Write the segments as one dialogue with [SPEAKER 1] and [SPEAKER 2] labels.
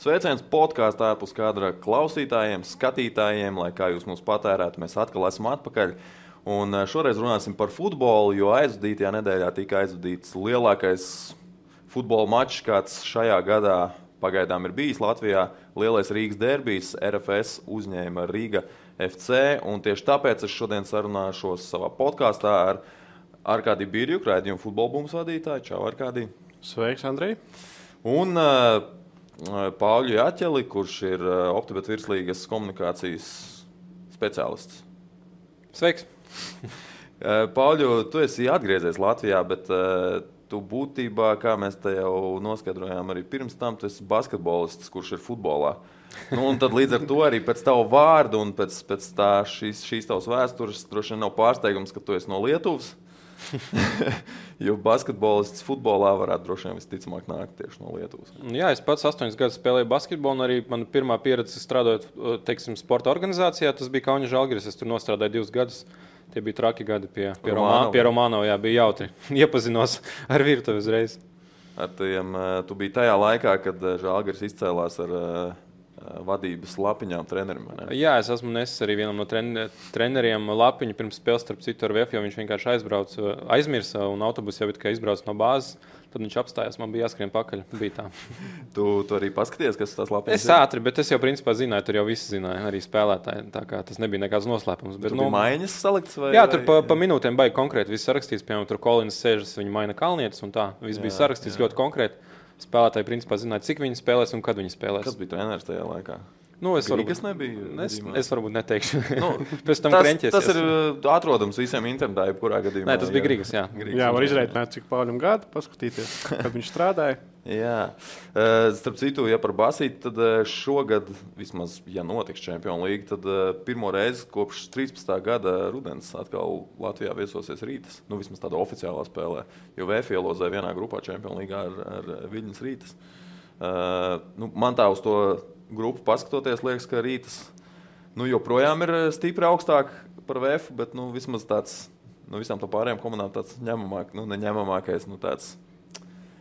[SPEAKER 1] Sveiciens podkāstā ārpus kadra klausītājiem, skatītājiem, lai kā jūs mūs patērētu. Mēs atkal esam atpakaļ. Un eh, šoreiz runāsim par futbolu, jo aizvadītajā nedēļā tika aizvadīts lielākais futbola mačs, kāds šajā gadā pagaidām ir bijis Latvijā. Lielais Rīgas derbijs, RFS uzņēma Rīga FC. Tieši tāpēc es šodien sarunāšos savā podkāstā ar Arkādiju Birju, raidījumu futbola bumbu vadītāju. Čau, Arkādī!
[SPEAKER 2] Sveiks, Andrej!
[SPEAKER 1] Un uh, Pāvļu Jāķeli, kurš ir uh, Optibet virslīgas komunikācijas speciālists.
[SPEAKER 3] Sveiks!
[SPEAKER 1] Pāvļu, tu esi atgriezies Latvijā, bet tu būtībā, kā mēs te jau noskaidrojām, arī pirms tam, tu esi basketbolists, kurš ir futbolā. Nu, tad līdz ar to arī pēc tava vārda un pēc, pēc tā, šīs, šīs tavas vēstures droši vien nav pārsteigums, ka tu esi no Lietuvas. jo basketbolists futbolā varētu droši vien visticamāk nākt tieši no Lietuvas.
[SPEAKER 3] Jā, es pats astoņus gadus spēlēju basketbolu, un arī mana pirmā pieredze strādājot teiksim, sporta organizācijā, tas bija Kaunis Žalgiris. Es tur strādāju divus gadus. Tie bija traki gadi pie, pie Romāna. Pie Romāna jā, bija jautri. Iepazinos ar virtuvi uzreiz.
[SPEAKER 1] Ar tiem, eh, tu biji tajā laikā, kad eh, Žalgiris izcēlās ar uh, vadības lapiņām trenerim.
[SPEAKER 3] Jā, es esmu nesis arī vienam no treneriem lapiņu pirms spēles, starp citu, ar VF, jo viņš vienkārši aizbrauca, aizmirsa un autobus jau bija izbraucis no bāzes. Tad viņš apstājās, man bija jāskrien pakaļ. Bija
[SPEAKER 1] tu, tu arī paskaties, kas tas lapiņas
[SPEAKER 3] ir? Es ātri, bet es jau principā zināju, tur jau visi zināja, arī spēlētāji. Tā kā tas nebija nekāds noslēpums. Bet,
[SPEAKER 1] nu, maiņas salikts vai?
[SPEAKER 3] Jā, tur pa, pa minūtēm baigi konkrēti. Viss sarakstīts, piemēram, tur Kolins sēžas, viņa maina kalnietis un tā. Viss jā, bija sarakstīts jā. ļoti konkrēti spēlētāji principā zināja, cik viņi spēlēs un kad viņi spēlēs.
[SPEAKER 1] Kas bija treneris tajā laikā?
[SPEAKER 3] Nu, es
[SPEAKER 1] varu būt, nebija.
[SPEAKER 3] Es, es varbūt neteikšu. Nu,
[SPEAKER 1] Pēc tam tas, tas ir uh, atrodams visiem internetā, jebkurā gadījumā.
[SPEAKER 3] Nē, tas bija Grīgas. Jā,
[SPEAKER 2] Grīgas, jā var izrēķināt, cik pārim gadu, paskatīties, kad viņš strādāja.
[SPEAKER 1] Jā, uh, starp citu, ja par basīti, tad uh, šogad, vismaz, ja notiks Champions League, tad pirmo reizi kopš 13. gada rudens atkal Latvijā viesosies Rītas. Nu, vismaz tādā oficiālā spēlē, jo VF ielozēja vienā grupā Champions League ar, ar Viļņas Rītas. Uh, nu, man tā uz to grupu paskatoties, liekas, ka Rītas nu, joprojām ir stipri augstāk par VF, bet nu, vismaz tāds no nu, visām pārējām komandām tāds ņemamāk, nu, neņemamākais. Nu, tāds,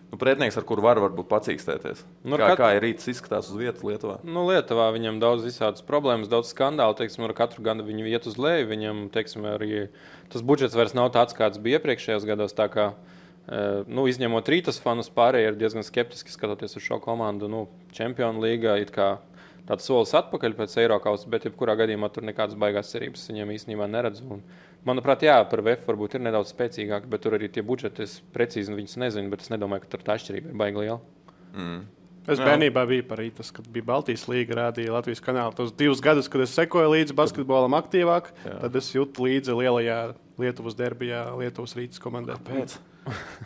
[SPEAKER 1] Nu, pretinieks, ar kuru var varbūt pacīkstēties. Nu, kā, kat... kā ir rīts izskatās uz vietas Lietuvā?
[SPEAKER 3] Nu, Lietuvā viņam daudz visādas problēmas, daudz skandālu. Teiksim, ar katru gadu viņi iet uz leju. Viņam teiksim, arī tas budžets vairs nav tāds, kāds bija iepriekšējos gados. Kā, e, nu, izņemot rītas fanus, pārējie ir diezgan skeptiski skatoties uz šo komandu. Nu, Čempionu līgā ir tāds solis atpakaļ pēc Eiropas, bet jebkurā gadījumā tur nekādas baigās cerības viņiem īstenībā neredzu. Un, manuprāt, jā, par VF varbūt ir nedaudz spēcīgāk, bet tur arī tie budžeti, es precīzi viņus nezinu, bet es nedomāju, ka tur tā atšķirība ir baigta liela.
[SPEAKER 2] Mm. Es bērnībā biju par rītas, kad bija Baltijas līnija, rādīja Latvijas kanālu. Tos divus gadus, kad es sekoju līdzi basketbolam aktīvāk, jā. tad es jūtu līdzi lielajā Lietuvas derbijā, Lietuvas rītas komandai.
[SPEAKER 1] Kāpēc?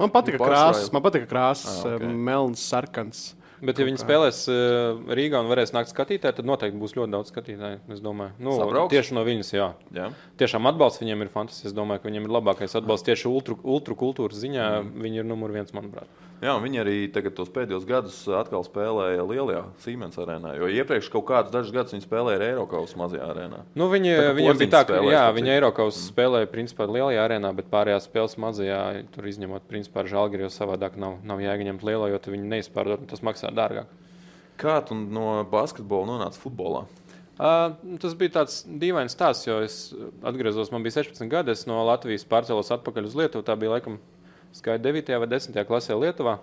[SPEAKER 2] Man patika krāsas, man patika krāsas, ah, okay. melns, sarkans.
[SPEAKER 3] Bet, ja viņi spēlēs uh, Rīgā un varēs nākt skatītāji, tad noteikti būs ļoti daudz skatītāju. Es domāju, nu,
[SPEAKER 1] Sabrauks?
[SPEAKER 3] tieši no viņas, jā. jā. Tiešām atbalsts viņiem ir fantastisks. Es domāju, ka viņiem ir labākais atbalsts tieši ultra, ultra kultūras ziņā. Mm. Viņi ir numur viens, manuprāt.
[SPEAKER 1] Jā, viņi arī tos pēdējos gadus atkal spēlēja lielajā Siemens arēnā. Jo iepriekš kaut kādus dažus gadus viņi spēlēja Eiropas mazajā arēnā.
[SPEAKER 3] Nu, viņi, viņam bija tā, ka jā, viņi Eiropas mm. spēlēja principā lielajā arēnā, bet pārējās spēles mazajā, tur izņemot principā žālgari, jo savādāk nav, nav jēga ņemt lielo, jo viņi neizpārdod un tas maksā dārgāk.
[SPEAKER 1] Kā tu no basketbola nonāci futbolā?
[SPEAKER 3] Uh, tas bija tāds dīvains stāsts, jo es atgriezos, man bija 16 gadi, es no Latvijas pārcēlos atpakaļ uz Lietuvu. Tā bija laikam skaita 9. vai 10. klasē Lietuvā.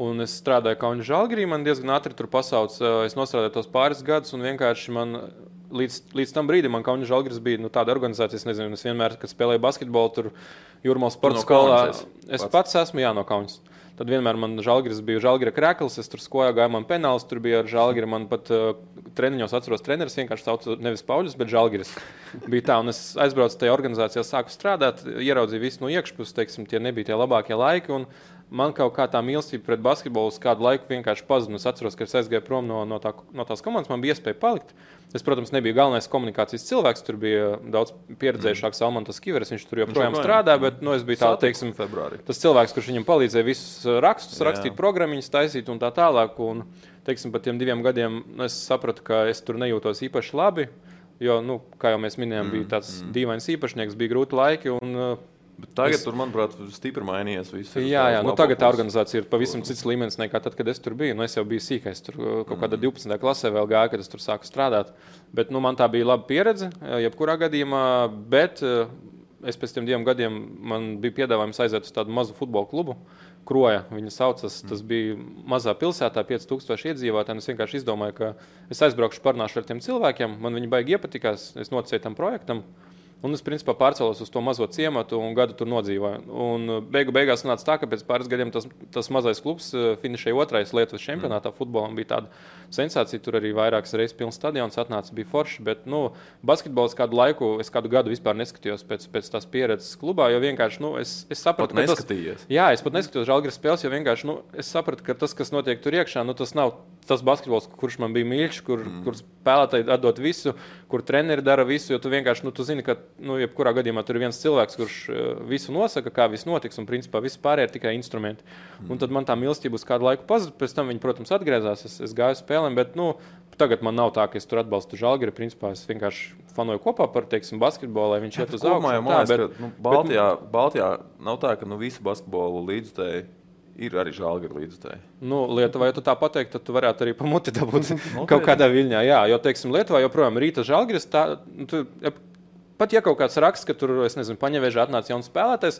[SPEAKER 3] Un es strādāju Kaunas Žalgirī, man diezgan ātri tur pasauc. Es nostrādāju tos pāris gadus, un vienkārši man līdz, līdz tam brīdim man Kaunas Žalgiris bija nu, tāda organizācija, es nezinu, es vienmēr, kad spēlēju basketbolu, tur Jūrmālas sporta no skolā. Es pats. pats esmu, jā, no Kaunas. Tad vienmēr man žēlgris bija žēlgira krēklis, es tur skojā gāju, man penāls tur bija ar žēlgira. Man pat uh, treniņos atceros, treneris vienkārši sauca nevis Pauļus, bet žēlgiris. bija tā, un es aizbraucu tajā organizācijā, sāku strādāt, ieraudzīju visu no iekšpuses, teiksim, tie nebija tie labākie laiki. Un, man kaut kā tā mīlestība pret basketbolu uz kādu laiku vienkārši pazuda. Es atceros, ka es aizgāju prom no, no, tā, no tās komandas, man bija iespēja palikt. Es, protams, nebiju galvenais komunikācijas cilvēks. Tur bija daudz pieredzējušāks mm. Almans Kivers. Viņš tur joprojām strādā, bet nu, es biju tāds, teiksim,
[SPEAKER 1] februārī.
[SPEAKER 3] tas cilvēks, kurš viņam palīdzēja visus rakstus, Jā. rakstīt, programmiņas, taisīt un tā tālāk. Un, teiksim, pat tiem diviem gadiem nu, es sapratu, ka es tur nejūtos īpaši labi. Jo, nu, kā jau mēs minējām, mm, bija tāds mm. dīvains īpašnieks, bija grūti laiki. Un,
[SPEAKER 1] Bet tagad, es... tur, manuprāt, stipri mainījies. Viss,
[SPEAKER 3] jā, jā nu, tagad tā organizācija ir pavisam cits līmenis nekā tad, kad es tur biju. Nu, es jau biju sīkais, tur uh, kaut kādā 12. Mm. klasē vēl gāju, kad es tur sāku strādāt. Bet nu, man tā bija laba pieredze, uh, jebkurā gadījumā. Bet uh, es pēc tam diviem gadiem man bija piedāvājums aiziet uz tādu mazu futbola klubu. Kroja viņa saucas. Tas mm. bija mazā pilsētā, 5000 iedzīvotāji. Es vienkārši izdomāju, ka es aizbraukšu, parunāšu ar tiem cilvēkiem. Man viņi baigi iepatikās. Es noticēju tam projektam. Un es principā pārcēlos uz to mazo ciematu un gadu tur nodzīvoju. Un uh, beigu beigās nāca tā, ka pēc pāris gadiem tas, tas mazais klubs uh, finišēja otrais Lietuvas čempionātā. Mm. Futbolam bija tāda sensācija. Tur arī vairākas reizes pilns stadions atnāca, bija forši. Bet nu, basketbols kādu laiku, es kādu gadu vispār neskatījos pēc, pēc tās pieredzes klubā. Jo vienkārši nu, es, es sapratu,
[SPEAKER 1] pat ka tas,
[SPEAKER 3] jā, es pat neskatījos žēlgras spēles, jo vienkārši nu, es sapratu, ka tas, kas notiek tur iekšā, nu, tas nav tas basketbols, kurš man bija mīļš, kur, mm. kur spēlētāji atdod visu, kur treneri dara visu. Jo tu vienkārši nu, tu zini, ka nu, jebkurā gadījumā tur ir viens cilvēks, kurš uh, visu nosaka, kā viss notiks, un principā viss pārējie ir tikai instrumenti. Mm. Un tad man tā mīlestība uz kādu laiku pazuda. Pēc tam viņi, protams, atgriezās. Es, es gāju spēlēm, bet nu, tagad man nav tā, ka es tur atbalstu žēlgari. Principā es vienkārši fanoju kopā par teiksim, basketbolu, lai viņš iet uz augšu.
[SPEAKER 1] Bet, nu, Baltijā, bet, Baltijā nav tā, ka nu, visi basketbolu līdzstēji ir arī žēlgara līdzekļi.
[SPEAKER 3] Nu, Lietuvā, ja tu tā pateiktu, tad tu varētu arī pamuti dabūt kaut kādā viļņā. Jā, jo, teiksim, Lietuvā joprojām rīta žēlgars. Pat ja kaut kāds raksts, ka tur, nezinu, paņēvēžā atnāca jauns spēlētājs,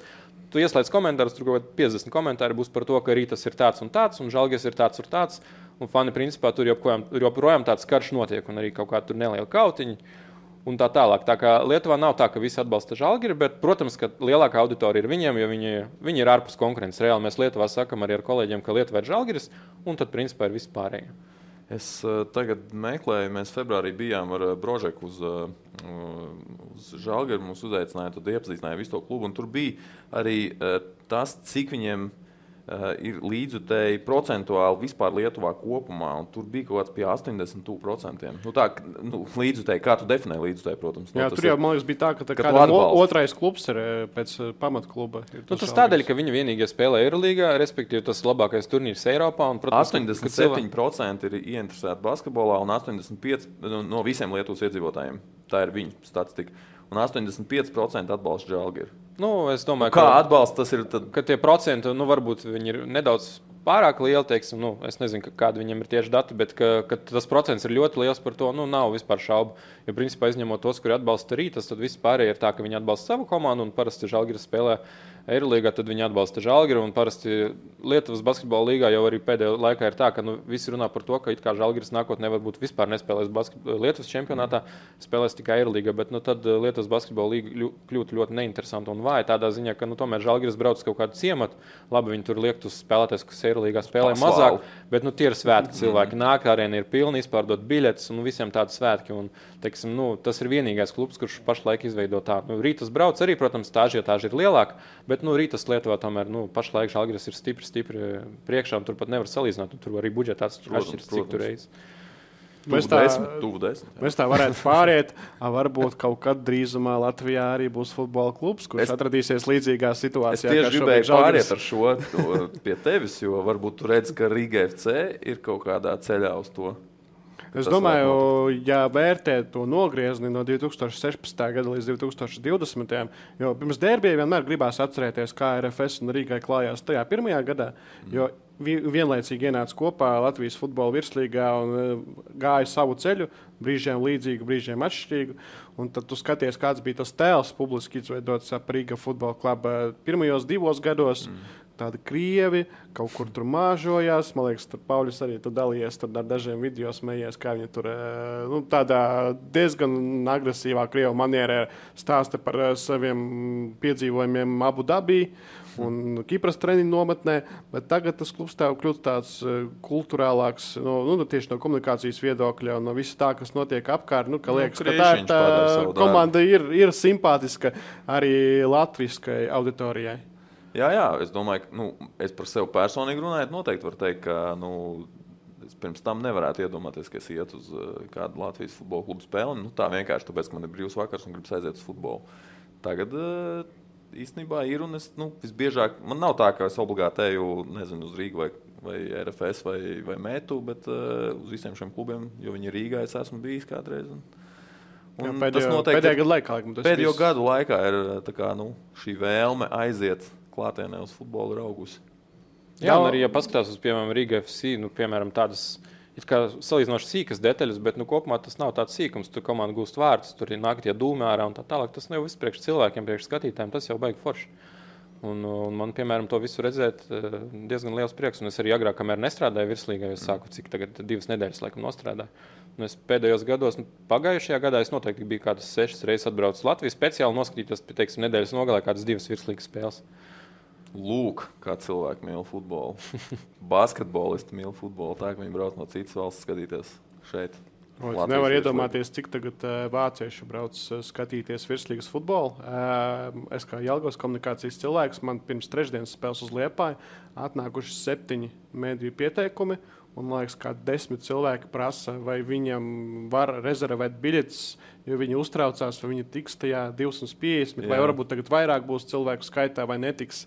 [SPEAKER 3] tu ieslēdz komentārus, tur kaut kādi 50 komentāri būs par to, ka rītas ir tāds un tāds, un žēlgars ir tāds un tāds. Un fani, principā, tur joprojām, joprojām tāds karš notiek, un arī kaut kāda neliela kautiņa. Un tā tālāk. Tā kā Lietuvā nav tā, ka visi atbalsta žēlgari, bet, protams, ka lielākā auditorija ir viņiem, jo viņi, viņi ir ārpus konkurences. Reāli mēs Lietuvā sakām arī ar kolēģiem, ka Lietuva ir žēlgaris, un tad, principā, ir vispārējie.
[SPEAKER 1] Es uh, tagad meklēju, mēs februārī bijām ar uh, Brožeku uz, uh, uz Žēlgari. Mums uzaicināja, tad iepazīstināja visu to klubu. Tur bija arī tas, cik viņiem ir ir līdzutēji procentuāli vispār Lietuvā kopumā. Tur bija kaut kāds pie 80%. Nu, tā nu, līdzutēji, kā tu definē līdzutēji, protams.
[SPEAKER 2] Nu, Jā, tur jau man liekas, bija tā, ka, tā ka otrais klubs ir pēc pamatkluba.
[SPEAKER 3] Ir nu, tas tādēļ, ka viņi vienīgie spēlē Eirolandā, respektīvi tas labākais turnīrs Eiropā. Un,
[SPEAKER 1] protams, 87% ir ieinteresēti basketbolā un 85% nu, no visiem Lietuvas iedzīvotājiem. Tā ir viņu statistika. Un 85% atbalsta Žēlgāru.
[SPEAKER 3] Nu, es domāju,
[SPEAKER 1] nu, kā ka, atbalsts tas ir. Tad...
[SPEAKER 3] Ka tie procenti, nu, varbūt viņi ir nedaudz pārāk lieli, teiksim, nu, es nezinu, kādi viņam ir tieši dati, bet ka, ka tas procents ir ļoti liels par to, nu, nav vispār šaubu. Jo, principā, izņemot tos, kuri atbalsta rītas, tad viss pārējie ir tā, ka viņi atbalsta savu komandu un parasti Žalgiris spēlē Eirolandā, tad viņi atbalsta Žalgiru. Parasti Lietuvas basketbola līgā jau arī pēdējā laikā ir tā, ka nu, visi runā par to, ka Žalgiris nākotnē varbūt vispār nespēlēs Lietuvas čempionātā, spēlēs tikai Eirolandā. Bet nu, tad eh, Lietuvas basketbola līga kļūtu ļoti neinteresanta un vāja tādā ziņā, ka nu, tomēr Žalgiris brauc uz kaut kādu ciematu. Labi, viņi tur liek uz spēlētājs, kas Eirolandā spēlē mazāk, bet nu, tie ir svētki. Cilvēki nāk, arēna ir pilna, izpārdot biļetes un visiem tādi svētki. Un, teiksim, nu, tas ir vienīgais klubs, kurš pašlaik izveido tādu. Nu, Rītas brauc arī, protams, tā ažiotāža ir lielāka. Bet nu, Rītas Lietuvā tomēr nu, pašlaik Žalgiris ir stipri, stipri priekšā, un tur pat nevar salīdzināt. Tur arī budžets atšķiras cik tur reizes.
[SPEAKER 2] Mēs tā, desmit, mēs tā varētu pāriet. Varbūt kaut kad drīzumā Latvijā arī būs futbola klubs, kurš es, atradīsies līdzīgā situācijā.
[SPEAKER 1] Es tieši gribēju pāriet ar šo pie tevis, jo varbūt tu redz, ka Riga FC ir kaut kādā ceļā uz to.
[SPEAKER 2] Es domāju, ja vērtē to nogriezni no 2016. gada līdz 2020. jo pirms derbija vienmēr gribās atcerēties, kā RFS un Rīgai klājās tajā pirmajā gadā. Jo vienlaicīgi ienāca kopā Latvijas futbola virslīgā un e, gāja savu ceļu, brīžiem līdzīgu, brīžiem atšķirīgu. Un tad tu skaties, kāds bija tas tēls publiski izveidots ap Rīgas futbola kluba pirmajos divos gados. Mm tādi krievi kaut kur tur māžojās. Man liekas, tur Pauļus arī tur dalījies tur ar dažiem video, smējies, kā viņi tur nu, tādā diezgan agresīvā krievu manierē stāsta par saviem piedzīvojumiem Abu Dabī. Un Kipras treniņu nometnē, bet tagad tas klubs tev kļūst tāds kultūrālāks, no, nu, nu, tieši no komunikācijas viedokļa un no viss tā, kas notiek apkārt. Nu, ka nu, liekas, ka tā, tā komanda ir, ir simpātiska arī latviskai auditorijai.
[SPEAKER 1] Jā, jā, es domāju, ka nu, es par sevi personīgi runājot, noteikti varu teikt, ka nu, es pirms tam nevarētu iedomāties, ka es ietu uz uh, kādu Latvijas futbola klubu spēli. Nu, tā vienkārši tāpēc, ka man ir brīvs vakars un gribas aiziet uz futbolu. Tagad uh, īstenībā ir un es nu, visbiežāk, man nav tā, ka es obligāti eju nezinu, uz Rīgu vai, vai RFS vai, vai Metu, bet uh, uz visiem šiem klubiem, jo viņi ir Rīgā, es esmu bijis kādreiz. Un,
[SPEAKER 2] Jā, pēdējo, noteikti, pēdējo gadu laikā,
[SPEAKER 1] pēdējo viss... gadu laikā ir kā, nu, šī vēlme aiziet klātienē uz futbola raugus.
[SPEAKER 3] Jā, un arī, ja paskatās uz, piemēram, Riga FC, nu, piemēram, tādas salīdzinoši sīkas detaļas, bet nu, kopumā tas nav tāds sīkums. Tur komanda gūst vārdus, tur ir naktī dūmē ārā un tā tālāk. Tas nav viss priekš cilvēkiem, priekš skatītājiem. Tas jau beigas forši. Un, un man, piemēram, to visu redzēt, eh, diezgan liels prieks. Un es arī agrāk, kamēr nestrādāju virslīgā, es sāku cik tagad divas nedēļas, laikam, nostrādāju. Un es pēdējos gados, nu, pagājušajā gadā, es noteikti biju kādas sešas reizes atbraucis Latvijā, speciāli noskatīties, teiksim, nedēļas nogalē kādas divas virslīgas spēles.
[SPEAKER 1] Lūk, kā cilvēki mīl futbolu. Basketbolisti mīl futbolu. Tā kā viņi brauc no citas valsts skatīties šeit.
[SPEAKER 2] Es nevaru iedomāties, cik tagad uh, vācieši brauc uh, skatīties virslīgas futbolu. Uh, es kā Jālgos komunikācijas cilvēks, man pirms trešdienas spēles uz Liepāju atnākuši septiņi mediju pieteikumi. Un, liekas, ka desmit cilvēki prasa, vai viņam var rezervēt biļetes, jo viņi uztraucās, vai viņi tiks tajā 250, Jā. vai varbūt tagad vairāk būs cilvēku skaitā, vai netiks.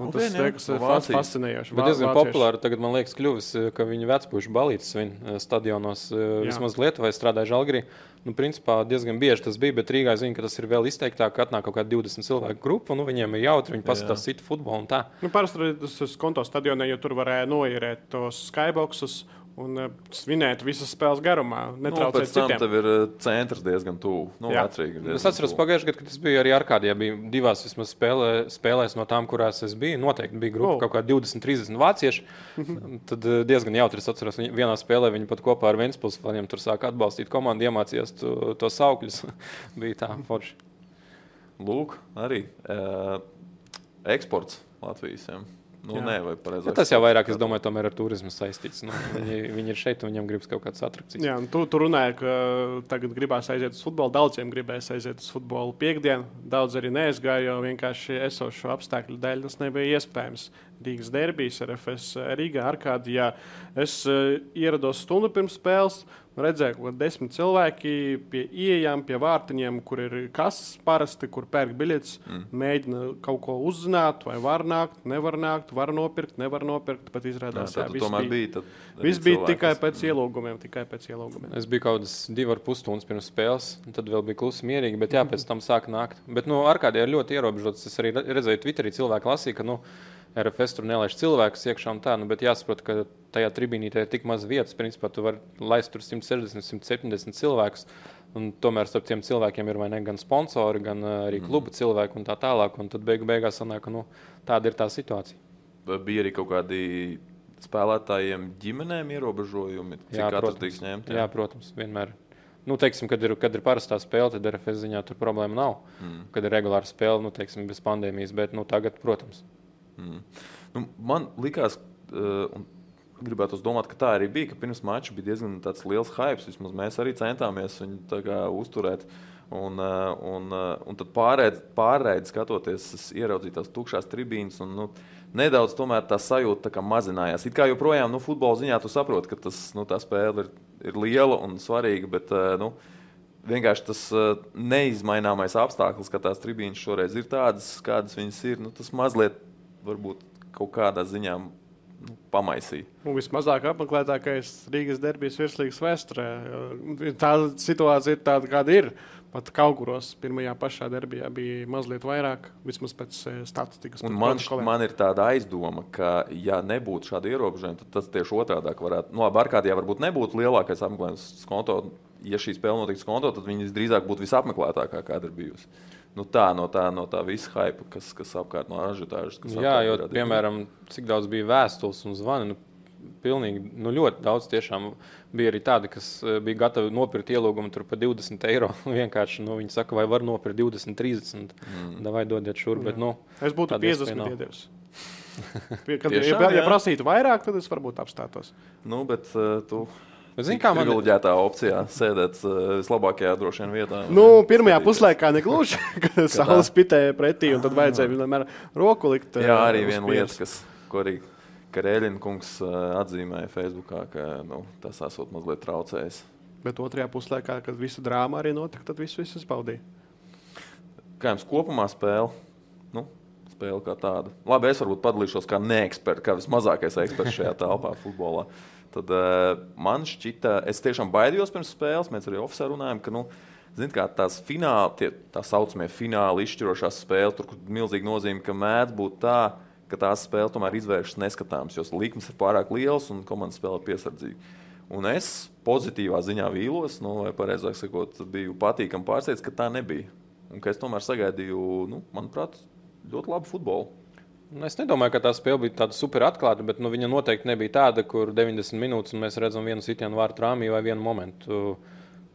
[SPEAKER 2] Un nu, tas liekas no fascinējoši.
[SPEAKER 3] Bet diezgan populāri tagad, man liekas, kļuvis, eh, ka viņi vecpuļu balītas svin eh, stadionos. Eh, Jā. Vismaz Lietuvā strādāja Žalgrī. Nu, principā diezgan bieži tas bija, bet Rīgā zina, ka tas ir vēl izteiktāk, ka atnāk kaut kāda 20 cilvēku grupa, un nu, viņiem ir jautri, viņi paskatās citu futbolu un tā.
[SPEAKER 2] Nu, parasti tas konto stadionā, jo tur varēja noierēt tos skyboxus un uh, svinēt visas spēles garumā.
[SPEAKER 1] Netraucēt nu, citiem. Tev ir uh, centrs diezgan tuvu. Nu,
[SPEAKER 3] diezgan es atceros pagājušajā gadā, kad es biju arī Arkādijā. Bija divās spēlē, spēlēs no tām, kurās es biju. Noteikti bija grupa oh. kaut kāda 20, 30 vācieši. Tad uh, diezgan jautri es atceros. Vienā spēlē viņi pat kopā ar Vēnspils faniem tur sāk atbalstīt komandu, iemācījās to, to saukļus. bija tā forši.
[SPEAKER 1] Lūk, arī uh, eksports Latvijas. Ja. Nu, jā. nē, vai pareizāk.
[SPEAKER 3] Ja tas jau vairāk, es domāju, tomēr ar turismu saistīts. Nu, viņi, viņi ir šeit un viņiem gribas kaut kādas atrakcijas.
[SPEAKER 2] Jā, tu, tu runāji, ka tagad gribās aiziet uz futbolu. Daudziem gribēs aiziet uz futbolu piekdienu. Daudz arī neaizgāja, jo vienkārši esošo apstākļu dēļ tas nebija iespējams. Rīgas derbijas, RFS Rīgā, Arkādijā. Es uh, ierados stundu pirms spēles redzēju, ka desmit cilvēki pie ieejām, pie vārtiņiem, kur ir kases parasti, kur pērk biļetes, mm. mēģina kaut ko uzzināt, vai var nākt, nevar nākt, var nopirkt, nevar nopirkt. Pat izrādās,
[SPEAKER 1] ka tas bija. bija
[SPEAKER 2] viss bija tikai pēc mm. ielūgumiem, tikai pēc ielūgumiem.
[SPEAKER 3] Es biju kaut kādas divas ar pusstundas pirms spēles, tad vēl bija klusi mierīgi, bet jā, pēc tam sāk nākt. Bet nu, ar kādiem ir ļoti ierobežots. Es arī redzēju, Twitterī cilvēki lasīja, ka nu, RFS tur nelaiž cilvēkus iekšā un tā, nu, bet jāsaprot, ka tajā tribīnītē ir tik maz vietas. Principā tu vari laist tur 160, 170 cilvēkus. Un tomēr starp tiem cilvēkiem ir ne, gan sponsori, gan uh, arī mhm. kluba mm. cilvēki un tā tālāk. Un tad beigu, beigās sanāk, ka nu, tāda ir tā situācija.
[SPEAKER 1] Bija arī kaut kādi spēlētājiem ģimenēm ierobežojumi, cik katrs tiks ņemts.
[SPEAKER 3] Jā. jā, protams, vienmēr. Nu, teiksim, kad, ir, kad ir parastā spēle, tad RFS ziņā tur problēma nav. Mm. Kad ir regulāra spēle, nu, teiksim, bez pandēmijas, bet nu, tagad, protams.
[SPEAKER 1] Mm. Nu, man liekas, uh, un gribētu domāt, ka tā arī bija, ka pirms mača bija diezgan liels hype. Vismaz mēs arī centāmies viņu uzturēt. Un, uh, un, uh, un tad pārēdz, pārēdz skatoties, es ieraudzīju tās tukšās tribīnes. Un, nu, nedaudz tā sajūta tā mazinājās. It kā joprojām nu, futbola ziņā tu saproti, ka tas, nu, tā spēle ir, ir liela un svarīga. Bet, nu, vienkārši tas neizmaināmais apstākļus, ka tās tribīnes šoreiz ir tādas, kādas viņas ir, nu, tas mazliet varbūt kaut kādā ziņā nu, pamaisīja.
[SPEAKER 2] Un vismazāk apmeklētākais Rīgas derbijas virslīgas vēsturē. Tā situācija ir tāda, kāda ir. Pat Kauguros pirmajā pašā derbijā bija mazliet vairāk, vismaz pēc eh, statistikas.
[SPEAKER 1] Man, man ir tāda aizdoma, ka, ja nebūtu šāda ierobežojuma, tad tas tieši otrādi varētu. Nu, labi, Arkādijā varbūt nebūtu lielākais apmeklējums konto. Ja šī spēle notiktu konto, tad viņas drīzāk būtu visapmeklētākā, kāda ir bijusi nu, tā, no tā, no tā visa hype, kas, kas apkārt no ažiotāžas.
[SPEAKER 3] Jā, jo, radīja. piemēram, cik daudz bija vēstules un zvani. Nu, Pilnīgi, nu ļoti daudz tiešām bija arī tādi, kas eh, bija gatavi nopirkt ielūgumu par 20 eiro. Vienkārši nu, viņi saka, vai var nopirkt 20, 30. Mm. Vai dodiet šurp. Bet, nu,
[SPEAKER 2] es būtu 50 iedevis. Kad, Tiešām, ja, ja prasītu vairāk, tad es varbūt apstātos.
[SPEAKER 1] Nu, bet uh, tu
[SPEAKER 3] Zini, kā man
[SPEAKER 1] privileģētā opcijā sēdēt uh, vislabākajā droši vien vietā.
[SPEAKER 2] Nu, pirmajā puslaikā negluži, kad saules pitēja pretī, un tad vajadzēja vienmēr roku likt.
[SPEAKER 1] Jā, arī viena lieta, kas, ko arī Karēļina kungs uh, atzīmēja Facebookā, ka nu, tas esot mazliet traucējis.
[SPEAKER 2] Bet otrajā puslaikā, kad visa drāma arī notika, tad viss viss izbaudīja.
[SPEAKER 1] Kā jums kopumā spēle? Nu, spēle kā tāda. Labi, es varbūt padalīšos kā neeksperts, kā vismazākais eksperts šajā telpā futbolā. Tad uh, man šķita, es tiešām baidījos pirms spēles. Mēs arī oficiāli runājām, ka nu, Ziniet, kā tās fināli, tie, tā saucamie fināli izšķirošās spēles, tur ir milzīga nozīme, ka mēdz būt tā, ka tās spēles tomēr izvēršas neskatāmas, jo likmes ir pārāk liels un komandas spēlē piesardzīgi. Un es pozitīvā ziņā vīlos, nu, vai pareizāk sakot, biju patīkami pārsteigts, ka tā nebija. Un ka es tomēr sagaidīju, nu, manuprāt, ļoti labu futbolu.
[SPEAKER 3] Nu, es nedomāju, ka tā spēle bija tāda super atklāta, bet nu, viņa noteikti nebija tāda, kur 90 minūtes mēs redzam vienu sitienu vārtu rāmī vai vienu momentu.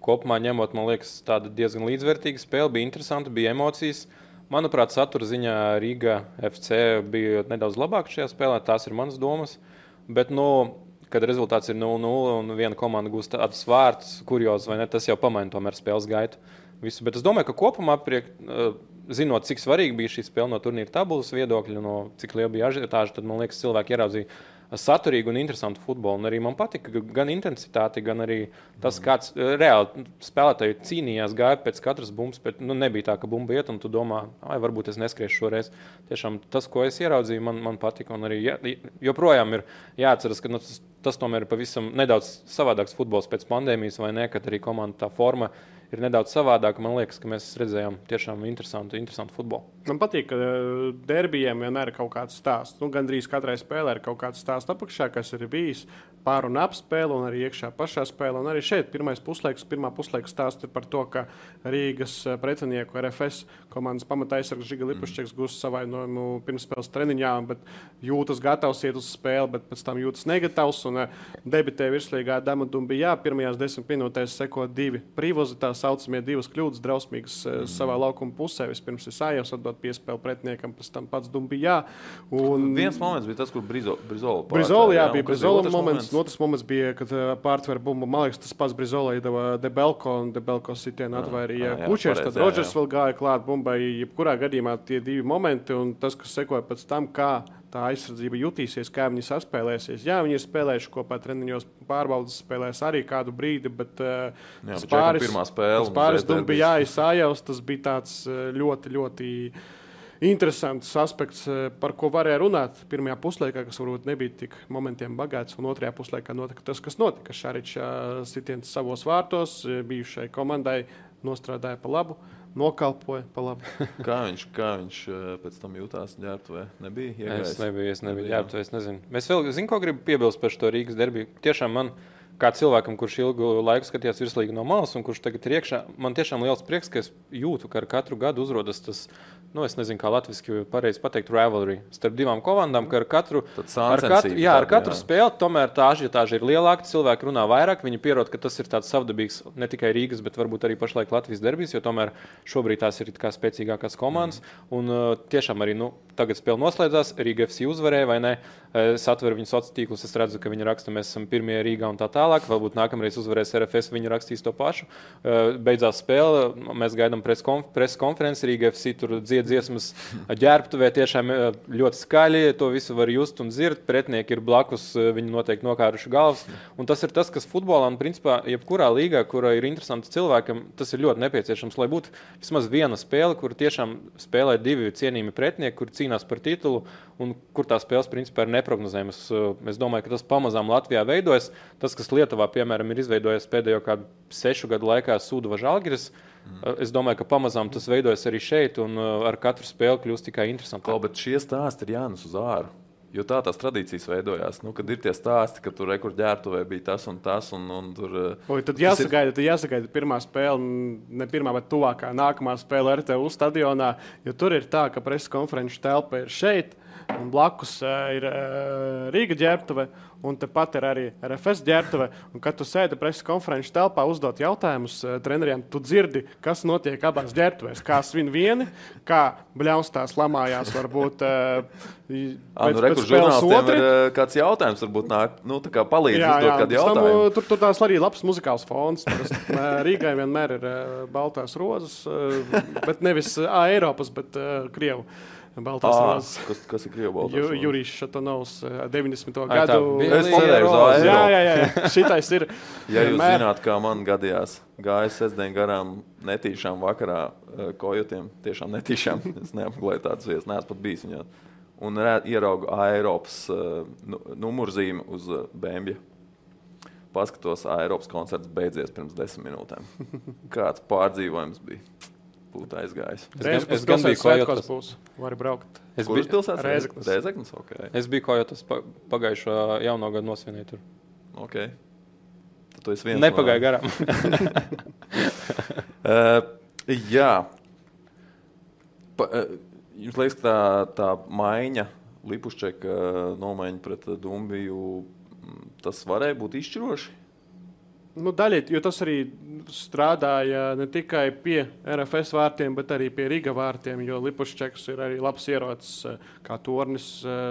[SPEAKER 3] Kopumā ņemot, man liekas, tāda diezgan līdzvērtīga spēle, bija interesanta, bija emocijas. Manuprāt, satura ziņā Riga FC bija nedaudz labāka šajā spēlē, tās ir manas domas. Bet, nu, kad rezultāts ir 0-0 un viena komanda gūst tādus vārdus, kurjos vai ne, tas jau pamaina tomēr spēles gaitu. Visu. Bet es domāju, ka kopumā, priek, eh, zinot, cik svarīga bija šī spēle no turnīra tabulas viedokļa, no cik liela bija ažiotāža, tad man liekas, cilvēki ieraudzīja saturīgu un interesantu futbolu. Un arī man patika gan intensitāte, gan arī tas, kāds eh, reāli spēlētāji cīnījās, gāja pēc katras bumbas. Bet, nu, nebija tā, ka bumba iet, un tu domā, ah, varbūt es neskriešu šoreiz. Tiešām tas, ko es ieraudzīju, man, man patika. Un arī ja, joprojām ir jāatcerās, ka nu, tas, tas tomēr ir pavisam nedaudz savādāks futbols pēc pandēmijas, vai ne? Kad arī komanda tā forma ir ir nedaudz savādāka. Man liekas, ka mēs redzējām tiešām interesantu, interesantu futbolu.
[SPEAKER 2] Man patīk, ka eh, derbijiem vienmēr ir kaut kāds stāsts. Nu, Gan drīz katrai spēlē ir kaut kāds stāsts apakšā, kas ir bijis pār un ap spēli, un arī iekšā pašā spēlē. Un arī šeit pirmais puslaiks, pirmā puslaika stāsts ir par to, ka Rīgas eh, pretinieku RFS komandas pamataizsargs Žiga Lipušķeks mm. gūs savainojumu pirmspēles treniņā, bet jūtas gatavs iet uz spēli, bet pēc tam jūtas negatavs. Un eh, debitē virslīgā Dama Dumbijā pirmajās desmit minūtēs seko divi privozitā saucamie divas kļūdas drausmīgas mm. savā laukuma pusē. Vispirms ir sājās atdot piespēli pretiniekam, pēc tam pats Dumbijā.
[SPEAKER 1] Un... Viens moments bija tas, kur Brizola
[SPEAKER 2] Brizola, Brizola jā, jā, bija Brizola moments. moments otrs moments bija, kad uh, pārtver bumbu. Man liekas, tas pats Brizola iedeva Debelko un Debelko sitienu atvairīja Kučers. Tad Rodžers vēl gāja klāt bumbai. Jebkurā gadījumā tie divi momenti un tas, kas sekoja pēc tam, kā tā aizsardzība jutīsies, kā viņi saspēlēsies. Jā, viņi ir spēlējuši kopā treniņos, pārbaudas spēlēs arī kādu brīdi, bet uh,
[SPEAKER 1] jā, pāris, spēle.
[SPEAKER 2] Pāris bija jāizsājās, tas bija tāds ļoti, ļoti interesants aspekts, eh, par ko varēja runāt pirmajā puslaikā, kas varbūt nebija tik momentiem bagāts, un otrajā puslaikā notika tas, kas notika. Šāriča sitiens savos vārtos eh, bijušai komandai nostrādāja pa labu. Nokalpoja pa labi.
[SPEAKER 1] kā viņš, kā viņš eh, pēc tam jutās ģērbtuvē? Nebija
[SPEAKER 3] iegājis. Es nebiju, es nebiju ģērbtuvē, es nezinu. Es vēl zinu, ko gribu piebilst par šo Rīgas derbiju. Tiešām man, kā cilvēkam, kurš ilgu laiku skatījās virslīgi no malas un kurš tagad ir iekšā, man tiešām liels prieks, ka es jūtu, ka ar katru gadu uzrodas tas nu, es nezinu, kā latviešu pareizi pateikt, rivalry starp divām komandām, ka ar katru, ar katru, jā, ar katru jā. spēli tomēr tā ažiotāža ir lielāka. Cilvēki runā vairāk, viņi pierod, ka tas ir tāds savdabīgs ne tikai Rīgas, bet varbūt arī pašlaik Latvijas derbijas, jo tomēr šobrīd tās ir kā spēcīgākās komandas. Mm. Un uh, tiešām arī nu, tagad spēle noslēdzās, Rīga FC uzvarēja vai ne. Es atveru viņu sociālos tīklus, es redzu, ka viņi raksta, mēs esam pirmie Rīgā un tā tālāk. Varbūt nākamreiz uzvarēs RFS, viņi rakstīs to pašu. Beidzās spēle, mēs gaidām preses konferenci, Rīga FC tur dzied dziesmas ģērbtuvē tiešām ļoti skaļi. To visu var just un dzird. Pretinieki ir blakus, viņi noteikti nokāruši galvas. Un tas ir tas, kas futbolā un principā jebkurā līgā, kurā ir interesanti cilvēkam, tas ir ļoti nepieciešams. Lai būtu vismaz viena spēle, kur tiešām spēlē divi cienījami pretinieki, kur cīnās par titulu un kur tā spēles principā ir neparedzējamas. Eh, es domāju, ka tas pamazām Latvijā veidojas. Tas, kas Lietuvā, piemēram, ir izveidojies pēdējo kādu sešu gadu laikā, Sūdu Žalgiris. Mm. Es domāju, ka pamazām tas veidojas arī šeit, un uh, ar katru spēli kļūst tikai interesantāk.
[SPEAKER 1] Bet šie stāsti ir jānes uz āru. Jo tā tās tradīcijas veidojās. Nu, kad ir tie stāsti, ka tur rekurģērbtuvē bija tas un tas. Un, un tur,
[SPEAKER 2] uh, Oi, tad jāsagaida, ir... tad jāsagaida pirmā spēle, ne pirmā, bet tuvākā nākamā spēle RTU stadionā. Jo tur ir tā, ka preses konferenču telpa ir šeit, un blakus uh, ir uh, Rīga ģērbtuve un tepat ir arī RFS ģērbtuve. Kad tu sēdi preses konferenču telpā, uzdot jautājumus uh, treneriem, tu dzirdi, kas notiek abās ģērbtuvēs. Kā svin vieni, kā bļaustās, lamājās, varbūt. Uh,
[SPEAKER 1] nu, Rekur žurnālistiem ir kāds jautājums, varbūt nāk, nu, tā kā palīdz jā, uzdot jā, kādu jautājumu. Tam,
[SPEAKER 2] tur, tur tās arī labs muzikāls fons. Rīgai vienmēr ir baltās rozes, bet nevis Eiropas, bet Krievu. Baltās
[SPEAKER 1] à, rozes. Kas, kas ir Krievijas baltās? Ju,
[SPEAKER 2] Jurijs Šatanovs 90. Ai, gadu.
[SPEAKER 1] Es uz Eiropu.
[SPEAKER 2] Jā, jā, jā. Šitais ir.
[SPEAKER 1] ja jūs mēr... zināt, kā man gadījās, gāja sestdien garām netīšām vakarā kojotiem, tiešām netīšām, es neapmeklēju tādas vietas, neesmu pat bijis viņā. Un ieraugu Eiropas uh, numurzīmi uz bēnbja. paskatos, ka Eiropas koncerts beidzies pirms desmit minūtēm. Kāds pārdzīvojums bija? Būtu aizgājis.
[SPEAKER 2] Reizes,
[SPEAKER 3] es gan biju
[SPEAKER 2] Kajot. Būs. Vari braukt.
[SPEAKER 1] Es biju pilsētā
[SPEAKER 2] Reizeknas.
[SPEAKER 1] Reizeknas. Okay.
[SPEAKER 3] Es biju Kajotas pagājušo jauno gadu nosvinēju tur.
[SPEAKER 1] Okay. Tad tu esi viens.
[SPEAKER 3] Nepagāja garām.
[SPEAKER 1] uh, jā. Pa, uh, jums liekas, ka tā, tā maiņa, Lipušķeka nomaiņa pret Dumbiju, tas varēja būt izšķiroši?
[SPEAKER 2] Nu, daļai, jo tas arī strādāja ne tikai pie RFS vārtiem, bet arī pie Riga vārtiem. Jo Lipušķeks ir arī labs ierocis kā tornis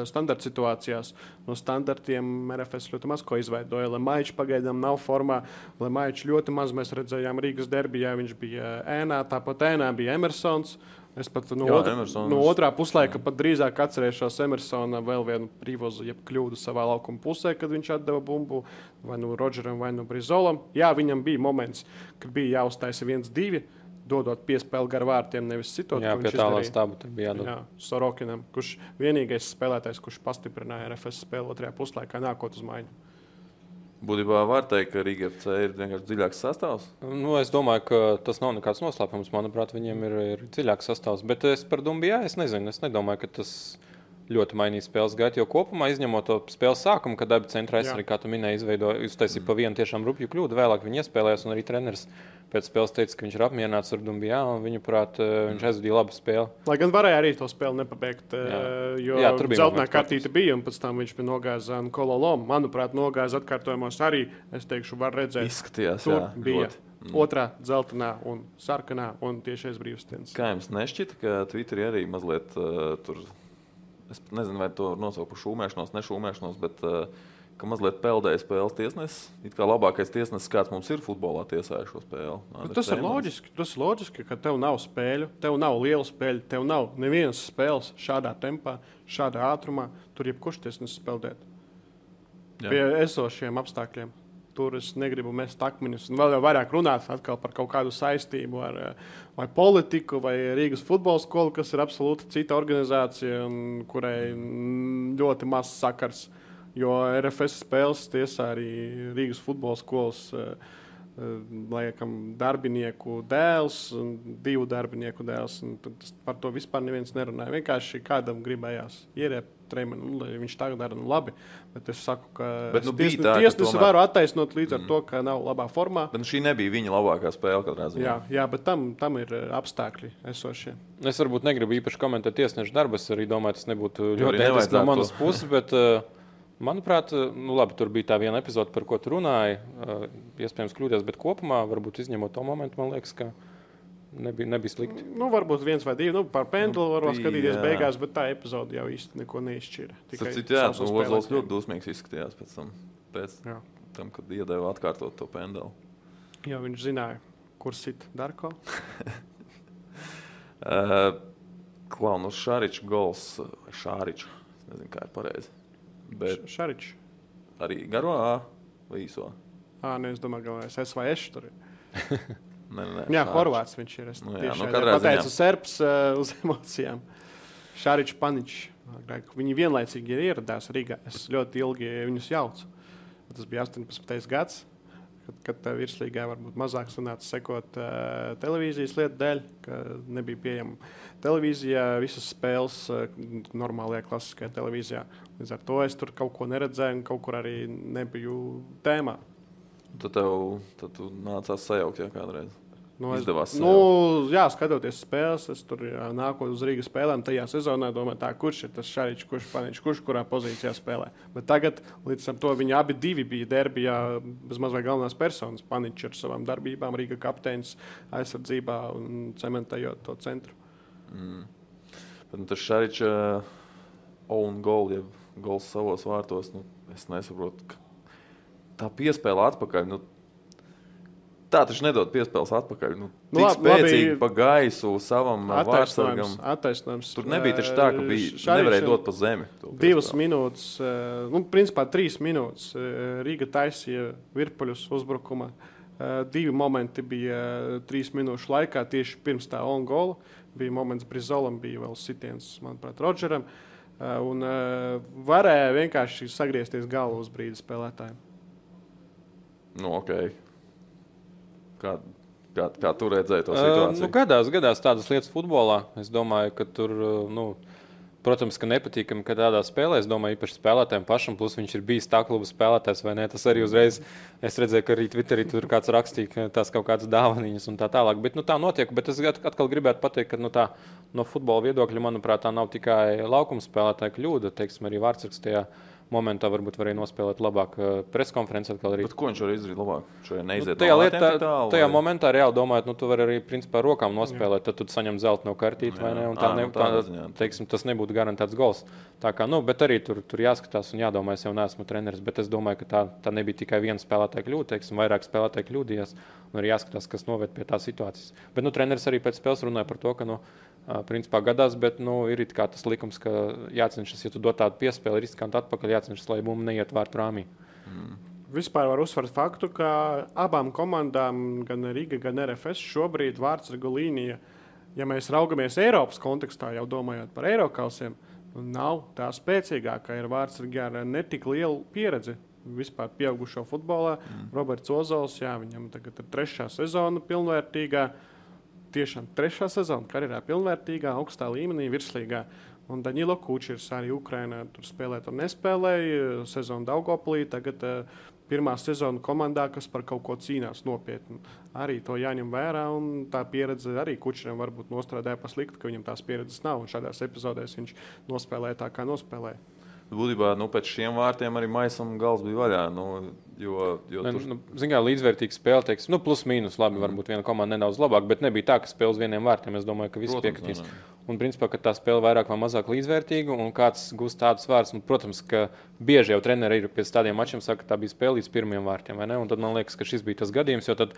[SPEAKER 2] standarta situācijās. No standartiem RFS ļoti maz ko izveidoja. Lemaičs pagaidām nav formā. Lemaičs ļoti maz mēs redzējām Rīgas derbijā. Viņš bija ēnā, tāpat ēnā bija Emersons. Es pat no, Jā, otra, Emersons. no otrā puslaika pat drīzāk atcerēšos Emersona vēl vienu brīvozu, jeb kļūdu savā laukuma pusē, kad viņš atdeva bumbu vai nu Rodžeram, vai nu Brizolam. Jā, viņam bija moments, kad bija jāuztaisa viens, divi. Dodot piespēli gar vārtiem, nevis citot.
[SPEAKER 3] Jā, pie tālā stāvā bija jādod. Jā,
[SPEAKER 2] Sorokinam, kurš vienīgais spēlētājs, kurš pastiprināja RFS spēli otrajā puslaikā, nākot uz maiņu.
[SPEAKER 1] Būtībā var teikt, ka Riga FC ir vienkārši dziļāks sastāvs.
[SPEAKER 3] Nu, es domāju, ka tas nav nekāds noslēpums. Manuprāt, viņiem ir, ir dziļāks sastāvs. Bet es par Dumbiju, es nezinu. Es nedomāju, ka tas ļoti mainīja spēles gaitu. Jo kopumā, izņemot to spēles sākumu, kad abi centra aizsargi, kā tu minēji, izveidoja, uztaisīja pa vienu tiešām rupju kļūdu, vēlāk viņi iespēlējās un arī treneris pēc spēles teica, ka viņš ir apmierināts ar Dumbijā, un viņuprāt, eh, viņš mm. aizvadīja labu spēli.
[SPEAKER 2] Lai gan varēja arī to spēli nepabeigt, eh, jā. jo jā, tur bija zeltainā kartīte bija, un pēc tam viņš bija nogājis uz Kololomu. Manuprāt, nogājis atkārtojumos arī, es teikšu, var redzēt,
[SPEAKER 1] Izskatījās,
[SPEAKER 2] tur
[SPEAKER 1] jā,
[SPEAKER 2] bija. Ļoti. Mm. Otrā dzeltenā un sarkanā un tiešais brīvstens.
[SPEAKER 1] Kā jums nešķita, ka Twitterī arī mazliet uh, tur, es nezinu, vai to nosaukt par šūmēšanos, nešūmēšanos, bet uh, ka mazliet peldēja spēles tiesnesis. It kā labākais tiesnesis, kāds mums ir futbolā, tiesāja šo spēli.
[SPEAKER 2] Nā, tas ir loģiski. Tas ir loģiski, ka tev nav spēļu, tev nav liela spēļu, tev nav nevienas spēles šādā tempā, šādā ātrumā. Tur jebkurš tiesnesis spēlēt. Jā. Pie esošiem apstākļiem. Tur es negribu mest akmeņus un vēl jau vairāk runāt par kaut kādu saistību ar vai politiku, vai Rīgas futbola skolu, kas ir absolūti cita organizācija kurai ļoti maz sakars ar Jo RFS spēles tiesā arī Rīgas futbola skolas. Laikam, darbinieku dēls, divu darbinieku dēls. Par to vispār neviens nerunāja. Vienkārši kādam gribējās ierēpt trījus, nu, viņš tā dara nu, labi. Bet es saku, ka
[SPEAKER 1] bet, nu,
[SPEAKER 2] tiesnesi
[SPEAKER 1] tiesnes
[SPEAKER 2] tomēr... varu attaisnot līdz ar mm. to, ka nav labā formā.
[SPEAKER 1] Bet nu, šī nebija viņa labākā spēle katrā ziņā.
[SPEAKER 2] Jā, jā bet tam, tam ir apstākļi esošie.
[SPEAKER 3] Es varbūt negribu īpaši komentēt tiesnešu darbu. Es arī domāju, tas nebūtu ļoti ētiski no manas puses. Bet, uh, Manuprāt, nu, labi, tur bija tā viena epizode, par ko tu runāji. Iespējams, kļūdījās, bet kopumā, varbūt izņemot to momentu, man liekas, ka nebija, nebija slikti.
[SPEAKER 2] Nu, varbūt viens vai divi. Nu, par pendulu var nu, skatīties jā. beigās, bet tā epizode jau īsti neko neizšķīra.
[SPEAKER 1] Tikai citu, jā, nu, Ozols ļoti dusmīgs izskatījās pēc tam, pēc jā. tam kad iedeva atkārtot to pendulu.
[SPEAKER 2] Jo viņš zināja, kur sit Darko.
[SPEAKER 1] uh, Klaunus Šāričs gols, Šāričs, nezinu, kā ir pareizi.
[SPEAKER 2] Bet Šaričs.
[SPEAKER 1] Arī garo A vai īso?
[SPEAKER 2] Ā, nē, es domāju, ka es vai es tur.
[SPEAKER 1] nē, nē,
[SPEAKER 2] jā, Horvāts viņš ir. Es
[SPEAKER 1] nu, jā, nu, pateicu
[SPEAKER 2] Serps uh, uz emocijām. Šaričs Paničs. Viņi vienlaicīgi ir ieradās Rīgā. Es ļoti ilgi viņus jaucu. Tas bija 18. gads kad, kad tev virslīgā varbūt mazāk sanāca sekot uh, televīzijas lietu dēļ, ka nebija pieejama televīzijā visas spēles uh, normālajā klasiskajā televīzijā. Līdz ar to es tur kaut ko neredzēju un kaut kur arī nebiju tēmā.
[SPEAKER 1] Tad tev tad nācās sajaukt jau kādreiz. Nu, es, izdevās.
[SPEAKER 2] Nu, jā, skatoties spēles, es tur nāku uz Rīgas spēlēm. Tajā sezonā domāju, tā, kurš ir tas šāds, kurš paniņš, kurš kurā pozīcijā spēlē. Bet tagad, līdz tam, viņi abi bija derbijā, bez mazliet galvenās personas. Paniņš ar savām darbībām, Rīga kapteinis aizsardzībā un cementējot to centru.
[SPEAKER 1] Mm. Bet, nu, tas šāds uh, own goal, ja gols savos vārtos, nu, es nesaprotu. Tā piespēle atpakaļ. Nu, Tā taču nedod piespēles atpakaļ. Nu, nu, tik spēcīgi labi, pa gaisu savam vārdsargam.
[SPEAKER 2] Attaisnojums.
[SPEAKER 1] Tur nebija taču tā, ka bija, nevarēja dot pa zemi.
[SPEAKER 2] Divas minūtes, nu, principā trīs minūtes Rīga taisīja virpuļus uzbrukumā. Divi momenti bija trīs minūšu laikā, tieši pirms tā ongola. Bija moments Brizolam, bija vēl sitiens, manuprāt, Rodžeram. Un varēja vienkārši sagriezties galvu uz brīdi spēlētājiem.
[SPEAKER 1] Nu, okay. kā, kā, kā tu redzēji to situāciju?
[SPEAKER 3] Uh, nu, gadās, gadās tādas lietas futbolā. Es domāju, ka tur. Nu, Protams, ka nepatīkami, ka tādā spēlē, es domāju, īpaši spēlētājiem pašam, plus viņš ir bijis tā kluba spēlētājs vai ne. Tas arī uzreiz, es redzēju, ka arī Twitterī tur kāds rakstīja, ka tās kaut kādas dāvanas un tā tālāk. Bet nu, tā notiek. Bet es atkal gribētu pateikt, ka nu, tā, no futbola viedokļa, manuprāt, tā nav tikai laukuma spēlētāja kļūda. Teiksim, arī vārdsargstajā momentā varbūt varēja nospēlēt labāk uh, preskonferencē.
[SPEAKER 1] Bet ko viņš var izdarīt labāk?
[SPEAKER 3] Nu, tajā, no lietā, tālu, tajā vai? momentā reāli domājot, nu, tu vari arī principā rokām nospēlēt, jā. tad tu saņem zelta no kartītes vai ne. Tā, ne, nu, tā, tā, teiksim, tas nebūtu garantēts gols. Tā kā, nu, bet arī tur, tur jāskatās un jādomā, es jau neesmu treneris, bet es domāju, ka tā, tā nebija tikai viena spēlētāja kļūda, teiksim, vairāk spēlētāji kļūdījās. Un arī jāskatās, kas noved pie tā situācijas. Bet nu, treneris arī pēc spēles runāja par to, ka nu, principā gadās, bet nu, ir tas likums, ka jācenšas, ja tu dod tādu piespēli riskantu atpakaļ, jācenšas, lai bumba neiet vārtu rāmī.
[SPEAKER 2] Mm. Vispār var uzsvērt faktu, ka abām komandām, gan Riga, gan RFS, šobrīd vārdsargu līnija, ja mēs raugamies Eiropas kontekstā, jau domājot par Eiropausiem, nav tā spēcīgākā. Ir vārdsargi ar netik lielu pieredzi vispār pieaugušo futbolā. Mm. Roberts Ozols, jā, viņam tagad ir trešā sezona pilnvērtīgā. Uh, tiešām trešā sezona karjerā pilnvērtīgā, augstā līmenī, virslīgā. Un Danilo Kučers arī Ukrainā tur spēlēja, tur nespēlēja. Sezona Daugoplī, tagad uh, pirmā sezona komandā, kas par kaut ko cīnās nopietni. Arī to jāņem vērā, un tā pieredze arī Kučeram varbūt nostrādāja pa sliktu, ka viņam tās pieredzes nav. Un šādās epizodēs viņš nospēlēja tā, kā nospēlēja.
[SPEAKER 1] Būtībā nu, pēc šiem vārtiem arī maisam gals bija vaļā. Nu, jo, jo
[SPEAKER 3] ne, tur... nu, Zinām, līdzvērtīga spēle, teiksim, nu, plus mīnus. Labi, varbūt viena komanda nedaudz labāka, bet nebija tā, ka spēle uz vieniem vārtiem. Es domāju, ka visi piekritīs. Un, principā, ka tā spēle vairāk vai mazāk līdzvērtīga, un kāds gūst tādus vārdus, un, protams, ka bieži jau treneri ir pēc tādiem mačiem, saka, ka tā bija spēle līdz pirmiem vārtiem. Tad man liekas, ka šis bija tas gadījums, jo tad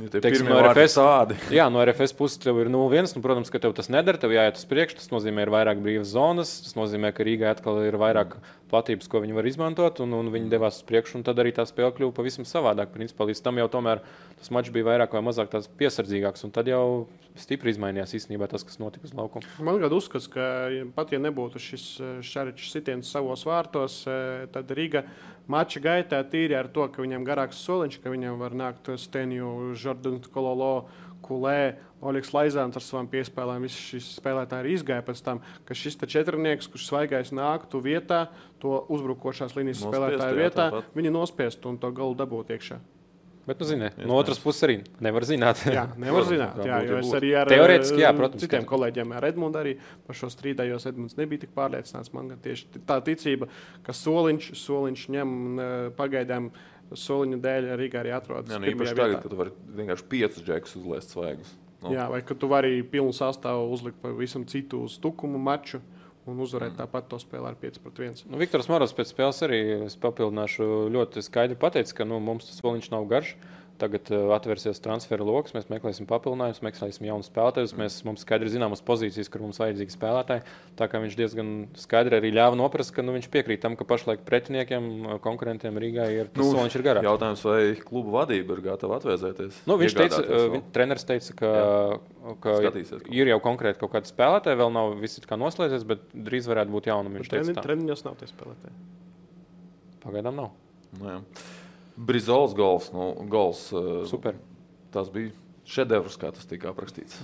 [SPEAKER 1] Ja teiksim, no, RFS, tādi.
[SPEAKER 3] jā, no RFS puses tev ir 0-1. Nu, protams, ka tev tas nedara. Tev jāiet uz priekšu. Tas nozīmē, ka ir vairāk brīvas zonas. Tas nozīmē, ka Rīgā atkal ir vairāk platības, ko viņi var izmantot. Un, un viņi devās uz priekšu. Tad arī tā spēle kļuva pavisam savādāk. Principā līdz tam jau tomēr tas mačs bija vairāk vai mazāk piesardzīgāks. Un tad jau stipri izmainījās īstenībā tas, kas notika uz laukuma.
[SPEAKER 2] Man liekas, uzskats, ka pat ja nebūtu šis šāds sitiens savos vārtos, tad Rīga mača gaitā tīri ar to, ka viņam garāks soliņš, ka viņam var nākt Steniju, Jordans Kololo, Kulē, Oļegs Laizāns ar savām piespēlēm. Visi šis spēlētāji ir izgājuši pēc tam, ka šis četrnieks, kurš svaigais nāktu vietā, to uzbrukošās līnijas spēlētāju vietā, jā, viņi nospiestu un to galu dabūtu iekšā.
[SPEAKER 3] Bet, nu, zini, no otras puses arī nevar zināt.
[SPEAKER 2] jā, nevar zināt. Jā, jo es arī ar
[SPEAKER 3] Teorētiski, jā, protams,
[SPEAKER 2] citiem kolēģiem ar Edmundu arī par šo strīdējos. Edmunds nebija tik pārliecināts. Man tieši tā ticība, ka soliņš, soliņš ņem pagaidām soliņa dēļ Rīgā arī atrodas. Jā,
[SPEAKER 1] nu, īpaši tagad, kad tu vari vienkārši piecus džekus uzliest svaigus.
[SPEAKER 2] Nu. Jā, vai ka tu vari pilnu sastāvu uzlikt pavisam citu uz tukumu maču un uzvarēt tāpat to spēli ar 5 pret 1.
[SPEAKER 3] Nu, Viktors Moros pēc spēles arī papildināšu ļoti skaidri pateicis, ka nu, mums tas vēl viņš nav garš. Tagad uh, atvērsies transfera lokus, mēs meklēsim papildinājumus, meklēsim jaunus spēlētājus. Mēs, mums skaidri zināmas pozīcijas, kur mums vajadzīgi spēlētāji. Tā kā viņš diezgan skaidri arī ļāva noprast, ka nu, viņš piekrīt tam, ka pašlaik pretiniekiem, uh, konkurentiem Rīgā ir tas nu, solis garāks.
[SPEAKER 1] Jautājums, vai kluba vadība ir gatava atvēsēties?
[SPEAKER 3] Nu, viņš teica, uh, treneris teica, ka, Jā. ka Skatīsies, ir jau konkrēti kaut kādi spēlētāji, vēl nav visi noslēdzies, bet drīz varētu būt jaunumi.
[SPEAKER 2] Treniņos nav tie spēlētāji.
[SPEAKER 3] Pagaidām nav.
[SPEAKER 1] Nu, jā. Brizols gols. Nu, gols
[SPEAKER 3] eh, Super.
[SPEAKER 1] Tas bija šedevrs, kā tas tika aprakstīts.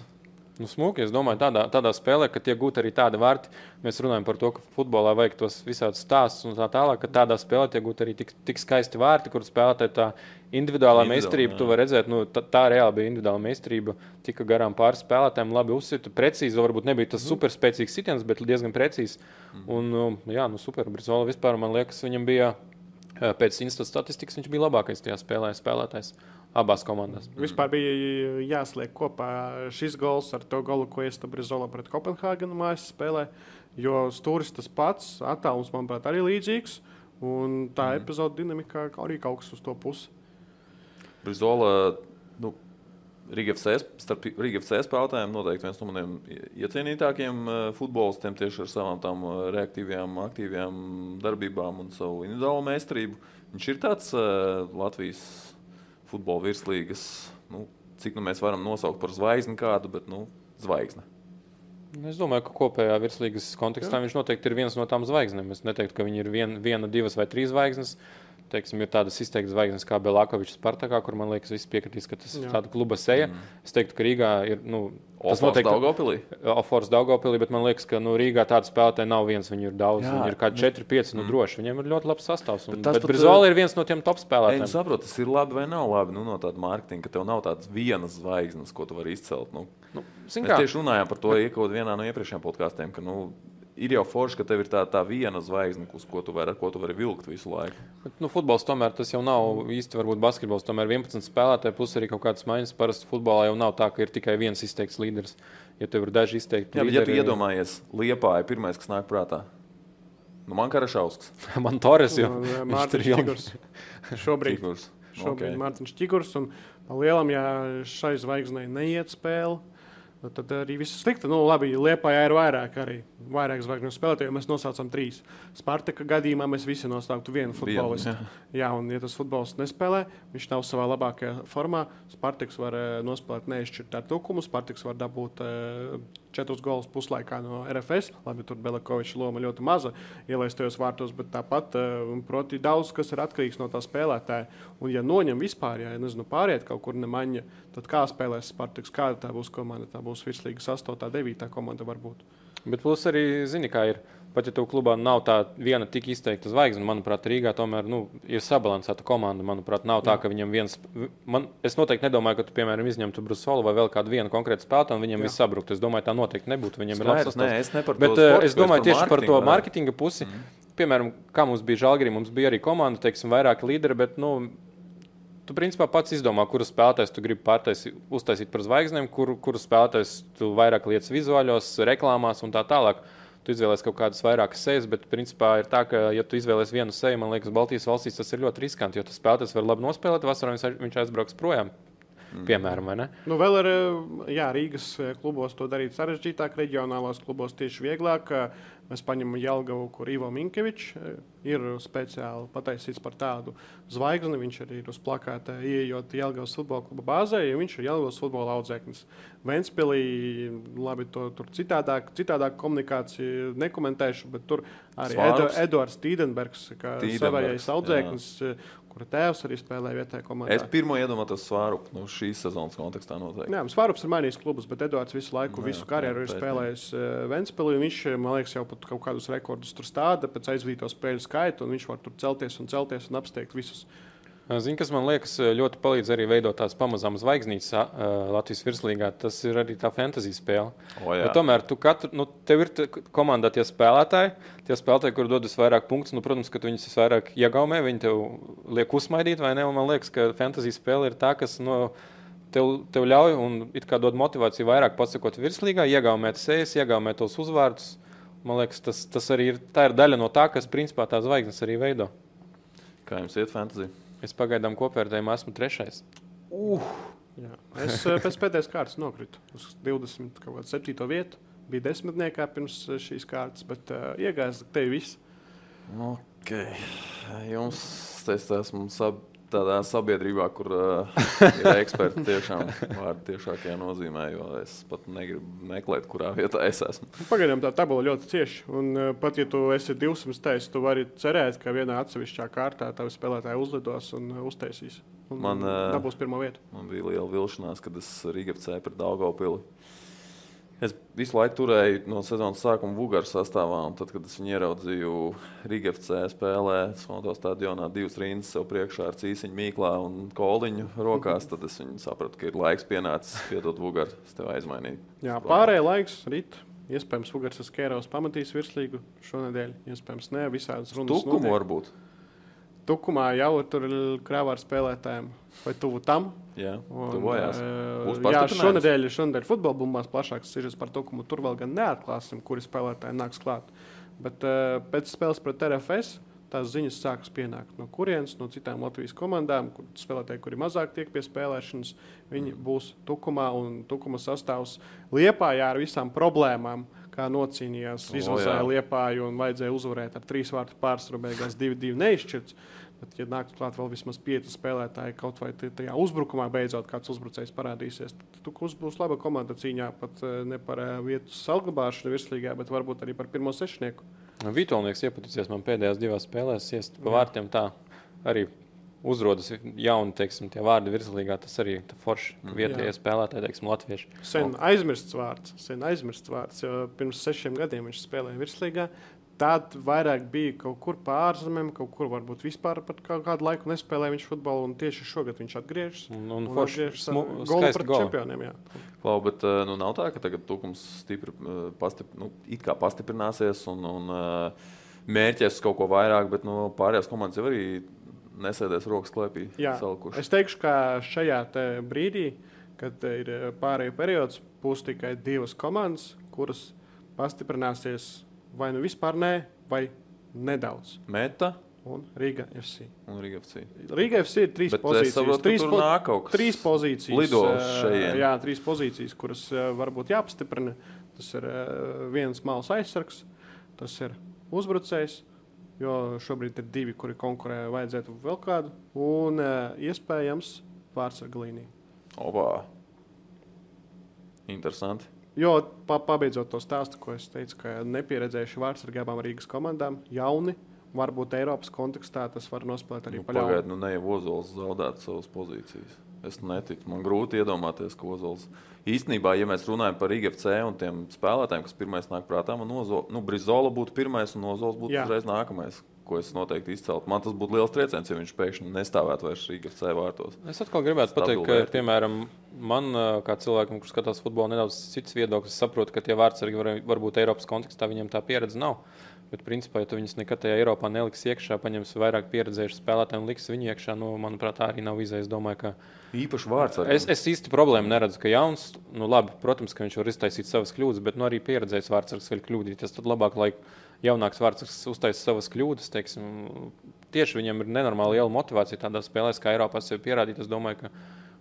[SPEAKER 3] Nu, smuki, es domāju, tādā, tādā spēlē, ka tiek gūti arī tādi vārti. Mēs runājam par to, ka futbolā vajag tos visādus stāstus un tā tālāk, ka tādā spēlē tiek gūti arī tik, tik skaisti vārti, kur spēlētāji tā individuālā meistarība, tu vari redzēt, nu, tā, tā reāli bija individuāla meistarība. Tika garām pāris spēlētājiem, labi uzsita, precīzi. Varbūt nebija tas mm. superspēcīgs sitiens, bet diezgan precīzs. Mm. Un, nu, jā, nu, super. Brizola vispār man liekas, viņam bija Pēc institūta statistikas viņš bija labākais tajā spēlē, spēlētājs abās komandās.
[SPEAKER 2] Mm. Vispār bija jāsliek kopā šis gols ar to golu, ko iestāja Zola pret Kopenhāgenu mājas spēlē. Jo stūris tas pats, attālums, manuprāt, arī līdzīgs. Un tā mm. epizode dinamikā arī kaut kas uz to pusi.
[SPEAKER 1] Brizola nu, Riga FC, spēlētājiem noteikti viens no maniem iecienītākajiem eh, futbolistiem tieši ar savām tām eh, reaktīvajām, aktīvajām darbībām un savu individuālo meistarību. Viņš ir tāds uh, Latvijas futbola virslīgas, nu, cik nu mēs varam nosaukt par zvaigzni kādu, bet nu, zvaigzne.
[SPEAKER 3] Es domāju, ka kopējā virslīgas kontekstā Jā. viņš noteikti ir viens no tām zvaigznēm. Es neteiktu, ka viņi ir vien, viena, divas vai trīs zvaigznes. Teiksim, ir tādas izteiktas zvaigznes kā Belākovičs Spartakā, kur man liekas, visi piekritīs, ka tas ir tāda kluba seja. Mm. Es teiktu, ka Rīgā ir. Nu,
[SPEAKER 1] Tas noteikti Daugopilī.
[SPEAKER 3] Ofors Daugopilī, bet man liekas, ka nu, Rīgā tādu spēlētāju nav viens. Viņi ir daudz, Jā, viņi ir kā 4, 5 nu, droši. Viņiem ir ļoti labs sastāvs. Un, bet Brizola ir viens no tiem top spēlētājiem.
[SPEAKER 1] Es saprotu, tas ir labi vai nav labi nu, no tāda mārketinga, ka tev nav tādas vienas zvaigznes, ko tu vari izcelt. Nu, nu, Mēs tieši runājām par to iekot vienā no iepriekšējiem podkāstiem, ka nu, ir jau forši, ka tev ir tā, tā viena zvaigzne, uz ko tu vari, ko tu vari vilkt visu laiku.
[SPEAKER 3] Bet, nu, futbols tomēr tas jau nav īsti varbūt basketbols. Tomēr 11 spēlētāji, plus arī kaut kādas maiņas. Parasti futbolā jau nav tā, ka ir tikai viens izteikts līderis. Ja tev ir daži izteikti
[SPEAKER 1] līderi, ja tu iedomājies, Liepā ir pirmais, kas nāk prātā. Nu, man kā Rašausks.
[SPEAKER 3] man Torres jau
[SPEAKER 2] ir. Mārtiņš Čigurs. Šobrīd. Čigurs. Šobrīd okay. Mārtiņš Čigurs. Un palielam, ja šai zvaigznei neiet spēle Nu, tad arī viss ir slikti. Nu, labi, Lietpā ir vairāk, arī vairāk zvaigžņu spēlētāju. Mēs nosaucam trīs. Spartaka gadījumā mēs visi nosauktu vienu futbolistu. Jā. jā, un ja tas futbolists nespēlē, viņš nav savā labākajā formā. Spartaks var uh, nospēlēt neizšķirtā tukumu. Spartaks var dabūt uh, četrus golus puslaikā no RFS. Labi, tur Belakoviča loma ļoti maza ielaistajos vārtos, bet tāpat, uh, proti, daudz kas ir atkarīgs no tā spēlētāja. Un, ja noņem vispār, ja nezinu, pāriet kaut kur nemaņa, tad kā spēlēs Spartaks, kāda tā būs komanda? Tā būs virslīgas 8, 9 komanda varbūt.
[SPEAKER 3] Bet plus arī zini, kā ir. Pat ja tev klubā nav tā viena tik izteikta zvaigzne, manuprāt, Rīgā tomēr nu, ir sabalansēta komanda. Manuprāt, nav tā, ka viņam viens. Man, es noteikti nedomāju, ka tu, piemēram, izņemtu Brusolu vai vēl kādu vienu konkrētu spēlētāju, un viņam viss sabruktu. Es domāju, tā noteikti nebūtu. Viņam
[SPEAKER 1] Skaidrs, ir labs
[SPEAKER 3] nē,
[SPEAKER 1] es neparu.
[SPEAKER 3] Bet sports, es domāju tieši par, par to mārketinga pusi. Mm. Piemēram, kā mums bija Žalgirī, mums bija arī komanda, teiksim, vairāki līderi, bet nu, tu principā pats izdomā, kurus spēlētājus tu gribi pārtaisīt, uztaisīt par zvaigznēm, kur, kurus spēlētājus tu vairāk lietas vizuāļos, reklāmās un tā tālāk. Tu izvēlēsies kaut kādas vairākas sejas, bet principā ir tā, ka, ja tu izvēlēsies vienu seju, man liekas, Baltijas valstīs tas ir ļoti riskanti, jo tas spēlētājs var labi nospēlēt, vasarā viņš aizbrauks projām. Mm. Piemēram,
[SPEAKER 2] nu, vēl ir jā, Rīgas klubos to darīt sarežģītāk, reģionālās klubos tieši vieglāk. Mēs paņemam Jelgavu, kur Ivo Minkevičs eh, ir speciāli pataisīts par tādu zvaigzni. Viņš arī ir uz plakāta ieejot Jelgavas futbola kluba bāzē, jo viņš ir Jelgavas futbola audzēknis. Ventspilī, labi, to, tur citādāk, citādāk komunikāciju nekomentēšu, bet tur arī Edu, Eduards Tīdenbergs, kā savējais audzēknis, jā kura tēvs arī spēlēja vietējā komandā.
[SPEAKER 1] Es pirmo iedomājos Svārupu nu, šīs sezonas kontekstā. Noteikti.
[SPEAKER 2] Jā, Svārups ir mainījis klubus, bet Edvards visu laiku, jā, visu karjeru ir spēlējis uh, Ventspēlī. Viņš, man liekas, jau pat kaut kādus rekordus tur stāda pēc aizvīto spēļu skaita, un viņš var tur celties un celties un apsteigt visus.
[SPEAKER 3] Zini, kas man liekas, ļoti palīdz arī veidot tās pamazām zvaigznītes Latvijas virslīgā. Tas ir arī tā fantasy spēle.
[SPEAKER 1] O, jā.
[SPEAKER 3] Bet tomēr tu katru, nu, tev ir komandā tie spēlētāji, tie spēlētāji, kur dodas vairāk punktus. Nu, protams, ka tu viņus vairāk iegaumē, viņi tev liek uzmaidīt, vai ne? Un man liekas, ka fantasy spēle ir tā, kas. No, Tev, tev ļauj un it kā dod motivāciju vairāk pasakot virslīgā, iegaumēt sejas, iegaumēt tos uzvārdus. Man liekas, tas, tas arī ir, ir daļa no tā, kas principā tā zvaigznes arī veido.
[SPEAKER 1] Kā jums iet fantāzija?
[SPEAKER 3] Es pagaidām kopvērtējumā esmu trešais.
[SPEAKER 2] Uh. Jā. Es eh, pēc pēdējās kārtas nokritu uz 27. vietu. Bija desmitniekā pirms eh, šīs kārtas, bet uh, iegājās te viss.
[SPEAKER 1] Okay. Jums es esmu sab tādā sabiedrībā, kur uh, ir eksperti tiešām vārdu tiešākajā nozīmē, jo es pat negribu meklēt, kurā vietā es esmu.
[SPEAKER 2] Pagaidām tā tabula ļoti cieši. Un uh, pat ja tu esi 200 teicis, tu vari cerēt, ka vienā atsevišķā kārtā tavi spēlētāji uzlidos un uh, uztaisīs. Un, man, uh, dabūs pirmo vietu.
[SPEAKER 1] Man bija liela vilšanās, kad es Rīgā apcēlu pret Daugopili. Es visu laiku turēju no sezonas sākuma Vugaru sastāvā, un tad, kad es viņu ieraudzīju Rīgā FC spēlē, Smoto stadionā divas rindas sev priekšā ar cīsiņu mīklā un koliņu rokās, tad es sapratu, ka ir laiks pienācis piedot Vugaru. Es tev aizmainīju.
[SPEAKER 2] Jā, pārējais laiks rīt. Iespējams, Vugars Skēros pamatīs virslīgu šonadēļ. Iespējams, ne visādas runas.
[SPEAKER 1] Tukumu varbūt.
[SPEAKER 2] Tukumā jau tur ir krāvā ar spēlētājiem. Vai tuvu tam?
[SPEAKER 1] Jā, tuvojās.
[SPEAKER 2] Uh, jā, šonadēļ, šonadēļ futbola bumbās plašāks ir par Tukumu. Tur vēl gan neatklāsim, kuri spēlētāji nāks klāt. Bet uh, pēc spēles pret RFS tās ziņas sākas pienākt no kurienes, no citām Latvijas komandām, kur spēlētāji, kuri mazāk tiek pie spēlēšanas, viņi mm. būs Tukumā un Tukuma sastāvs Liepājā ar visām problēmām kā nocīnījās, izvazāja oh, Liepāju un vajadzēja uzvarēt ar trīs vārtu pārsvaru, beigās 2-2 neizšķirts. Bet, ja nāks klāt vēl vismaz pieci spēlētāji, kaut vai tajā uzbrukumā beidzot kāds uzbrucējs parādīsies, tad būs laba komanda cīņā pat eh, ne par eh, vietu saglabāšanu virslīgā, bet varbūt arī par pirmo sešnieku.
[SPEAKER 3] Vitoļnieks iepatīsies man pēdējās divās spēlēs, iest pa vārtiem tā arī uzrodas jauni teiksim, vārdi virslīgā. Tas arī ir forši
[SPEAKER 2] Mm.
[SPEAKER 3] vietējie spēlētāji, teiksim, latvieši.
[SPEAKER 2] Sen aizmirsts vārds, sen aizmirsts vārds, pirms sešiem gadiem viņš spēlēja virslīgā. Tad vairāk bija kaut kur pārzemēm, kaut kur varbūt vispār pat kādu laiku nespēlēja viņš futbolu, un tieši šogad viņš atgriežas.
[SPEAKER 3] Un, un,
[SPEAKER 2] Un atgriežas ar golu pret
[SPEAKER 3] goli.
[SPEAKER 2] čempioniem. Jā.
[SPEAKER 1] Klau, bet eh, nu, nav tā, ka tagad tukums stipri, eh, pastip, nu, it kā pastiprināsies un, un eh, mērķēs uz kaut ko vairāk, bet nu, pārējās komandas jau arī nesēdēs rokas klēpī.
[SPEAKER 2] Jā,
[SPEAKER 1] salikuši.
[SPEAKER 2] es teikšu, ka šajā te brīdī, kad ir pārējais periods, būs tikai divas komandas, kuras pastiprināsies vai nu vispār nē, vai nedaudz.
[SPEAKER 1] Meta
[SPEAKER 2] Un Riga FC.
[SPEAKER 1] un Riga FC.
[SPEAKER 2] Riga FC ir trīs
[SPEAKER 1] Bet es
[SPEAKER 2] pozīcijas.
[SPEAKER 1] saprotu,
[SPEAKER 2] trīs, po
[SPEAKER 1] kaut kas.
[SPEAKER 2] trīs pozīcijas.
[SPEAKER 1] lido uz
[SPEAKER 2] eh,
[SPEAKER 1] šejienes.
[SPEAKER 2] Jā, trīs pozīcijas, kuras eh, varbūt jāpastiprina. Tas ir eh, viens mals aizsargs, tas ir uzbrucējs. Jo šobrīd ir divi, kuri konkurē, vajadzētu vēl kādu. Un eh, iespējams pārsarga līnija.
[SPEAKER 1] Opa! Interesanti.
[SPEAKER 2] Jo pa, pabeidzot to stāstu, ko es teicu, ka nepieredzējuši vārdsargi abām Rīgas komandām, jauni, varbūt Eiropas kontekstā tas var nospēlēt arī
[SPEAKER 1] Nu,
[SPEAKER 2] pa ļaunu.
[SPEAKER 1] Pagaidiet, nu ne jau Ozols zaudētu savas pozīcijas. Es neticu. Man grūti iedomāties, ka Ozols īstenībā, ja mēs runājam par IGFC un tiem spēlētājiem, kas pirmais nāk prātā, man Ozola, nu, Brizola būtu pirmais un Ozols būtu
[SPEAKER 2] Jā.
[SPEAKER 1] uzreiz nākamais. Ko es noteikti izceltu. Man tas būtu liels trieciens, ja viņš pēkšņi nestāvētu vairs IGFC vārtos.
[SPEAKER 3] Es atkal gribētu
[SPEAKER 1] Stabilu
[SPEAKER 3] pateikt, ka, piemēram, man, kā cilvēkam, kurš skatās futbolu, nedaudz cits viedoklis. Saprotu, ka tie vārdsargi var, varbūt Eiropas kontekstā viņiem tā pieredze nav. Bet, principā, ja tu viņus nekad tajā Eiropā neliksi iekšā, paņems vairāk pieredzējušu spēlētāju un liks viņu iekšā, nu, manuprāt, tā arī nav izēja. Es domāju, ka
[SPEAKER 1] Īpaši vārds ar
[SPEAKER 3] es, es īsti problēmu neredzu, ka jauns, nu, labi, protams, ka viņš var iztaisīt savas kļūdas, bet nu, arī pieredzējis vārdsargs vēl kļūdīties. Tad labāk, lai jaunāks vārdsargs uztaisīs savas kļūdas. Teiksim, tieši viņam ir nenormāli liela motivācija tādā spēlē, kā Eiropā sev pierādīt. Es domāju, ka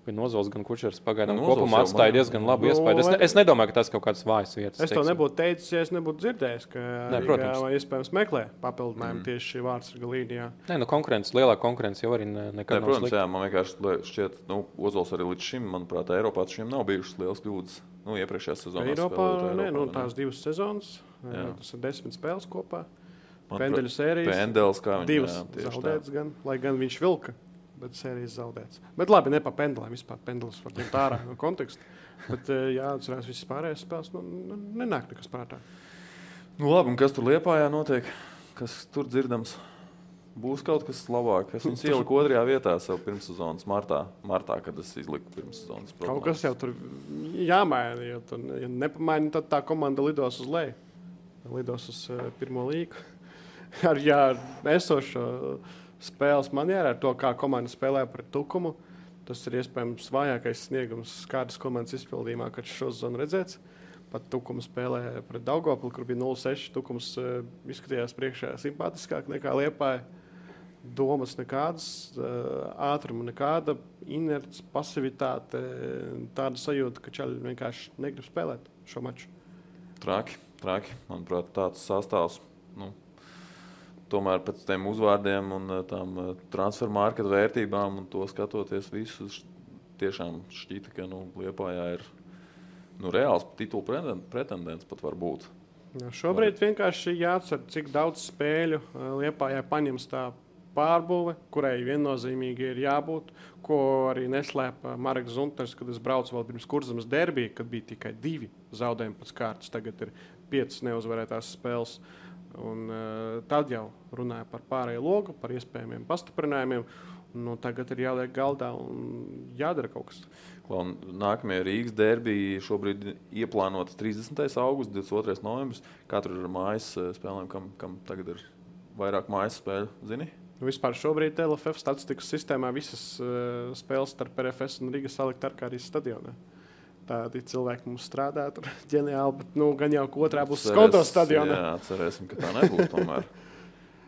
[SPEAKER 3] gan Ozols, gan Kučers pagaidām
[SPEAKER 1] Nu,
[SPEAKER 3] nu, kopumā atstāja diezgan labu
[SPEAKER 2] Nu,
[SPEAKER 3] iespēju. Es, ne, es nedomāju, ka tas kaut kāds vājas vietas.
[SPEAKER 2] Es to
[SPEAKER 3] teiksim.
[SPEAKER 2] nebūtu teicis, ja es nebūtu dzirdējis, ka
[SPEAKER 3] Nē,
[SPEAKER 2] Rīgā iespējams meklē papildinājumu mm. tieši vārdsarga līnijā.
[SPEAKER 3] Nē, nu, konkurence, lielā konkurence jau arī ne,
[SPEAKER 1] Ne,
[SPEAKER 3] nekad nav
[SPEAKER 1] protams,
[SPEAKER 3] slikta.
[SPEAKER 1] jā, man vienkārši šķiet, ka nu, Ozols arī līdz šim, manuprāt, Eiropā šim nav bijušas liels kļūdas. Nu, iepriekšējā sezonā.
[SPEAKER 2] Eiropā,
[SPEAKER 1] spēlējot
[SPEAKER 2] nē,
[SPEAKER 1] Eiropā,
[SPEAKER 2] nu,
[SPEAKER 1] vai ne?
[SPEAKER 2] tās divas sezonas,
[SPEAKER 1] Jā.
[SPEAKER 2] tas ir desmit spēles kopā. Pendeļu sērijas.
[SPEAKER 1] Pendels, kā viņi
[SPEAKER 2] Divas
[SPEAKER 1] jā,
[SPEAKER 2] zaudētas, gan, lai gan viņš vilka, bet sērijas zaudētas. Bet labi, ne pa pendelēm vispār. Pendelis var ņemt ārā no konteksta. Bet eh, jāatcerās, visas pārējās spēles nu, n- nenāk nekas prātā.
[SPEAKER 1] Nu, labi, un kas tur liepājā notiek? Kas tur dzirdams? Būs kaut kas labāk. Es viņu ieliku otrajā vietā sev pirmssezonas martā, martā, kad es izliku pirmssezonas
[SPEAKER 2] Kaut kas jau tur jāmaina. Ja, tu, ja nepamaini, tad tā komanda lidos uz leju. Lidos uz uh, pirmo līgu. ar jā, ar esošo spēles manieru, ar to, kā komanda spēlē pret tukumu. Tas ir iespējams vājākais sniegums kādas komandas izpildījumā, kad šo zonu redzēts. Pat Tukums spēlē pret Daugopili, kur bija 0-6. Tukums uh, izskatījās priekšā simpātiskāk nekā Liepāja. Domas nekādas, uh, ātruma nekāda, inerts, pasivitāte, tāda sajūta, ka čaļi vienkārši negrib spēlēt šo maču.
[SPEAKER 1] Traki, traki. Manuprāt, tāds sastāvs. Nu, tomēr pēc tiem uzvārdiem un eh, tām eh, transfer marketu vērtībām un to skatoties visus, tiešām šķita, ka nu, Liepājā ir nu, reāls titula preten- pretendents pat var būt.
[SPEAKER 2] Jā, šobrīd vienkārši jāatcer, cik daudz spēļu Lietpājai paņems tā pārbūve, kurai viennozīmīgi ir jābūt, ko arī neslēpa Marks Zunters, kad es braucu vēl pirms kurzemes derbija, kad bija tikai divi zaudējumi pēc kārtas. Tagad ir piecas neuzvarētās spēles. Un, uh, tad jau runāja par pārējo logu, par iespējamiem pastiprinājumiem. Nu, tagad ir jāliek galdā un jādara kaut kas.
[SPEAKER 1] Klau, Nākamie Rīgas derbiji šobrīd ieplānotas 30. augusts, 22. novembris. Katru ir mājas eh, spēlēm, kam, kam tagad ir vairāk mājas spēļu. Zini?
[SPEAKER 2] Vispār šobrīd LFF statistikas sistēmā visas uh, spēles starp RFS un Rīgas arī stadionā. Tādi cilvēki mums strādā tur ģeniāli, bet nu, gan jau otrā būs
[SPEAKER 1] Cerēs-
[SPEAKER 2] konto stadionā.
[SPEAKER 1] Jā, cerēsim, ka tā nebūs tomēr.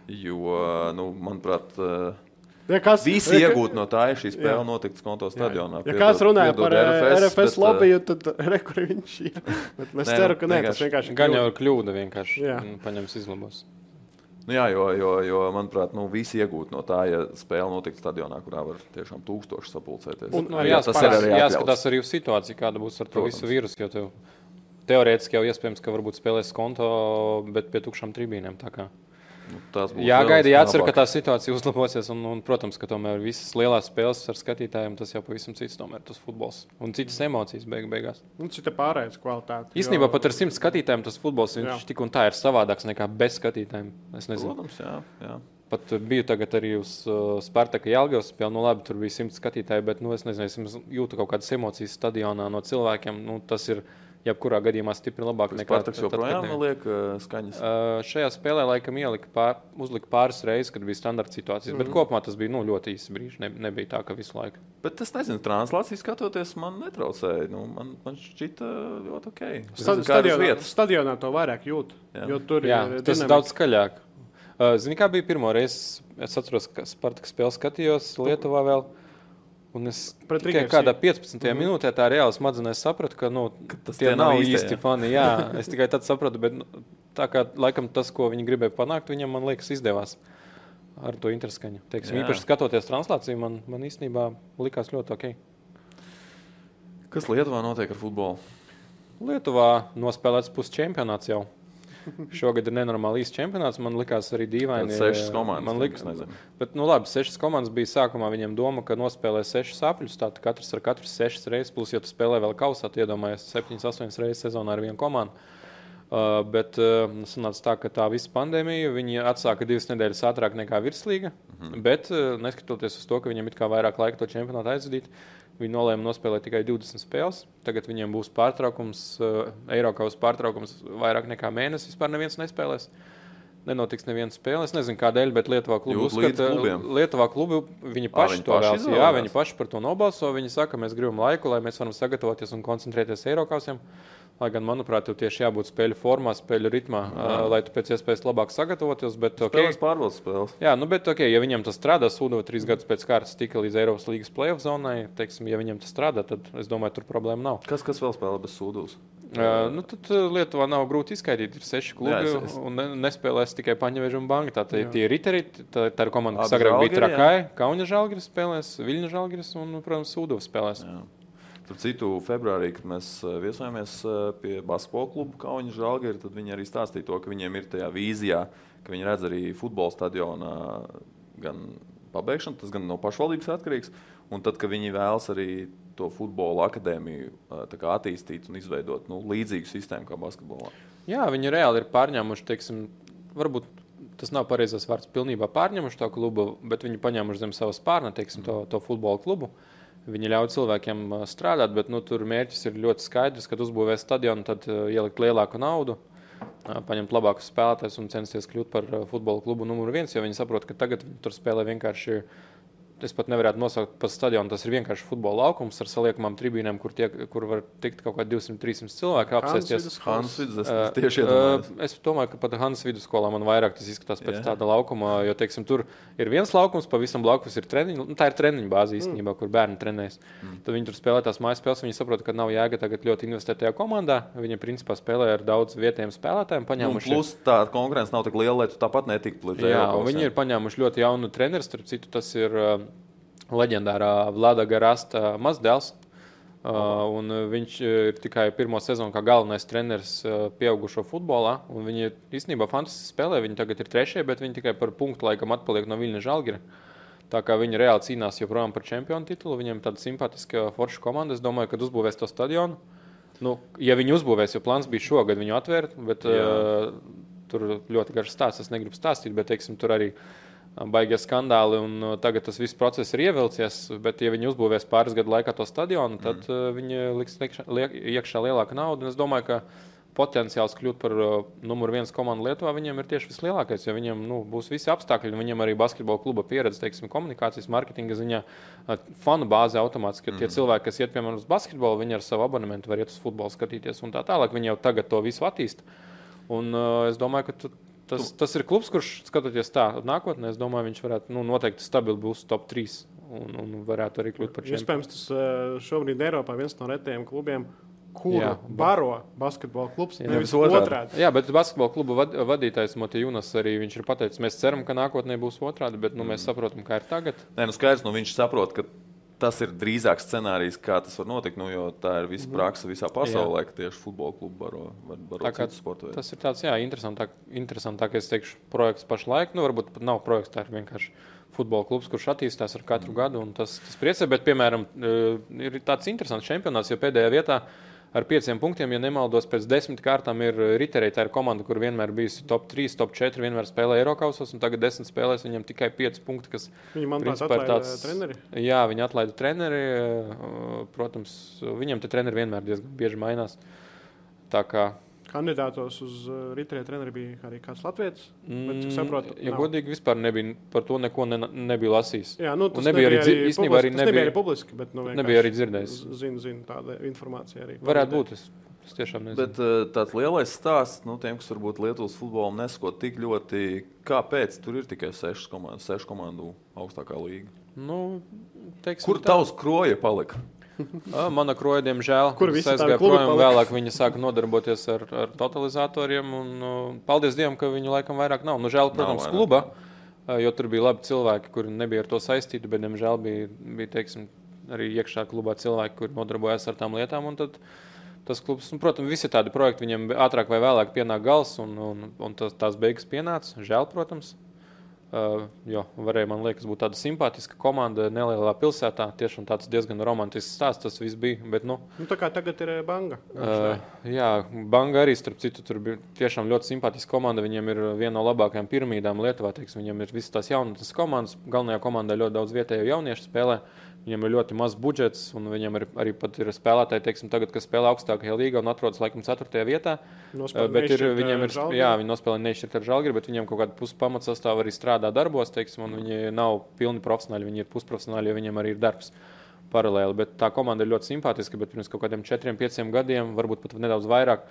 [SPEAKER 1] Jo, nu, manuprāt, eh,
[SPEAKER 2] Ja kāds,
[SPEAKER 1] visi
[SPEAKER 2] ja,
[SPEAKER 1] iegūt no tā, ja šī spēle notiktu konto stadionā.
[SPEAKER 2] Ja
[SPEAKER 1] Piedod-
[SPEAKER 2] kāds runāja par RFS, RFS
[SPEAKER 1] bet, eh,
[SPEAKER 2] lobiju, tad rekur viņš ir. Bet es
[SPEAKER 1] Nē,
[SPEAKER 2] ceru,
[SPEAKER 1] nu,
[SPEAKER 2] ka nē, tas
[SPEAKER 1] vienkārši-
[SPEAKER 2] vienkārši
[SPEAKER 3] Gan jau ir kļūda vienkārši.
[SPEAKER 2] Jā.
[SPEAKER 3] mm, Paņems izlabos.
[SPEAKER 1] Nu, jā, jo, jo, jo, manuprāt, nu, visi iegūt no tā, ja spēle notiktu stadionā, kurā var tiešām tūkstoši sapulcēties.
[SPEAKER 2] Un
[SPEAKER 3] Nu,
[SPEAKER 1] Jā, tas ir arī atļauts.
[SPEAKER 3] jāskatās arī uz situāciju, kāda būs ar to
[SPEAKER 1] Protams.
[SPEAKER 3] visu vīrusu. Jo tev teorētiski jau iespējams, ka varbūt spēlēs konto, bet pie tukšām tribīnēm.
[SPEAKER 1] Nu, tas būs
[SPEAKER 3] Jā, gaida, jācer, ka tā situācija uzlabosies. Un, un, protams, ka tomēr visas lielās spēles ar skatītājiem tas jau pavisam cits, tomēr tas futbols un citas emocijas beig beigās.
[SPEAKER 2] Un cita pārējais kvalitāte.
[SPEAKER 3] Īstenībā
[SPEAKER 2] jo-
[SPEAKER 3] pat ar simt skatītājiem tas futbols tik un tā ir savādāks nekā bez skatītājiem.
[SPEAKER 1] Protams, jā. jā.
[SPEAKER 3] Pat biju tagad arī uz uh, Spartaka Jālgavas spēli. Nu, labi, tur bija simts skatītāji, bet nu, es nezinu, es jūtu kaut kādas emocijas stadionā no cilvēkiem. Nu, tas ir jebkurā gadījumā stipri labāk nekā
[SPEAKER 1] Spartaks
[SPEAKER 3] tad, tad,
[SPEAKER 1] joprojām liek uh, skaņas.
[SPEAKER 3] Uh, šajā spēlē laikam ielika pār, uzlika pāris reizes, kad bija standarta situācijas, mm. bet kopumā tas bija nu, ļoti īsts brīdis. Ne, nebija tā, ka visu laiku.
[SPEAKER 1] Bet es nezinu, translācijas skatoties, man netraucēja. Nu, man, man šķita ļoti ok.
[SPEAKER 2] Stad, stadionā, stadionā to vairāk jūt.
[SPEAKER 1] Jā.
[SPEAKER 2] Jo tur
[SPEAKER 3] Jā,
[SPEAKER 2] ir
[SPEAKER 3] tas ir daudz skaļāk. Uh, Zini, kā bija pirmo reizi? Es atceros, ka Spartaka spēli skatījos Lietuvā vēl. Un es
[SPEAKER 2] Pret
[SPEAKER 3] tikai kādā
[SPEAKER 2] FC.
[SPEAKER 3] 15. Mm -hmm. minūtē tā reāli smadzenēs sapratu, ka nu,
[SPEAKER 1] tas
[SPEAKER 3] tie nav īsti
[SPEAKER 1] jā.
[SPEAKER 3] fani. Jā, es tikai tad sapratu, bet nu, tā kā laikam tas, ko viņi gribēja panākt, viņam, man liekas, izdevās ar to interskaņu. Teiksim,
[SPEAKER 1] Jā.
[SPEAKER 3] īpaši skatoties translāciju, man, man īstenībā likās ļoti ok.
[SPEAKER 1] Kas Lietuvā notiek ar futbolu?
[SPEAKER 3] Lietuvā nospēlēts pusčempionāts jau. Šogad ir nenormāli īsts čempionāts. Man liekas, arī dīvaini.
[SPEAKER 1] Tātad sešas komandas,
[SPEAKER 3] Man liekas,
[SPEAKER 1] nezinu.
[SPEAKER 3] bet, nu, labi, sešas komandas bija sākumā. Viņiem doma, ka nospēlē sešas apļus. Tātad katrs ar katru sešas reizes, plus, ja tu spēlē vēl kausā, tad iedomājies septiņas, astoņas reizes sezonā ar vienu komandu. Uh, bet uh, sanāca tā, ka tā visa pandēmija atsāka divas nedēļas ātrāk nekā virslīga. Mm -hmm. Bet, uh, neskatoties uz to, ka viņiem ir vairāk laika to čempionātu aizvadīt, viņi nolēma nospēlēt tikai 20 spēles. Tagad viņiem būs pārtraukums, uh, Eiropas pārtraukums vairāk nekā mēnesis. Vispār neviens nespēlēs. Nenotiks neviena spēle. Es nezinu, kādēļ, bet Lietuvā
[SPEAKER 1] līdz klubiem?
[SPEAKER 3] Lietuvā klubi viņi paši
[SPEAKER 1] viņi
[SPEAKER 3] to vēlas. Jā, viņi paši par to nobalso. Viņi saka, mēs gribam laiku, lai mēs varam sagatavoties un koncentrēties Eiropasiem. Lai gan, manuprāt, tev tieši jābūt spēļu formā, spēļu ritmā, uh, lai tu pēc iespējas labāk sagatavotos. Bet, okay,
[SPEAKER 1] Spēlēs pārbaudas spēles.
[SPEAKER 3] Jā, nu, bet, okay, ja viņam tas strādā, Sūdova trīs gadus pēc kārtas tika līdz Eiropas līnijas playoff zonai, teiksim, ja viņam tas strādā, tad es domāju, tur problēma nav.
[SPEAKER 1] Kas, kas vēl spēlē bez sūdus?
[SPEAKER 3] Uh, nu, tad Lietuvā nav grūti izskaidrot. Ir seši klubi,
[SPEAKER 1] Jā,
[SPEAKER 3] Jā,
[SPEAKER 1] es-
[SPEAKER 3] es, un ne, nespēlēs tikai Paņēveža un Banka. Tā tie,
[SPEAKER 2] Jā.
[SPEAKER 3] tie riteri, tā, tā ir komanda, kas agrāk bija
[SPEAKER 1] jā.
[SPEAKER 3] Trakai, Kauņa Žalgiris spēlēs, Viļņa Žalgiris un, protams, Sūdova spēlēs.
[SPEAKER 1] Jā. Starp citu, februārī, kad mēs eh, viesojāmies eh, pie basketbola kluba Kaunas Žalgara, tad viņi arī stāstīja to, ka viņiem ir tajā vīzijā, ka viņi redz arī futbola stadionā gan pabeigšanu, tas gan no pašvaldības atkarīgs, un tad, ka viņi vēlas arī to futbola akadēmiju eh, kā attīstīt un izveidot nu, līdzīgu sistēmu kā basketbolā.
[SPEAKER 3] Jā, viņi reāli ir pārņēmuši, teiksim, varbūt tas nav pareizais vārds, pilnībā pārņēmuši to klubu, bet viņi paņēmuši zem savas pārna, teiksim, to, to futbola klubu. Viņi ļauj cilvēkiem ā, strādāt, bet nu, tur mērķis ir ļoti skaidrs, kad uzbūvē stadionu, tad ā, ielikt lielāku naudu, ā, paņemt labākus spēlētājus un censties kļūt par futbola klubu numur viens, jo viņi saprot, ka tagad tur spēlē vienkārši. Es pat nevarētu nosaukt par stadionu. Tas ir vienkārši futbola laukums ar saliekamām tribīnēm, kur, tiek, kur var tikt kaut kādi 200-300 cilvēki apsēsties.
[SPEAKER 1] Hans Vidus, es
[SPEAKER 3] Uh,
[SPEAKER 1] tieši
[SPEAKER 3] uh,
[SPEAKER 1] iedomājos.
[SPEAKER 3] Es domāju, ka pat Hansa vidusskolā man vairāk tas izskatās pēc
[SPEAKER 1] Jā.
[SPEAKER 3] tāda laukuma. Jo, teiksim, tur ir viens laukums, pavisam blakus ir treniņš. Nu, tā ir treniņa bāze īstenībā, kur bērni trenējas. Mm. Tad viņi tur spēlē tās mājas spēles. Viņi saprot, ka nav jēga tagad ļoti investēt tajā komandā. Viņi principā spēlē ar daudz vietējiem spēlētājiem.
[SPEAKER 1] Nu,
[SPEAKER 3] Paņēmuši,
[SPEAKER 1] plus tā konkurence nav tik liela, lai tu tāpat netiktu līdz
[SPEAKER 3] jā, viņi ir paņēmuši ļoti jaunu treneru. Starp citu, tas ir uh, leģendārā Vlada Garasta mazdēls. Uh, viņš ir tikai pirmo sezonu kā galvenais treneris uh, pieaugušo futbolā. Viņi īstenībā fantastiski spēlē. Viņi tagad ir trešie, bet viņi tikai par punktu laikam atpaliek no Viļņa Žalgira. Tā kā viņi reāli cīnās joprojām par čempionu titulu, viņiem ir tāda simpātiska forša komanda. Es domāju, ka uzbūvēs to stadionu. Nu, ja viņi uzbūvēs, jo plāns bija šogad viņu atvērt, bet
[SPEAKER 1] Jā.
[SPEAKER 3] uh, tur ļoti garš stāsts. Es negribu stāstīt, bet teiksim, tur arī uh, baigie skandāli. Un, uh, tagad tas viss process ir ievilcies. Bet, ja viņi uzbūvēs pāris gadu laikā to stadionu, tad mm. uh, viņi liks liekšā, liek, iekšā lielāku naudu. Un es domāju, ka potenciāls kļūt par uh, numuru viens komandu Lietuvā viņiem ir tieši vislielākais. Jo viņiem nu, būs visi apstākļi, un viņiem arī basketbola kluba pieredze, teiksim, komunikācijas, mārketinga ziņā, fanu bāze automātiski. Mm. Tie cilvēki, kas iet piemēram uz basketbolu, viņi ar savu abonementu var iet uz futbolu skatīties un tā tālāk. Viņi jau tagad to visu attīsta. Un uh, es domāju, ka tas, tas ir klubs, kurš skatoties tā nākotnē, es domāju, viņš varētu nu, noteikti stabili būs top 3 un, un varētu arī kļūt par čempionu.
[SPEAKER 2] Iespējams, tas eh, šobrīd Eiropā viens no retajiem klubiem, kuru
[SPEAKER 3] Jā.
[SPEAKER 2] baro basketbola klubs.
[SPEAKER 3] Jā.
[SPEAKER 2] Nevis
[SPEAKER 1] otrādi.
[SPEAKER 2] otrādi.
[SPEAKER 3] Jā, bet basketbola kluba vad, vadītājs Motijūnas arī ir pateicis, mēs ceram, ka nākotnē būs otrādi, bet nu, mēs saprotam, kā ir tagad.
[SPEAKER 1] Nē, nu skaidrs, nu viņš saprot, ka tas ir drīzāk scenārijs, kā tas var notikt. Nu, jo tā ir visa
[SPEAKER 3] Mhm.
[SPEAKER 1] praksa visā pasaulē, ka tieši futbola klubi baro, baro
[SPEAKER 3] Tā kā
[SPEAKER 1] sporta veidus.
[SPEAKER 3] Tas ir tāds, jā, interesantāk, interesantākais, teikšu, projekts pašlaik. Nu, varbūt pat nav projekts, tā ir vienkārši futbola klubs, kurš attīstās ar katru mm. gadu. un Tas, tas priecē, bet, piemēram, eh, ir tāds interesants čempionāts, jo pēdējā vietā ar pieciem punktiem, ja nemaldos, pēc desmit kārtām ir Riterei. Tā ir komanda, kur vienmēr bijusi top 3, top 4, vienmēr spēlē Eiropausos, un tagad desmit spēlēs viņam tikai 5 punkti. Kas,
[SPEAKER 2] Viņi man
[SPEAKER 3] principā ir
[SPEAKER 2] tāds treneri.
[SPEAKER 3] Jā, viņi atlaida treneri. eh, Protams, viņam te treneri vienmēr diezgan bieži mainās. Tā kā
[SPEAKER 2] Kandidātos uz uh, Rītā treneri bija arī kāds Latvijas. Bet, cik saprotu,
[SPEAKER 3] ja
[SPEAKER 2] nav.
[SPEAKER 3] godīgi, vispār nebija par to neko ne, nebija lasījis.
[SPEAKER 2] Jā, nu, tas
[SPEAKER 3] nebija arī dzi-
[SPEAKER 2] arī
[SPEAKER 3] īstenībā
[SPEAKER 2] publiski,
[SPEAKER 3] arī
[SPEAKER 2] nebija
[SPEAKER 3] nebija-
[SPEAKER 2] arī publiski, bet nu,
[SPEAKER 3] nebija arī dzirdējis.
[SPEAKER 2] Zinu, zinu tāda informācija arī.
[SPEAKER 3] Varētu būt. Es, es tiešām nezinu.
[SPEAKER 1] Bet uh, tāds lielais stāsts nu, tiem, kas varbūt Lietuvas futbolam nesko tik ļoti, kāpēc tur ir tikai sešas komandas, sešu komandu augstākā līga.
[SPEAKER 3] Nu, teiksim,
[SPEAKER 1] Kur
[SPEAKER 3] tā.
[SPEAKER 1] tavs kroja palika?
[SPEAKER 3] Mana kroja, diemžēl,
[SPEAKER 2] Kur visi
[SPEAKER 3] aizgāja projām. Vēlāk viņa sāka nodarboties ar, ar totalizatoriem. Un, uh, paldies Dievam, ka viņu laikam vairāk nav. Nu, žēl, protams,
[SPEAKER 1] ne?
[SPEAKER 3] kluba, jo tur bija labi cilvēki, kuri nebija ar to saistīti, bet, diemžēl, bija, bija teiksim, arī iekšā klubā cilvēki, kuri nodarbojās ar tām lietām. un tad Tas klubs, nu, protams, visi tādi projekti, viņiem ātrāk vai vēlāk pienāk gals, un, un, un tas, tās beigas pienāca. Žēl, protams. Uh, jo varēja, man liekas, būt tāda simpātiska komanda nelielā pilsētā. Tiešām tāds diezgan romantisks stāsts tas viss bija. Bet, nu,
[SPEAKER 2] Nu, tā kā tagad ir eh, banga.
[SPEAKER 3] Uh, jā, Banga arī, starp citu, tur bija tiešām ļoti simpātiska komanda. Viņiem ir viena no labākajām piramīdām Lietuvā. Teiksim, viņiem ir visas tās jaunatnes komandas. Galvenajā komandā ļoti daudz vietējo jauniešu spēlē. Viņiem ir ļoti maz budžets, un viņiem ir, arī ir spēlētāji, teiksim, tagad, kas spēlē augstākajā līgā un atrodas laikam 4. vietā.
[SPEAKER 2] Nospēlē
[SPEAKER 3] Uh, bet ir, viņiem ir,
[SPEAKER 2] Žalgiri.
[SPEAKER 3] jā, viņi nospēlē nešķirt ar žēlgari, bet viņiem kaut kāda puspamatsastāvā arī strādā darbos, teiksim, un viņi nav pilni profesionāļi, viņi ir pusprofesionāļi, jo viņiem arī ir darbs paralēli. Bet tā komanda ir ļoti simpātiska, pirms kaut kādiem 4, 5 gadiem, varbūt pat nedaudz vairāk,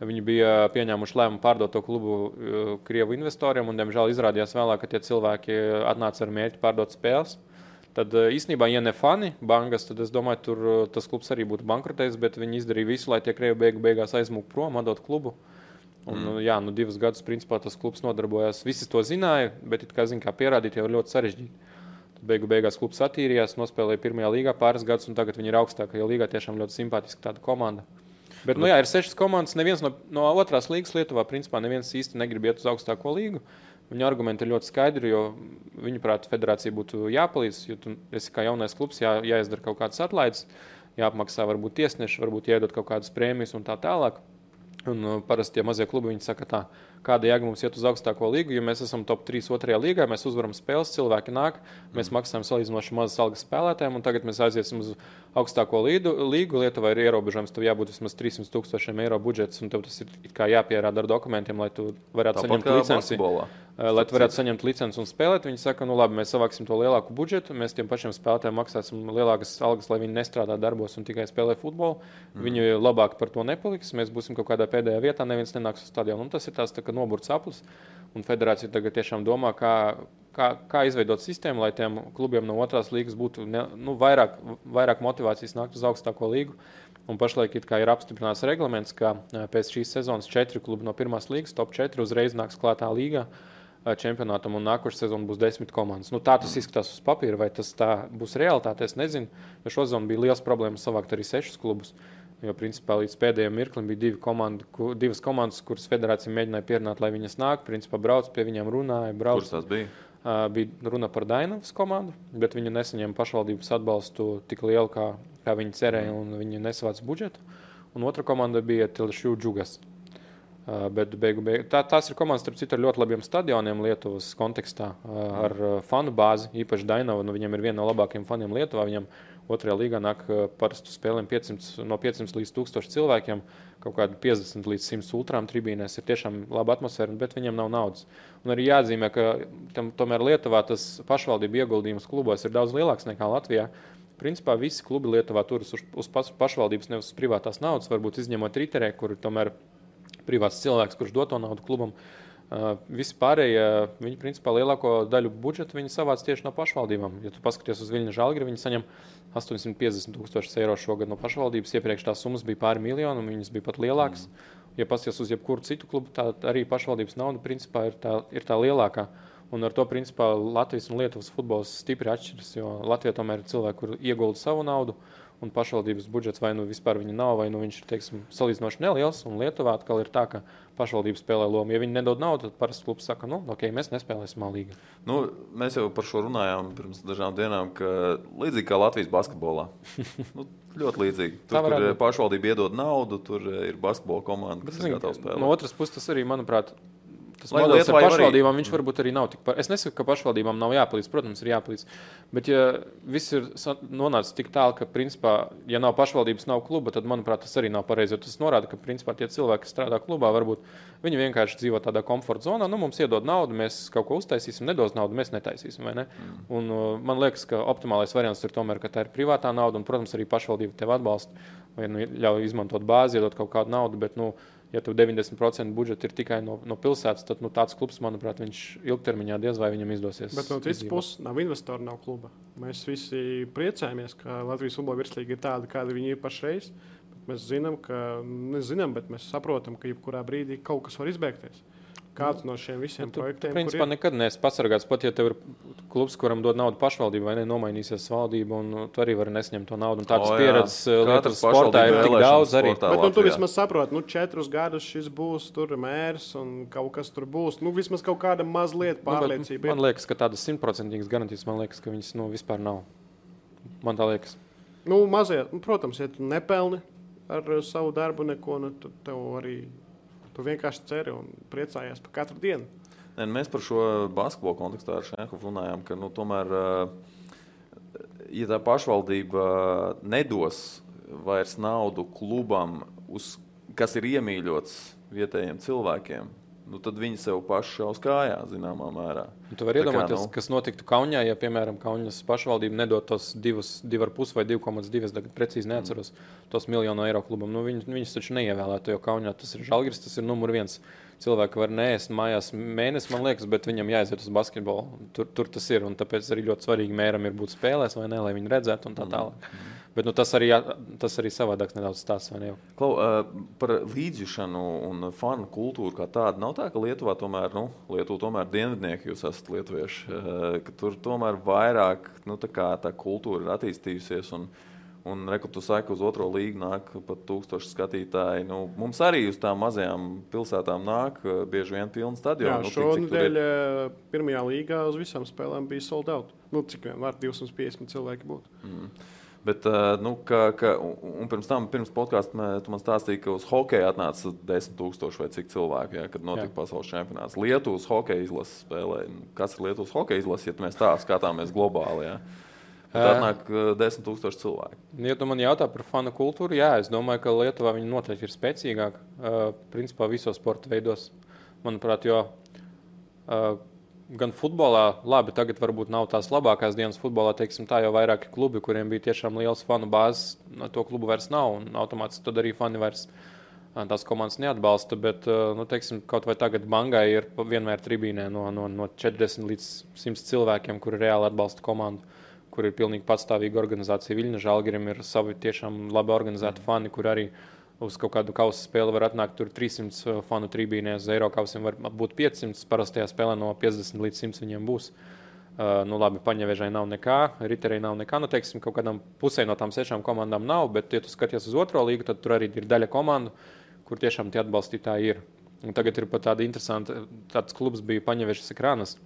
[SPEAKER 3] viņi bija pieņēmuši lēmumu pārdot to klubu uh, Krievu investoriem, un, diemžēl, izrādījās vēlāk, ka tie cilvēki atnāca ar mērķi pārdot spēles. Tad uh, īstenībā, ja ne fani bankas, tad es domāju, tur uh, tas klubs arī būtu bankrotējis, bet viņi izdarīja visu, lai tie krievi beigu beigās aizmūgtu prom, atdot klubu. Un, mm. Jā, nu divus gadus principā, tas klubs nodarbojās. Visi to zināja, bet, it kā, zin, kā pierādīt, jau ļoti sarežģīti. Tad beigu beigās klubs attīrījās, nospēlēja pirmajā līgā pāris gadus, un tagad viņi ir augstākajā līgā. Tiešām ļoti simpātiska tāda komanda. Bet, nu, jā, ir sešas komandas. Neviens no, no otrās līgas Lietuvā, principā, neviens īsti negrib iet uz augstāko līgu. Viņa argumenti ir ļoti skaidri, jo viņuprāt, federācija būtu jāpalīdz. Jo tu esi kā jaunais klubs, jā, jāizdara kaut kādas atlaides, jāapmaksā varbūt tiesneši, varbūt jāiedod kaut kādas prēmijas un tā tālāk. Un, uh, parasti tie mazie klubi viņi saka, tā, kāda jēga mums iet uz augstāko līgu, jo mēs esam top 3 otrajā līgā, mēs uzvaram spēles, cilvēki nāk, mēs maksājam salīdzinoši mazas algas spēlētājiem, un tagad mēs aiziesim uz augstāko līdu, līgu. Lietuvā ir ierobežojums, tev jābūt vismaz 300 tūkstošiem eiro budžets, un tev tas ir jāpierāda ar dokumentiem, lai tu varētu
[SPEAKER 1] Tāpat
[SPEAKER 3] saņemt licenci.
[SPEAKER 1] basketbolā.
[SPEAKER 3] Lai tu varētu saņemt licenci un spēlēt, viņi saka, nu labi, mēs savāksim to lielāku budžetu, mēs tiem pašiem spēlētājiem maksāsim lielākas algas, lai viņi nestrādā darbos un tikai spēlē futbolu. Mm. Viņi labāk par to nepaliks. Mēs būsim kaut kādā pēdējā vietā, neviens nenāks uz stadionu. Un tas ir tāds tā kā noburts aplis. Un federācija tagad tiešām domā, kā, kā, kā izveidot sistēmu, lai tiem klubiem no otrās līgas būtu ne, nu, vairāk, vairāk motivācijas nākt uz augstāko līgu. Un pašlaik ir apstiprināts reglaments, ka ā, pēc šīs sezonas četri klubi no pirmās līgas, top 4 uzreiz nāks klātā līgā ā, čempionātam, un nākošais sezona būs desmit komandas. Nu, tā tas izskatās uz papīra, vai tas tā būs realitāte, es nezinu. Jo šo sezonu bija liels problēmas savākt arī sešus klubus. Jo, principā, līdz pēdējiem mirklim bija divi komandi, ku, divas komandas, kuras federācija mēģināja pierunāt, lai viņas nāk. Principā brauc pie viņiem, runāja, brauc.
[SPEAKER 1] Kuras tās bija?
[SPEAKER 3] Uh, bija runa par Dainavas komandu, bet viņi nesaņēma pašvaldības atbalstu tik lielu, kā, kā viņi cerēja, un viņi nesavāca budžetu. Un otra komanda bija Tilšū Džugas. Uh, bet beigu, beigu, tā, tās ir komandas, starp citu, ar ļoti labiem stadioniem Lietuvas kontekstā, uh, ar fanu bāzi. Īpaši Dainava, nu, viņiem ir viena no labākajiem faniem Lietuvā. Viņam otrajā līgā nāk uh, parastu spēlēm 500, no 500 līdz 1000 cilvēkiem. Kaut kādi 50 līdz 100 ultrām tribīnēs ir tiešām laba atmosfēra, bet viņiem nav naudas. Un arī jāatzīmē, ka tam, tomēr Lietuvā tas pašvaldību ieguldījums klubos ir daudz lielāks nekā Latvijā. Principā visi klubi Lietuvā turas uz, uz pašvaldības, nevis uz privātās naudas, varbūt izņemot Rīterē, kur ir tomēr privāts cilvēks, kurš dod to naudu klubam. Uh, visi pārējie, viņi principā lielāko daļu budžeta viņi savāc tieši no pašvaldībām. Ja tu paskaties uz Viļņu žālgri, viņi saņem 850 tūkstošus eiro šogad no pašvaldības. Iepriekš tās summas bija pāri miljonu, un viņas bija pat lielākas. Mm. Ja paskaties uz jebkuru citu klubu, tad arī pašvaldības nauda principā ir tā, ir tā lielākā. Un ar to principā Latvijas un Lietuvas futbols stipri atšķiras, jo Latvija tomēr ir cilvēki, kur iegulda savu naudu. Un pašvaldības budžets vai nu vispār viņa nav, vai nu viņš ir teiksim, salīdzinoši neliels. Un Lietuvā atkal ir tā, ka pašvaldība spēlē lomu. Ja viņi nedod naudu, tad parasti klubs saka, nu, ok, mēs nespēlēsim līgā.
[SPEAKER 1] Nu, mēs jau par šo runājām pirms dažām dienām, ka līdzīgi kā Latvijas basketbolā. nu, ļoti līdzīgi. Tur, kur pašvaldība iedod naudu, tur ir basketbola komanda, kas ir gatava spēlēt.
[SPEAKER 3] No otras puses, tas arī, manuprāt, Tas Lai modelis ar pašvaldībām, arī... viņš varbūt arī nav tik par. Es nesaku, ka pašvaldībām nav jāpalīdz, protams, ir jāpalīdz. Bet, ja viss ir nonācis tik tālu, ka, principā, ja nav pašvaldības, nav kluba, tad, manuprāt, tas arī nav pareizi. Tas norāda, ka, principā, tie cilvēki, kas strādā klubā, varbūt viņi vienkārši dzīvo tādā komforta zonā. Nu, mums iedod naudu, mēs kaut ko uztaisīsim, nedos naudu, mēs netaisīsim. Ne? Mm. Un, uh, man liekas, ka optimālais variants ir tomēr, ka tā ir privātā nauda, un, protams, arī pašvaldība tev atbalsta vai nu, ļauj izmantot bāzi, iedot kaut kādu naudu. Bet, nu, ja tu 90% budžeta ir tikai no, no pilsētas, tad nu, tāds klubs, manuprāt, viņš ilgtermiņā diez vai viņam izdosies.
[SPEAKER 2] Bet no citas puses, nav investoru, nav kluba. Mēs visi priecājamies, ka Latvijas futbola virslīga ir tāda, kāda viņi ir pašreiz. Mēs zinām, ka, nezinām, bet mēs saprotam, ka jebkurā brīdī kaut kas var izbeigties. Kāds no šiem visiem tu, projektiem?
[SPEAKER 3] Tu, principā, ir? nekad neesi pasargāts. Pat ja tev ir klubs, kuram dod naudu pašvaldība, vai ne, nomainīsies valdība, un nu, tu arī vari nesņemt to naudu. Tādas oh, pieredzes uh, Lietuvas sportā ir tik daudz arī.
[SPEAKER 2] Bet nu, tu vismaz saproti, nu, četrus gadus šis būs tur mērs un kaut kas tur būs. Nu, vismaz kaut kāda mazliet pārliecība.
[SPEAKER 3] Nu, man liekas, ka tādas simtprocentīgas garantijas, man liekas, ka viņas nu, vispār nav. Man tā liekas.
[SPEAKER 2] Nu, mazie, nu, protams, ja tu nepelni ar savu darbu neko, nu, tad tev arī Tu vienkārši ceri un priecājies par katru dienu.
[SPEAKER 1] Ne, mēs par šo basketbolu kontekstā ar Šenkovu runājām, ka nu, tomēr, ja tā pašvaldība nedos vairs naudu klubam, uz, kas ir iemīļots vietējiem cilvēkiem, nu, tad viņi sev paši šaus kājā, zināmā mērā.
[SPEAKER 3] Un tu vari iedomāties, nu... kas notiktu Kaunijā, ja, piemēram, Kaunas pašvaldība nedod tos 2,5 vai 2,2, tagad precīzi neatceros, mm. tos miljonu eiro klubam. Nu, viņus, viņus taču neievēlētu, jo Kaunijā tas ir žalgris, tas ir numur viens. Cilvēki var neēst mājās mēnesi, man liekas, bet viņam jāiziet uz basketbolu. Tur, tur tas ir, un tāpēc arī ļoti svarīgi mēram ir būt spēlēs vai nē, lai viņi redzētu un tā mm. tālāk. Mm. Bet nu, tas, arī, tas arī savādāk nedaudz stāsta. Ne
[SPEAKER 1] Klau, uh, par līdzjūšanu un fanu kultūru kā tādu nav tā, ka Lietuvā tomēr, nu, Lietuva tomēr dienvidnieki jūs esat lietuvieši, uh, ka tur tomēr vairāk nu, tā, tā kultūra ir attīstījusies. Un, Un, reku, tu saki, uz otro līgu nāk pat tūkstoši skatītāji. Nu, mums arī uz tām mazajām pilsētām nāk bieži vien pilna stadiona.
[SPEAKER 2] Jā, nu, šonadēļ ir... pirmajā līgā uz visām spēlēm bija sold out. Nu, cik vien var 250 cilvēki būt. Mm.
[SPEAKER 1] Bet, uh, nu, ka, ka, un pirms tam, pirms podkāstā, man stāstīji, ka uz hokeja atnāca 10,000 vai cik cilvēku, ja, kad notika jā. pasaules čempionāts. Lietuvas hokeja izlases spēlē. Kas ir Lietuvas hokeja izlase, ja mēs tā skatāmies globāli? Ja? Tad nāk uh, 10,000 cilvēku.
[SPEAKER 3] Ja tu man jautā par fanu kultūru, jā, es domāju, ka Lietuvā viņi noteikti ir spēcīgāki. Uh, principā visos sporta veidos, manuprāt, jo uh, gan futbolā, labi, tagad varbūt nav tās labākās dienas futbolā, teiksim, tā jau vairāki klubi, kuriem bija tiešām liels fanu bāzes, to klubu vairs nav, un automātiski tad arī fani vairs tās komandas neatbalsta, bet, nu, teiksim, kaut vai tagad Bangai ir vienmēr tribīnē no, no, no 40 līdz 100 cilvēkiem, kuri reāli atbalsta komandu, kur ir pilnīgi patstāvīga organizācija. Viļņa Žalgirim ir savi tiešām labi organizēti fani, kur arī uz kaut kādu kausa spēli var atnākt 300 uh, fanu trībīnēs, uz Eiropausiem var būt 500. Parastajā spēlē no 50 līdz 100 viņiem būs. Uh, nu, labi, paņēvēžai nav nekā, riterei nav nekā. Nu, teiksim, kaut kādam pusē no tām sešām komandām nav, bet, ja tu skaties uz otro līgu, tad tur arī ir daļa komandu, kur tiešām tie atbalstītāji ir. Un tagad ir pat tāda interesanta, tāds klubs bija Paņēvēžas ekrānas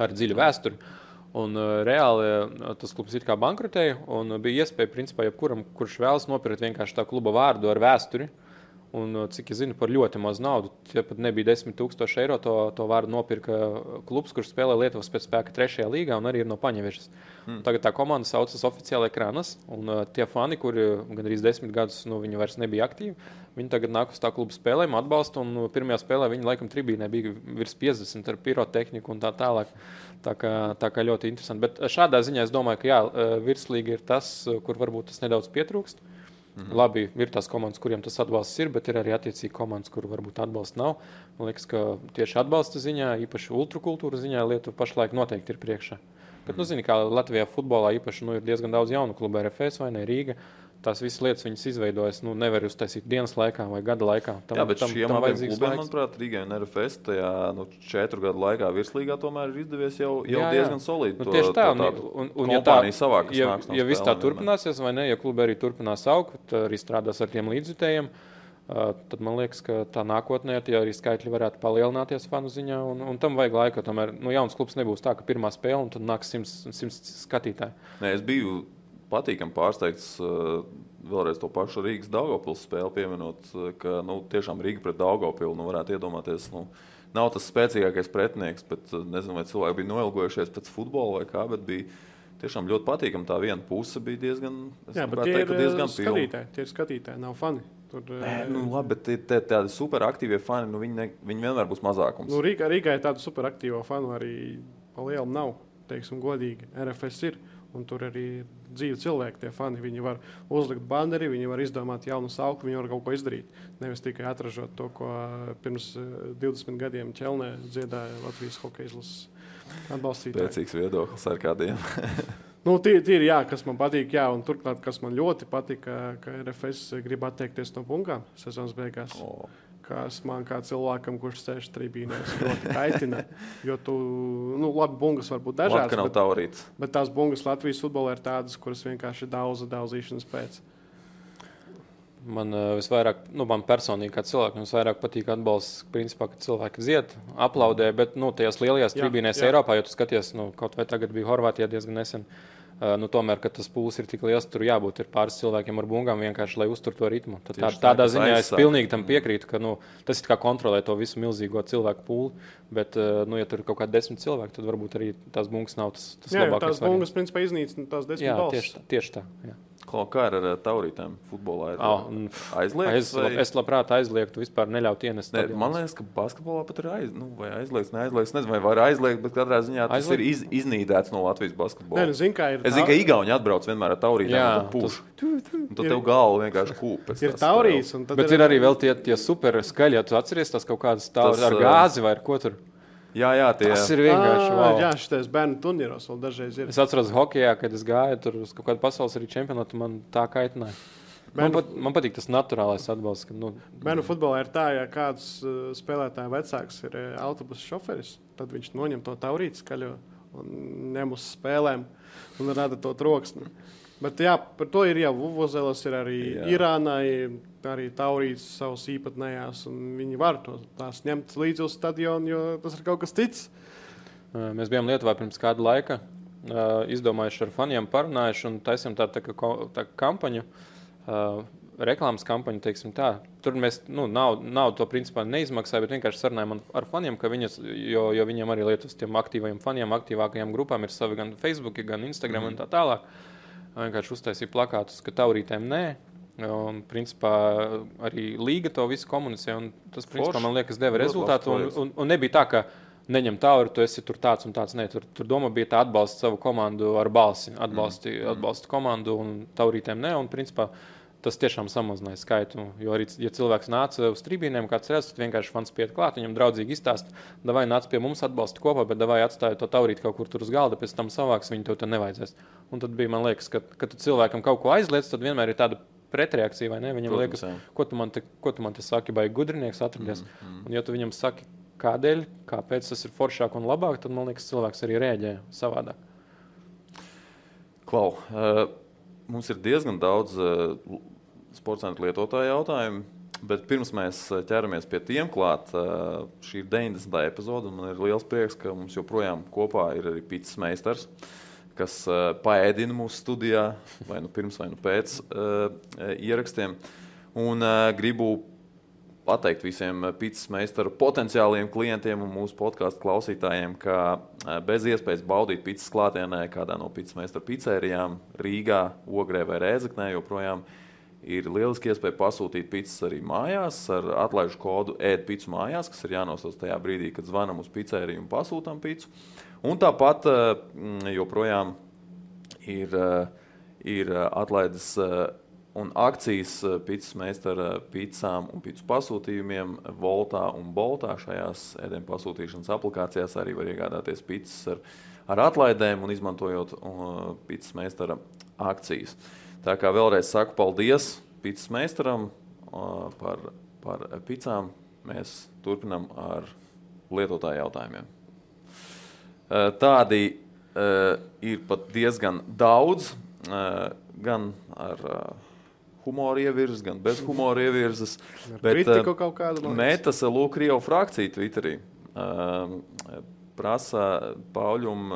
[SPEAKER 3] ar dziļu vēsturi. Uh, Un, uh, reāli uh, tas klubs kā bankrotēja, un bija iespēja, principā, jebkuram, kurš vēlas nopirkt vienkārši tā kluba vārdu ar vēsturi. Un, uh, cik es zinu, par ļoti maz naudu, tie pat nebija 10,000 eiro. To, to vārdu nopirka klubs, kurš spēlē Lietuvas pēc spēka trešajā līgā un arī ir no Paņevišas. Mm. Tagad tā komanda saucas oficiāli Ekranas, un uh, tie fani, kuri gandrīz desmit gadus nu, vairs nebija aktīvi, viņi tagad nāk uz tā kluba spēlēm, atbalsta. Un uh, pirmajā spēlē viņi laikam tribīnē bija virs 50 ar pirotehniku un tā tālāk. Tā kā, tā kā ļoti interesanti. Bet šādā ziņā es domāju, ka jā, virslīga ir tas, kur varbūt tas nedaudz pietrūkst. Mm -hmm. Labi, ir tās komandas, kuriem tas atbalsts ir, bet ir arī attiecīgi komandas, kur varbūt atbalsta nav. Man liekas, ka tieši atbalsta ziņā, īpaši ultrakultūra ziņā, Lietuva pašlaik noteikti ir priekšā. Bet, nu, zini, kā Latvijā futbolā īpaši nu, ir diezgan daudz jaunu klubu, RFS vai ne Rīga. Tās visas lietas viņas izveidojas. Nu, nevar uztaisīt dienas laikā vai gada laikā.
[SPEAKER 1] Tam, Jā, bet tam, šiem abiem klubiem, manuprāt, Rīgai un RFS tajā nu, četru gadu laikā virslīgā tomēr ir izdevies jau, jau jā, jā. diezgan solidi.
[SPEAKER 3] Nu, tieši tā, to, un, un, un ja tā savā, ja, no ja viss tā turpināsies, vai ne, ja klubi arī turpinās augt, arī strādās ar tiem līdzjutējiem. Uh, tad man liekas, ka tā nākotnē tie arī skaitļi varētu palielināties fanu ziņā. Un, un tam vajag laika. Tomēr nu, jauns klubs nebūs tā, ka pirmā spēle un tad nāks simts, simts skatītāji.
[SPEAKER 1] Nē, es biju patīkami pārsteigts. Uh, vēlreiz to pašu Rīgas Dāngopils spēli pieminot, ka nu, tiešām Rīga pret Dāngopilu nu, varētu iedomāties. Nu, nav tas spēcīgākais pretinieks, bet nezinu, vai cilvēki bija noilgojušies pēc futbola vai kā. Bija tiešām ļoti patīkami. Tā viena puse bija diezgan,
[SPEAKER 2] Jā, teikt, ir, diezgan skatītāji. Tie ir skatītāji, nav fani. Tur,
[SPEAKER 1] Nē, nu, labi, bet tie, tādi superaktīvie fani, nu, viņi, ne, viņi vienmēr būs mazākums.
[SPEAKER 2] Nu, Rīgā, Rīgā ir tādu superaktīvu fanu arī pa lielu nav. Teiksim, godīgi, RFS ir. Un tur arī ir dzīvi cilvēki, tie fani. Viņi var uzlikt banderi, viņi var izdomāt jaunu sauku, viņi var kaut ko izdarīt. Nevis tikai atražot to, ko pirms 20 gadiem Čelnē dziedāja Latvijas hokeja izlases atbalstītāji.
[SPEAKER 1] Pēcīgs viedoklis ar kādiem.
[SPEAKER 2] Nu, Tīri, jā, kas man patīk, jā, un turklāt, kas man ļoti patika, ka RFS grib atteikties no punkām sezonas beigās. Oh. Kas man kā cilvēkam, kurš sēž tribīnēs, ļoti kaitina. Jo tu, nu, labi, bungas var būt dažādas.
[SPEAKER 1] Bet,
[SPEAKER 2] bet tās bungas Latvijas futbolā ir tādas, kuras vienkārši daudz daudzīšanas pēc.
[SPEAKER 3] Man uh, visvairāk, nu, man personīgi, kā cilvēkam, visvairāk patīk atbalsts, principā, kad cilvēki zied, aplaudē, bet, nu, tajās lielajās tribīnēs Eiropā, jo tu skaties, nu, kaut vai tagad bija Horvātijā diezgan nesen. Uh, nu, tomēr, kad tas pūlis ir tik liels, tur jābūt pāris cilvēkiem ar bungām vienkārši, lai uzturētu to ritmu. Tad, tā, tādā tā, ziņā es pilnīgi tam piekrītu, ka nu, tas ir kā kontrolēt to visu milzīgo cilvēku pūli. Bet, uh, nu, ja tur ir kaut kādi desmit cilvēki, tad varbūt arī tās bungas nav tas, tas
[SPEAKER 2] jā, labākais. Tās bungas, principā, iznīcina tās desmit jā, balsis.
[SPEAKER 3] Tieši, tieši tā. Jā.
[SPEAKER 1] Klau, kā ar taurītēm futbolā? Ir oh, aizliegts.
[SPEAKER 3] Es, vai... es labprāt aizliegtu, vispār neļautu ienest.
[SPEAKER 1] Ne, man liekas, ka basketbolā pat ir aiz, nu, aizliegts, neaizliegts. Nezinu, vai var aizliegt, bet katrā ziņā tas Aizliegt? ir iz, iznīdēts no Latvijas basketbola.
[SPEAKER 2] Ne, nu, zin, ir
[SPEAKER 1] es zinu, ka Igauni atbrauc vienmēr ar taurītēm. Jā. Tas... Un tad tev galva vienkārši kūp.
[SPEAKER 2] Ir taurīts.
[SPEAKER 3] Bet ir arī vēl tie, tie super skaļi, ja tu atceries tās kaut kādas taurītes ar gāzi vai ar ko tur.
[SPEAKER 1] Jā, jā, tie
[SPEAKER 3] tas ir vienkārši. À, wow.
[SPEAKER 2] Jā, šis bērnu turnīros vēl dažreiz ir.
[SPEAKER 3] Es atceros, hokeja, kad es gāju tur uz kaut kādu pasaules arī čempionātu, man tā kaitināja. Bērnu, man, pat, man patīk tas naturālais atbalsts. Ka, nu,
[SPEAKER 2] bērnu futbolā ir tā, ja kāds uh, spēlētāja vecāks ir uh, autobusu šoferis, tad viņš noņem to taurīti skaļo un ņem uz spēlēm un rada to troksni. Bet jā, par to ir jau Vuvuzelas, ir arī jā. Irānai, arī Taurīts savas īpatnējās, un viņi var to tās ņemt līdzi uz stadionu, jo tas ir kaut kas cits.
[SPEAKER 3] Mēs bijām Lietuvā pirms kāda laika, izdomājuši ar faniem, parunājuši un taisām tādu tā, tā, tā kampaņu. Reklāmas kampaņu, teiksim tā. Tur mēs nu, naudu, naudu to principā neizmaksājām, bet vienkārši sarunājām ar faniem, viņas, jo, jo viņiem arī Lietuvas tiem aktīvajiem faniem, aktīvākajām grupām ir savi gan Facebook, gan Instagram mm. un tā tālāk. Uh, vienkārši uztaisīja plakātus, ka taurītēm nē. Un, principā, arī Līga to visu komunicē. Tas, principā, man liekas, deva rezultātu. Un, un, un nebija tā, ka neņem tālu, tu esi tur tāds un tāds. Nē, tur, tur doma bija tā atbalsta savu komandu ar balsi. Atbalsti, mm. atbalsta komandu un taurītēm nē. Un, principā, tas tiešām samazināja skaitu. Jo arī, ja cilvēks nāca uz trījiem, kāds redz, tad vienkārši fans piet klāt, viņam draudzīgi izstāsta, vai nāc pie mums atbalsta kopā, bet vai atstāja to taurīt kaut kur uz galda, pēc tam savāks, viņu tev nevajadzēs. Un tad bija, man liekas, ka, kad tu cilvēkam kaut ko aizliedz, tad vienmēr ir tāda pretreakcija, vai ne? Viņam Protams, liekas, jā. ko tu man te, ko tu man te saki, vai gudrinieks atradies. Mm, mm. Un ja tu viņam saki, kādēļ, kāpēc tas ir foršāk un labāk, tad man liekas, cilvēks arī rēģē savādāk.
[SPEAKER 1] Klau, uh, mums ir diezgan daudz uh, sporta centra lietotāju jautājumu. Bet pirms mēs eh, ķeramies pie tiem klāt, eh, šī ir 90. epizode. Man ir liels prieks, ka mums joprojām kopā ir arī Pits Meistars, kas eh, paēdina mūsu studijā, vai nu pirms, vai nu pēc ierakstiem. Un gribu pateikt visiem pīcis meistaru potenciāliem klientiem un mūsu podkāstu klausītājiem, ka bez iespējas baudīt pīcis klātienē kādā no pīcis meistaru pizzērijām Rīgā, Ogrē vai Rēzaknē joprojām ir lieliski iespēja pasūtīt pizzas arī mājās ar atlaižu kodu ēdpīcu mājās, kas ir jānosauc tajā brīdī, kad zvanām uz pizzeriju un pasūtām pizzu. Un tāpat mm, joprojām ir, eh, ir atlaides eh, un akcijas eh, pizzas meistara pizzām un pizzu pasūtījumiem Voltā un Boltā. Šajās ēdienu pasūtīšanas aplikācijās arī var iegādāties pizzas ar, ar atlaidēm un izmantojot pizzas meistara akcijas. Tā kā vēlreiz saku paldies pīcis meistaram par, par picām. Mēs turpinām ar lietotāju jautājumiem. Tādi ir pat diezgan daudz, gan ar humora ievirzes, gan bez humora ievirzes.
[SPEAKER 2] Bet kaut kāda
[SPEAKER 1] metas Lūk, Krievu frakcija Twitterī prasa Pauļum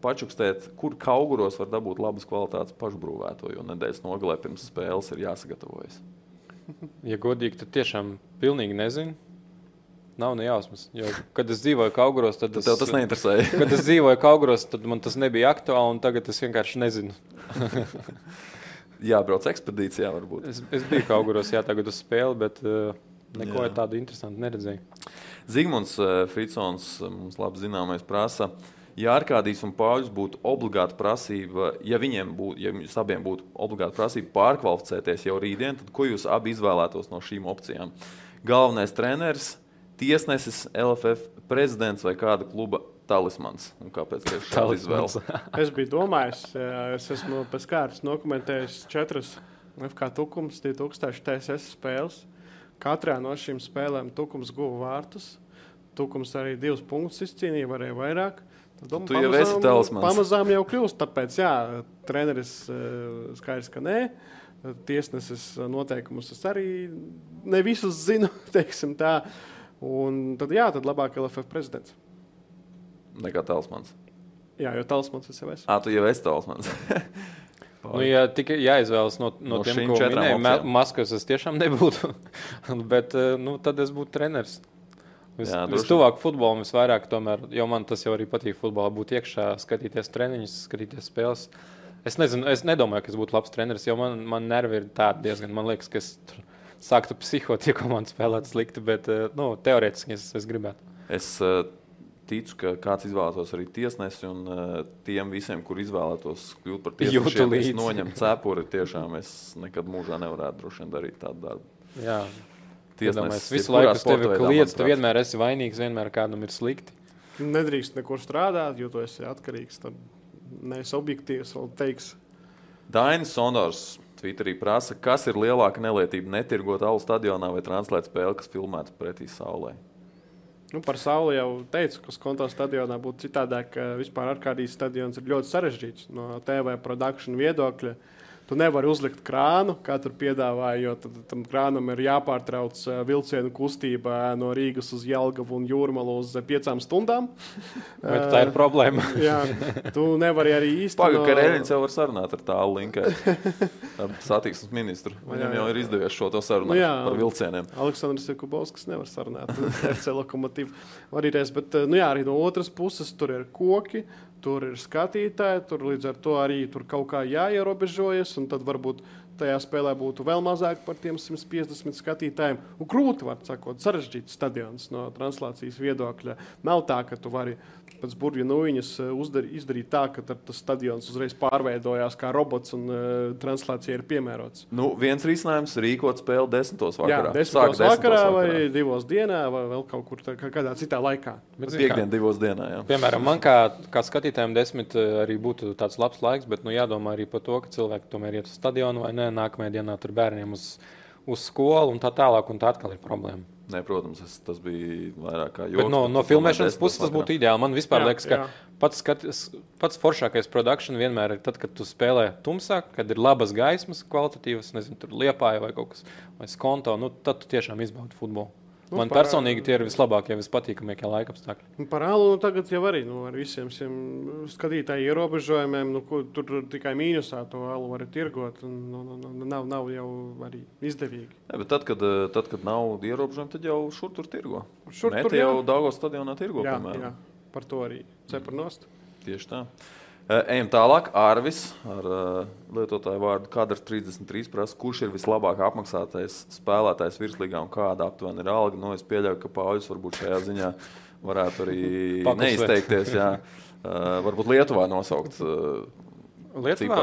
[SPEAKER 1] pačukstēt, kur kauguros var dabūt labas kvalitātes pašbūvēto, jo nedēļas nogalē pirms spēles ir jāsagatavojas.
[SPEAKER 3] Ja godīgi, tad tiešām pilnīgi nezinu. Nav ne jausmas. Jo, kad es dzīvoju Kauguros, tad,
[SPEAKER 1] es, tas neinteresēja.
[SPEAKER 3] kad es dzīvoju Kauguros, tad man tas nebija aktuāli, un tagad es vienkārši nezinu.
[SPEAKER 1] Jābrauc ekspedīcijā, varbūt.
[SPEAKER 3] Es, es biju Kauguros, jā, tagad uz spēli, bet uh, neko jā. tādu interesantu neredzēju.
[SPEAKER 1] Zigmunds uh, Fritsons, mums labi zināmais, prasa. Uh, ja Arkādijs un Pāvils būtu obligāta prasība, ja viņiem būtu, ja jums abiem būtu obligāta prasība pārkvalificēties jau rītdien, tad ko jūs abi izvēlētos no šīm opcijām? Galvenais treneris, tiesnesis, LFF prezidents vai kāda kluba talismans? Un kāpēc tieši tāda izvēle?
[SPEAKER 2] es biju domājis, es esmu pēc kārtas dokumentējis četras FK Tukums 2000 TSS spēles. Katrā no šīm spēlēm Tukums guva vārtus. Tukums arī divus punktus izcīnīja, varēja vairāk.
[SPEAKER 1] Domā, tu jau esi talismans.
[SPEAKER 2] Pamazām jau kļūst, tāpēc, jā, treneris skaidrs, ka nē. Tiesneses noteikumus es arī ne visus zinu, teiksim tā. Un tad, jā, tad labāk LFF prezidents.
[SPEAKER 1] Nekā talismans.
[SPEAKER 2] Jā, jo talismans es jau esmu.
[SPEAKER 1] Ā, tu jau esi talismans.
[SPEAKER 3] nu, ja tikai jāizvēlas no, no, no tiem, ko minēju, Maskavas es tiešām nebūtu. Bet eh, nu, tad es būtu treneris. Vis, vistuvāk futbolam, visvairāk, tomēr, jo man tas jau arī patīk futbolā, būt iekšā, skatīties treniņus, skatīties spēles. Es nezinu, es nedomāju, ka es būtu labs treneris, jo man, man nervi ir tādi diezgan, man liekas, ka es sāktu psihot, ja komanda spēlētu slikti, bet eh, nu, teorētiski es, es gribētu.
[SPEAKER 1] Es uh, ticu, ka kāds izvēlētos arī tiesnesi, un uh, tiem visiem, kur izvēlētos kļūt par tiesnešiem, es noņemu cepuri, tiešām es nekad mūžā nevarētu droši vien darīt tādu darbu.
[SPEAKER 3] Jā, tiesnesis. Visu laiku tevi kliedz, tu vienmēr esi vainīgs, vienmēr kādam ir slikti.
[SPEAKER 2] Nedrīkst nekur strādāt, jo tu esi atkarīgs. Tad neesi objektīvs, vēl teiks.
[SPEAKER 1] Dainis Sondors Twitterī prasa, kas ir lielāka nelietība - netirgot alu stadionā vai translēt spēli, kas filmēta pretī saulē.
[SPEAKER 2] Nu, par sauli jau teicu, ka konto stadionā būtu citādāk, vispār Arkādijas stadions ir ļoti sarežģīts no TV produkcijas viedokļa. Uh, Tu nevari uzlikt krānu, kā tur piedāvāja, jo tad, tam krānam ir jāpārtrauc eh, vilcienu kustība no Rīgas uz Jelgavu un Jūrmalu uz piecām stundām.
[SPEAKER 3] Bet tā ir problēma.
[SPEAKER 2] jā, tu nevari arī īsti.
[SPEAKER 1] Pagaidām, ka Rēļins jau var sarunāt ar tālu linku. Satiksmes ministru. Viņam jau ir izdevies šo to sarunāt nu, jā, par vilcieniem.
[SPEAKER 2] Aleksandrs Jakubovskis nevar sarunāt ar celokomotīvu. Varīties, bet eh, nu jā, arī no otras puses tur ir koki tur ir skatītāji, tur līdz ar to arī tur kaut kā jāierobežojas, un tad varbūt tajā spēlē būtu vēl mazāk par tiem 150 skatītājiem. Un krūti, var sakot, sarežģīts stadions no translācijas viedokļa. Nav tā, ka tu vari pēc burbuļu nūjiņas eh, izdarīt tā, ka tas stadions uzreiz pārveidojās kā robots un uh, translācija ir piemērots.
[SPEAKER 1] Nu, viens risinājums ir rīkot spēli desmitos vakarā.
[SPEAKER 2] Jā, desmitos Sāk vakarā, desmitos vakarā vai divos dienā, vai vēl kaut kur tā, kādā citā laikā.
[SPEAKER 1] Bet piekdien divos dienā, jā.
[SPEAKER 3] Piemēram, man kā, kā skatītājiem desmit eh, arī būtu tāds labs laiks, bet nu, jādomā arī par to, ka cilvēki tomēr iet uz stadionu vai nē, nākamajā dienā tur bērniem uz, uz skolu un tā tālāk, un tā atkal ir problēma.
[SPEAKER 1] Nē, protams, es, tas bija vairāk kā joks.
[SPEAKER 3] No, no filmēšanas puses tas būtu ideāli. Man vispār jā, liekas, ka jā. pats, skat, pats foršākais produkcija vienmēr ir tad, kad tu spēlē tumsā, kad ir labas gaismas, kvalitatīvas, nezinu, tur liepāja vai kaut kas, vai skonto. Nu, tad tu tiešām izbaudi futbolu. Nu, Man par, personīgi tie ir vislabākie, vispatīkamākie laika apstākļi.
[SPEAKER 2] Nu, par alu nu, tagad jau arī nu, ar visiem šiem skatītāju ierobežojumiem, nu, kur, tur tikai mīnusā to alu var tirgot. Un, nu, nu, nu, nav, nav jau arī izdevīgi.
[SPEAKER 1] Ja, tad, kad, eh, tad, kad nav ierobežojumi, tad jau šur tur tirgo. Šur tur jau Dāngos stadionā tirgo. Jā, piemēram. jā,
[SPEAKER 2] par to arī cepurnost.
[SPEAKER 1] Tieši tā. Eh, ejam tālāk. Arvis ar uh, lietotāju vārdu Kadrs 33 prasa, kurš ir vislabāk apmaksātais spēlētājs virslīgā un kāda aptuveni ir alga. Nu, es pieļauju, ka Pāvils varbūt šajā ziņā varētu arī neizteikties. Jā. Uh, varbūt Lietuvā nosaukt. Lietuvā.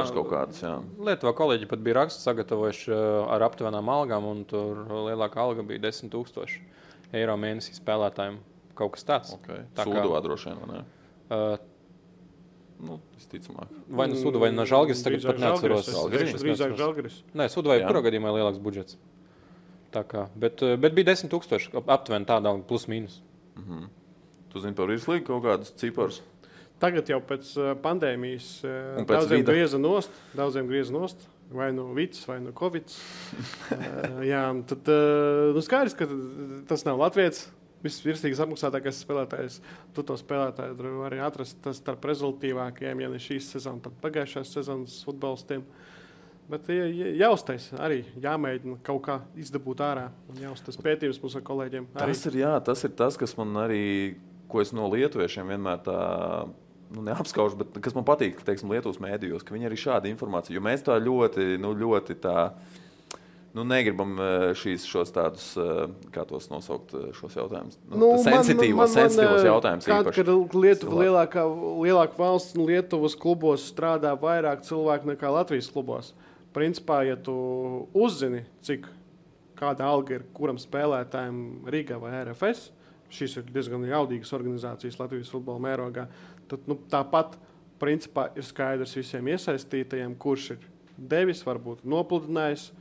[SPEAKER 1] Jā.
[SPEAKER 3] Lietuvā kolēģi pat bija raksts sagatavojuši ar aptuvenām algām, un tur lielākā alga bija 10,000 eiro mēnesī spēlētājiem. Kaut kas tāds.
[SPEAKER 1] Okay. Tā Sūduvā kā, droši vien. Uh, Nu, visticamāk.
[SPEAKER 3] Vai nu Sudu, vai no Žalgiris, tagad pat neatceros.
[SPEAKER 2] Žalgiris. Drīzāk Žalgiris.
[SPEAKER 3] Nē, Sudu vai kurā gadījumā lielāks budžets. Tā kā, bet, eh, bet bija 10 tūkstoši aptuveni tādā plus mīnus.
[SPEAKER 1] Tu zini par virslīgu kaut kādus ciparus.
[SPEAKER 2] Tagad jau pēc uh, pandēmijas
[SPEAKER 1] Un pēc
[SPEAKER 2] daudziem
[SPEAKER 1] vida.
[SPEAKER 2] grieza nost, daudziem grieza nost. Vai nu Vits, vai nu Covid. uh, jā, tad uh, nu skaidrs, ka tas nav Latvijas. Visvirsīgais apmaksātākais spēlētājs. Tu to spēlētāju vari atrast starp rezultātīvākajiem, ja ne šīs sezonas, tad pagājušās sezonas futbolistiem. Bet jā- jā- jāuztais arī, jāmēģina kaut kā izdabūt ārā. Jāuztais pētījums ar kolēģiem. Arī.
[SPEAKER 1] Tas ir, jā, tas ir tas, kas man arī, ko es no lietuviešiem vienmēr tā. Nu, neapskaužu, bet kas man patīk, teiksim, Lietuvas mēdījos, ka viņi arī šādu informāciju, jo mēs tā ļoti, nu, ļoti tā, nu, negribam eh, šīs, šos tādus, eh, kā tos nosaukt, eh, šos jautājumus. Nu, nu, sensitīvos, sensitīvos jautājumus
[SPEAKER 2] Kad, kad Lietuva lielākā, lielākā valsts un Lietuvas klubos strādā vairāk cilvēku nekā Latvijas klubos. Principā, ja tu uzzini, cik kāda alga ir kuram spēlētājam Rīgā vai RFS, šīs ir diezgan jaudīgas organizācijas Latvijas futbola mērogā, tad nu, tāpat principā, ir skaidrs visiem iesaistītajiem, kurš ir devis, varbūt nopludinājis.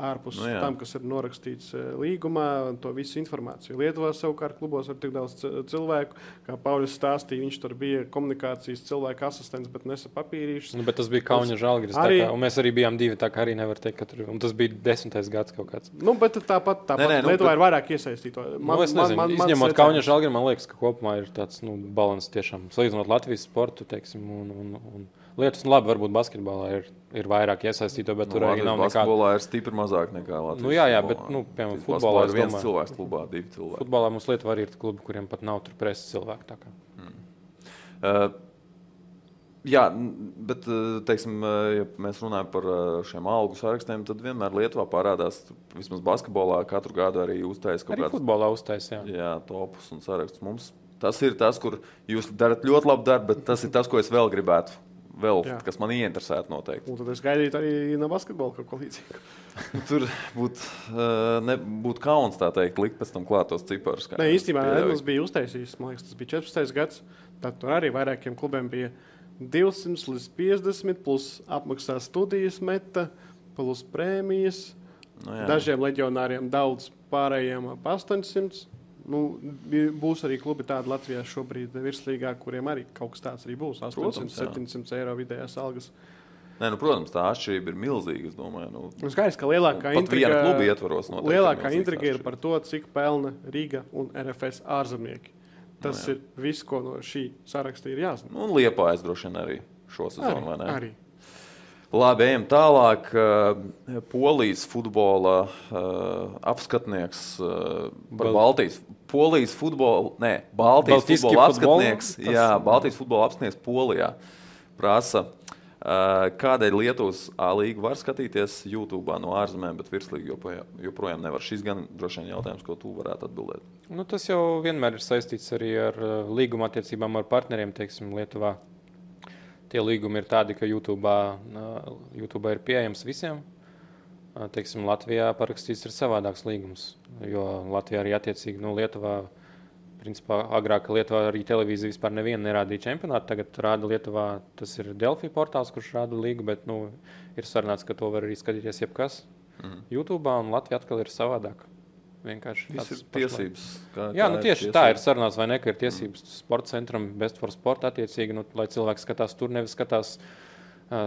[SPEAKER 2] Ārpus
[SPEAKER 1] Nu
[SPEAKER 2] nu,
[SPEAKER 1] jā.
[SPEAKER 2] tam, kas ir norakstīts eh, līgumā, un to visu informāciju. Lietuvā savukārt klubos ir tik daudz cilvēku, kā Pauļs stāstīja, viņš tur bija komunikācijas cilvēka asistents, bet nesa papīrīšus.
[SPEAKER 3] Nu, bet tas bija Kaunis Žalgiris.
[SPEAKER 2] Arī-
[SPEAKER 3] Arī... Mēs arī bijām divi, tā kā arī nevar teikt, ka tur un tas bija desmitais gads kaut kāds.
[SPEAKER 2] Nu, bet tāpat, tāpat
[SPEAKER 1] Nē, nē, nu,
[SPEAKER 2] Lietuvā
[SPEAKER 1] bet-
[SPEAKER 2] ir vairāk iesaistīto.
[SPEAKER 3] Man, nu, es nezinu, man, man, izņemot Kaunis Žalgiris, man liekas, ka kopumā ir tāds nu, balans tiešām salīdzinot Latvijas sportu, teiksim, un, un, un lietas, nu, labi, varbūt basketbolā ir, ir vairāk iesaistīto, bet
[SPEAKER 1] Nu,
[SPEAKER 3] tur arī nav nekāda.
[SPEAKER 1] basketbolā ir stipri mazāk nekā Latvijas.
[SPEAKER 3] Nu, jā, jā, bet, nu, piemēram, futbolā
[SPEAKER 1] ir viens
[SPEAKER 3] domāju-
[SPEAKER 1] cilvēks klubā, divi cilvēki.
[SPEAKER 3] Futbolā mums Lietuvā arī ir klubi, kuriem pat nav tur preses cilvēku. kā.
[SPEAKER 1] Uh, jā, bet, uh, teiksim, uh, ja mēs runājam par uh, šiem algu sarakstiem, tad vienmēr Lietuvā parādās, vismaz basketbolā, katru gadu arī uztaisīt kaut kādas
[SPEAKER 3] futbolā uztaisījām.
[SPEAKER 1] jā, topus un sarakstus. Mums tas ir tas, kur jūs darat ļoti labu darbu, bet tas ir tas, ko es vēl gribētu. Vēl,
[SPEAKER 2] Jā.
[SPEAKER 1] kas man ieinteresētu noteikti.
[SPEAKER 2] Un tad es gaidīju arī no basketbola kaut ko līdzīgu.
[SPEAKER 1] Tur būtu uh, būt kauns, tā teikt, likt pēc tam klāt tos ciparus.
[SPEAKER 2] Nē, īstenībā. Edmunds bija uztaisījis, man liekas, tas bija 14. gads. Tad tur arī vairākiem klubiem bija 200 līdz 50, plus apmaksā studijas meta, plus prēmijas.
[SPEAKER 1] Nu, jā.
[SPEAKER 2] Dažiem leģionāriem daudz, pārējiem ap 800. Nu, būs arī klubi tādi Latvijā šobrīd virslīgā, kuriem arī kaut kas tāds arī būs. 800,
[SPEAKER 1] Protams, jā.
[SPEAKER 2] 700 eiro vidējās algas.
[SPEAKER 1] Nē, nu, protams, tā atšķirība ir milzīga. Es domāju, nu,
[SPEAKER 2] Nu, Skaidrs, ka lielākā intriga, lielākā intriga ir par to, cik pelna Rīga un RFS ārzemnieki. Tas
[SPEAKER 1] jā.
[SPEAKER 2] ir viss, ko no šī saraksta ir jāzina.
[SPEAKER 1] nu, un Liepājas droši vien arī šo sezonu, ne?
[SPEAKER 2] arī.
[SPEAKER 1] Labi, ejam tālāk. Uh, Polijas futbola uh, apskatnieks uh, par
[SPEAKER 3] Bal-
[SPEAKER 1] Baltijas. Polijas futbola, nē, Baltijas
[SPEAKER 3] Baltiski
[SPEAKER 1] futbola apskatnieks.
[SPEAKER 3] Tas-
[SPEAKER 1] Jā, Baltijas futbola apskatnieks Polijā prasa. Kādēļ Lietuvas līnija var skatīties YouTube no ārzemēm, bet virslīgi joprojām, nevar? Šis gan droši vien jautājums, ko tu varētu atbildēt.
[SPEAKER 3] Nu, tas jau vienmēr ir saistīts arī ar līguma attiecībām ar partneriem, teiksim, Lietuvā. Tie līgumi ir tādi, ka YouTube, YouTube ir pieejams visiem. Teiksim, Latvijā parakstīts ir savādāks līgums, jo Latvijā arī attiecīgi nu, Lietuvā. Principā, agrāk Lietuvā arī televīzija vispār nevienu nerādīja čempionātu. Tagad rāda Lietuvā, tas ir Delphi portāls, kurš rāda līgu, bet nu, ir sarunāts, ka to var arī skatīties jebkas.
[SPEAKER 1] Mhm.
[SPEAKER 3] YouTube un Latvija atkal ir savādāk. Vienkārši
[SPEAKER 1] Tas ir tiesības. Kā,
[SPEAKER 3] Jā, nu tieši
[SPEAKER 1] tiesības.
[SPEAKER 3] tā ir sarunāts, vai ne, ka ir tiesības mm. sporta centram, best for sport attiecīgi, nu, lai cilvēks skatās tur, nevis skatās,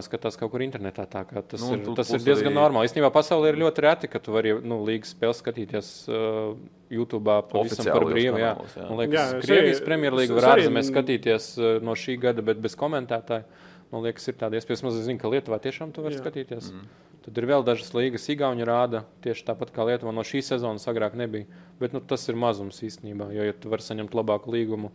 [SPEAKER 3] skatās kaut kur internetā. Tā, tas
[SPEAKER 1] Nu,
[SPEAKER 3] ir,
[SPEAKER 1] tu-
[SPEAKER 3] tas ir diezgan
[SPEAKER 1] arī-
[SPEAKER 3] arī... normāli. Īstenībā pasaulē ir ļoti reti, ka tu vari nu, līgas spēles skatīties uh, YouTube pavisam par brīvu. Jā.
[SPEAKER 1] kanālos, jā.
[SPEAKER 3] Man liekas,
[SPEAKER 2] Jā, es
[SPEAKER 3] Krievijas
[SPEAKER 2] arī-
[SPEAKER 3] Premjerlīga var
[SPEAKER 2] arī-
[SPEAKER 3] ārzemēs skatīties uh, no šī gada, bet bez komentētāja. Man liekas, ir tāda iespēja. Es zinu, ka Lietuvā tiešām to var
[SPEAKER 2] Jā.
[SPEAKER 3] skatīties.
[SPEAKER 1] Mhm.
[SPEAKER 3] Tad ir vēl dažas līgas, Igaunija rāda tieši tāpat kā Lietuva. No šīs sezonas agrāk nebija. Bet nu, tas ir mazums īstenībā. Jo, ja tu vari saņemt labāku līgumu,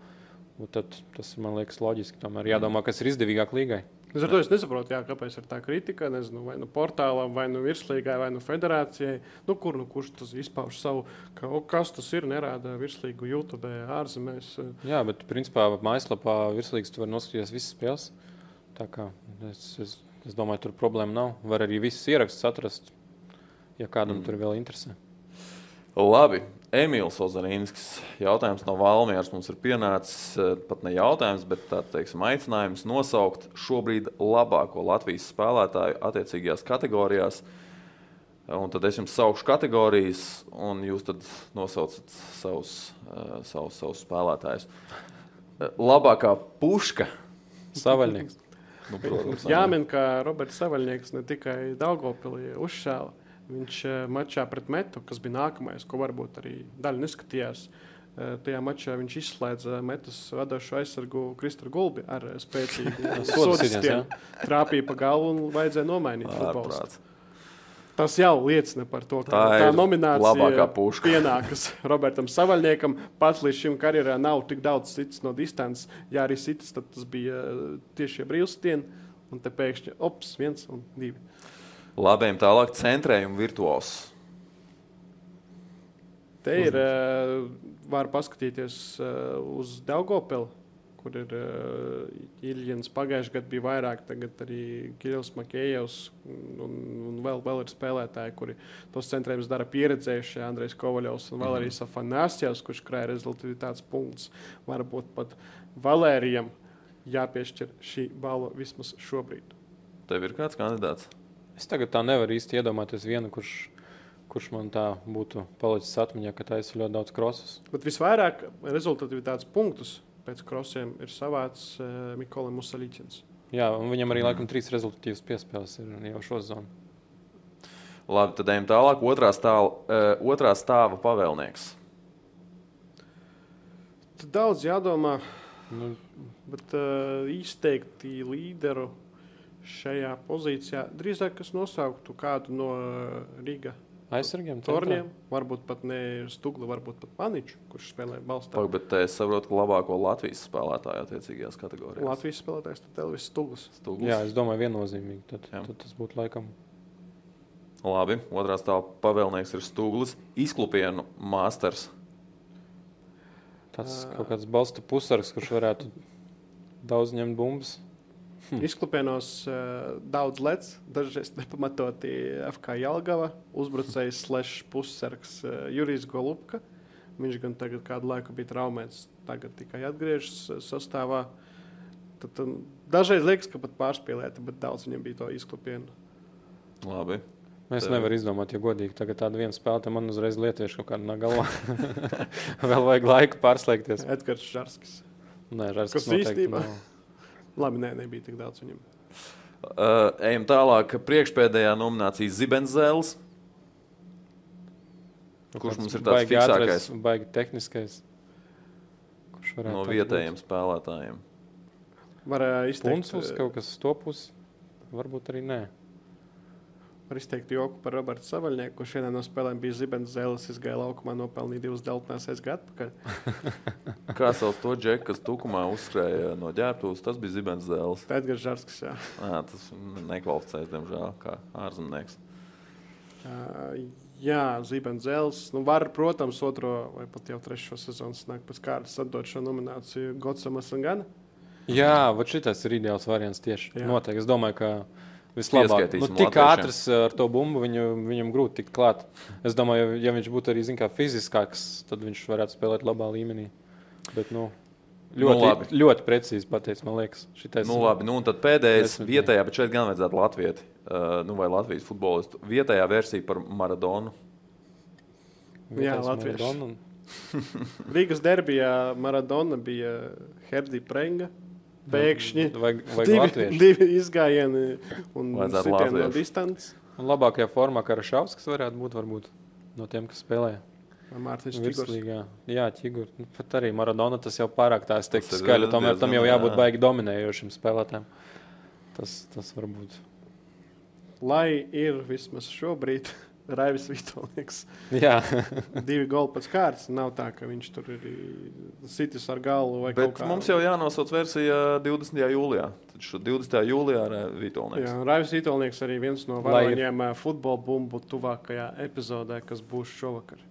[SPEAKER 3] nu, tad tas man liekas loģiski. Tomēr jādomā, kas ir izdevīgāk līgai.
[SPEAKER 2] Es ar to es nesaprotu, jā, kāpēc ir tā kritika. Nezinu, vai nu portālam, vai nu virslīgai, vai nu federācijai. Nu, kur nu kurš tas izpauž savu, ka, o, kas tas ir, nerāda virslīgu YouTube, ārzemēs.
[SPEAKER 3] Jā, bet principā mājaslapā virslīgas tu vari noskatīties visas spēles. Tā kā es, es, es domāju, tur problēma nav. Var arī visus ierakstus atrast, ja kādam mm. tur vēl interesē.
[SPEAKER 1] Labi. Emīls Ozarīnskis. Jautājums no Valmieras mums ir pienācis pat ne jautājums, bet tāds teiksim, aicinājums nosaukt šobrīd labāko Latvijas spēlētāju attiecīgajās kategorijās. Un tad es jums saukšu kategorijas, un jūs nosaucat savus, savus, savus spēlētājus. Labākā puška.
[SPEAKER 3] Savaļnieks.
[SPEAKER 2] Nu, protams, Jāmin, ka Roberts Savaļnieks ne tikai Daugopilī uzšāva, Viņš eh, mačā pret Metu, kas bija nākamais, ko varbūt arī daļa neskatījās. Eh, tajā mačā viņš izslēdza metas vadošo aizsargu Kristofru Gulbi ar spēcīgu sodu. Trāpīja pa galvu un vajadzēja nomainīt futbolu. Tas jau liecina par to, ka tā, tā nominācija pienākas Robertam Savaļniekam. Pats līdz šim karjerā nav tik daudz cits no distances. Ja arī cits, tad tas bija eh, tieši brīvstieni. Un te pēkšņi ops, viens un divi.
[SPEAKER 1] Labiem tālāk centrējumu virtuos.
[SPEAKER 2] Te ir, uh, var paskatīties uh, uz Daugopili, kur ir uh, Iļņins. Pagājušajā gadā bija vairāk, tagad arī Kirillis Makējevs un, un vēl, vēl ir spēlētāji, kuri tos centrējumus dara pieredzējušie. Andrejs Kovaļovs un vēl arī mhm. Safanāsjevs, kurš krāja rezultātus punktus. Varbūt pat Valērijam jāpiešķir šī balva vismaz šobrīd.
[SPEAKER 1] Tev ir kāds kandidāts?
[SPEAKER 3] Es tagad tā nevaru īsti iedomāties vienu, kurš, kurš man tā būtu palicis atmiņā, ka taisa ļoti daudz krosus.
[SPEAKER 2] Bet visvairāk rezultatīvitātes punktus pēc krosiem ir savāds uh, eh, Mikolam Musaliķins.
[SPEAKER 3] Jā, un viņam arī laikam trīs rezultatīvas piespēles ir jau šo zonu.
[SPEAKER 1] Labi, tad ejam tālāk. Otrā stāva, uh, otrā stāva pavēlnieks.
[SPEAKER 2] Tad daudz jādomā, nu, bet uh, izteikti līderu šajā pozīcijā. Drīzāk es nosauktu kādu no uh, Rīgas
[SPEAKER 3] aizsargiem,
[SPEAKER 2] torņiem. Varbūt pat ne Stūgli, varbūt pat Paniču, kurš spēlē balstā.
[SPEAKER 1] Pag, bet es saprotu, ka labāko Latvijas spēlētāju attiecīgajās kategorijās.
[SPEAKER 2] Latvijas spēlētājs tad Elvis Stūglis.
[SPEAKER 3] Stūglis. Jā, es domāju, viennozīmīgi. Tad, Jā. tad tas būtu laikam.
[SPEAKER 1] Labi, otrā stāvā pavēlnieks ir Stūglis. Izklupienu māsters.
[SPEAKER 3] Tas kaut kāds balsta pusargs, kurš varētu daudz ņemt bumbas.
[SPEAKER 2] Hmm. Izklipienos uh, daudz lets, dažreiz nepamatoti FK Jelgava, uzbrucējs slash pussargs uh, Jurijs Golubka. Viņš gan tagad kādu laiku bija traumēts, tagad tikai atgriežas uh, sastāvā. Tad, um, dažreiz liekas, ka pat pārspīlēta, bet daudz viņam bija to izklipienu.
[SPEAKER 1] Labi.
[SPEAKER 3] Es Tā. nevaru izdomāt, ja godīgi tagad tādu vienu spēlētāju man uzreiz lietiešu kaut kādā galvā. Vēl vajag laiku pārslēgties.
[SPEAKER 2] Edgars Žarskis.
[SPEAKER 3] Nē, Žarskis Kas īstenībā? Nav.
[SPEAKER 2] Labi, nē, nebija tik daudz viņam.
[SPEAKER 1] Uh, ejam tālāk. Priekšpēdējā nominācija Zibenzēls. Kurš mums ir tāds baigi fiksākais?
[SPEAKER 3] Ātrais, baigi tehniskais.
[SPEAKER 1] Kurš varētu no vietējiem būt? spēlētājiem?
[SPEAKER 2] Var uh, izteikt.
[SPEAKER 3] Punsus, kaut kas to pusi. Varbūt arī nē.
[SPEAKER 2] Var izteikt joku par Robertu Savaļnieku, kurš vienā no spēlēm bija Zibens Zēlis, izgāja laukumā, nopelnīja divas deltnās aizgad atpakaļ.
[SPEAKER 1] Kā sauc to džeku, kas tukumā uzskrēja no ģērbtuves, tas bija Zibens Zēlis.
[SPEAKER 2] Edgars Žarskas, jā.
[SPEAKER 1] jā. Tas nekvalificēs, diemžēl, kā ārzemnieks.
[SPEAKER 2] Uh, jā, Zibens Zēlis. Nu, var, protams, otro vai pat jau trešo sezonu nāk pēc kārtas atdot šo nomināciju Gotsamas un Gana.
[SPEAKER 3] Jā, vot šitas ir ideāls variants tieši. Jā. Noteikti. Es domāju, ka Vislabāk. Nu, tik ātrs ar to bumbu viņu, viņam grūti tikt klāt. Es domāju, ja viņš būtu arī kā, fiziskāks, tad viņš varētu spēlēt labā līmenī. Bet, nu, ļoti, nu, labi. ļoti precīzi pateicis, man liekas.
[SPEAKER 1] Šitais, nu, labi, nu, tad pēdējais vietējā, bet šeit gan vajadzētu Latviju, uh, nu, vai Latvijas futbolistu. Vietējā versija par Maradonu.
[SPEAKER 2] Jā, Latvijas. Rīgas derbijā Maradona bija Herdi Prenga. Pēkšņi
[SPEAKER 3] vajag, vajag
[SPEAKER 2] divi, divi izgājieni un sitieni no distances.
[SPEAKER 3] Un labākajā formā Karašovs, kas varētu būt varbūt, no tiem, kas spēlē.
[SPEAKER 2] Mārtiņš Čigurs.
[SPEAKER 3] Jā, Čigurs. Nu, pat arī Maradona tas jau pārāk tā, es teiktu, skaļi. Tomēr tam jau jābūt baigi dominējošam spēlētājam. Tas, tas varbūt.
[SPEAKER 2] Lai ir vismaz šobrīd Raivis Vitolnieks.
[SPEAKER 3] Jā,
[SPEAKER 2] divi goli pēc kārtas. Nav tā, ka viņš tur ir sitis ar galvu vai
[SPEAKER 1] Bet mums jau jānosauc versija 20. jūlijā. Tad 20. jūlijā ar Vitolnieks. Jā,
[SPEAKER 2] Raivis Vitolnieks arī viens no varoņiem futbola bumbu tuvākajā epizodē, kas būs šovakar.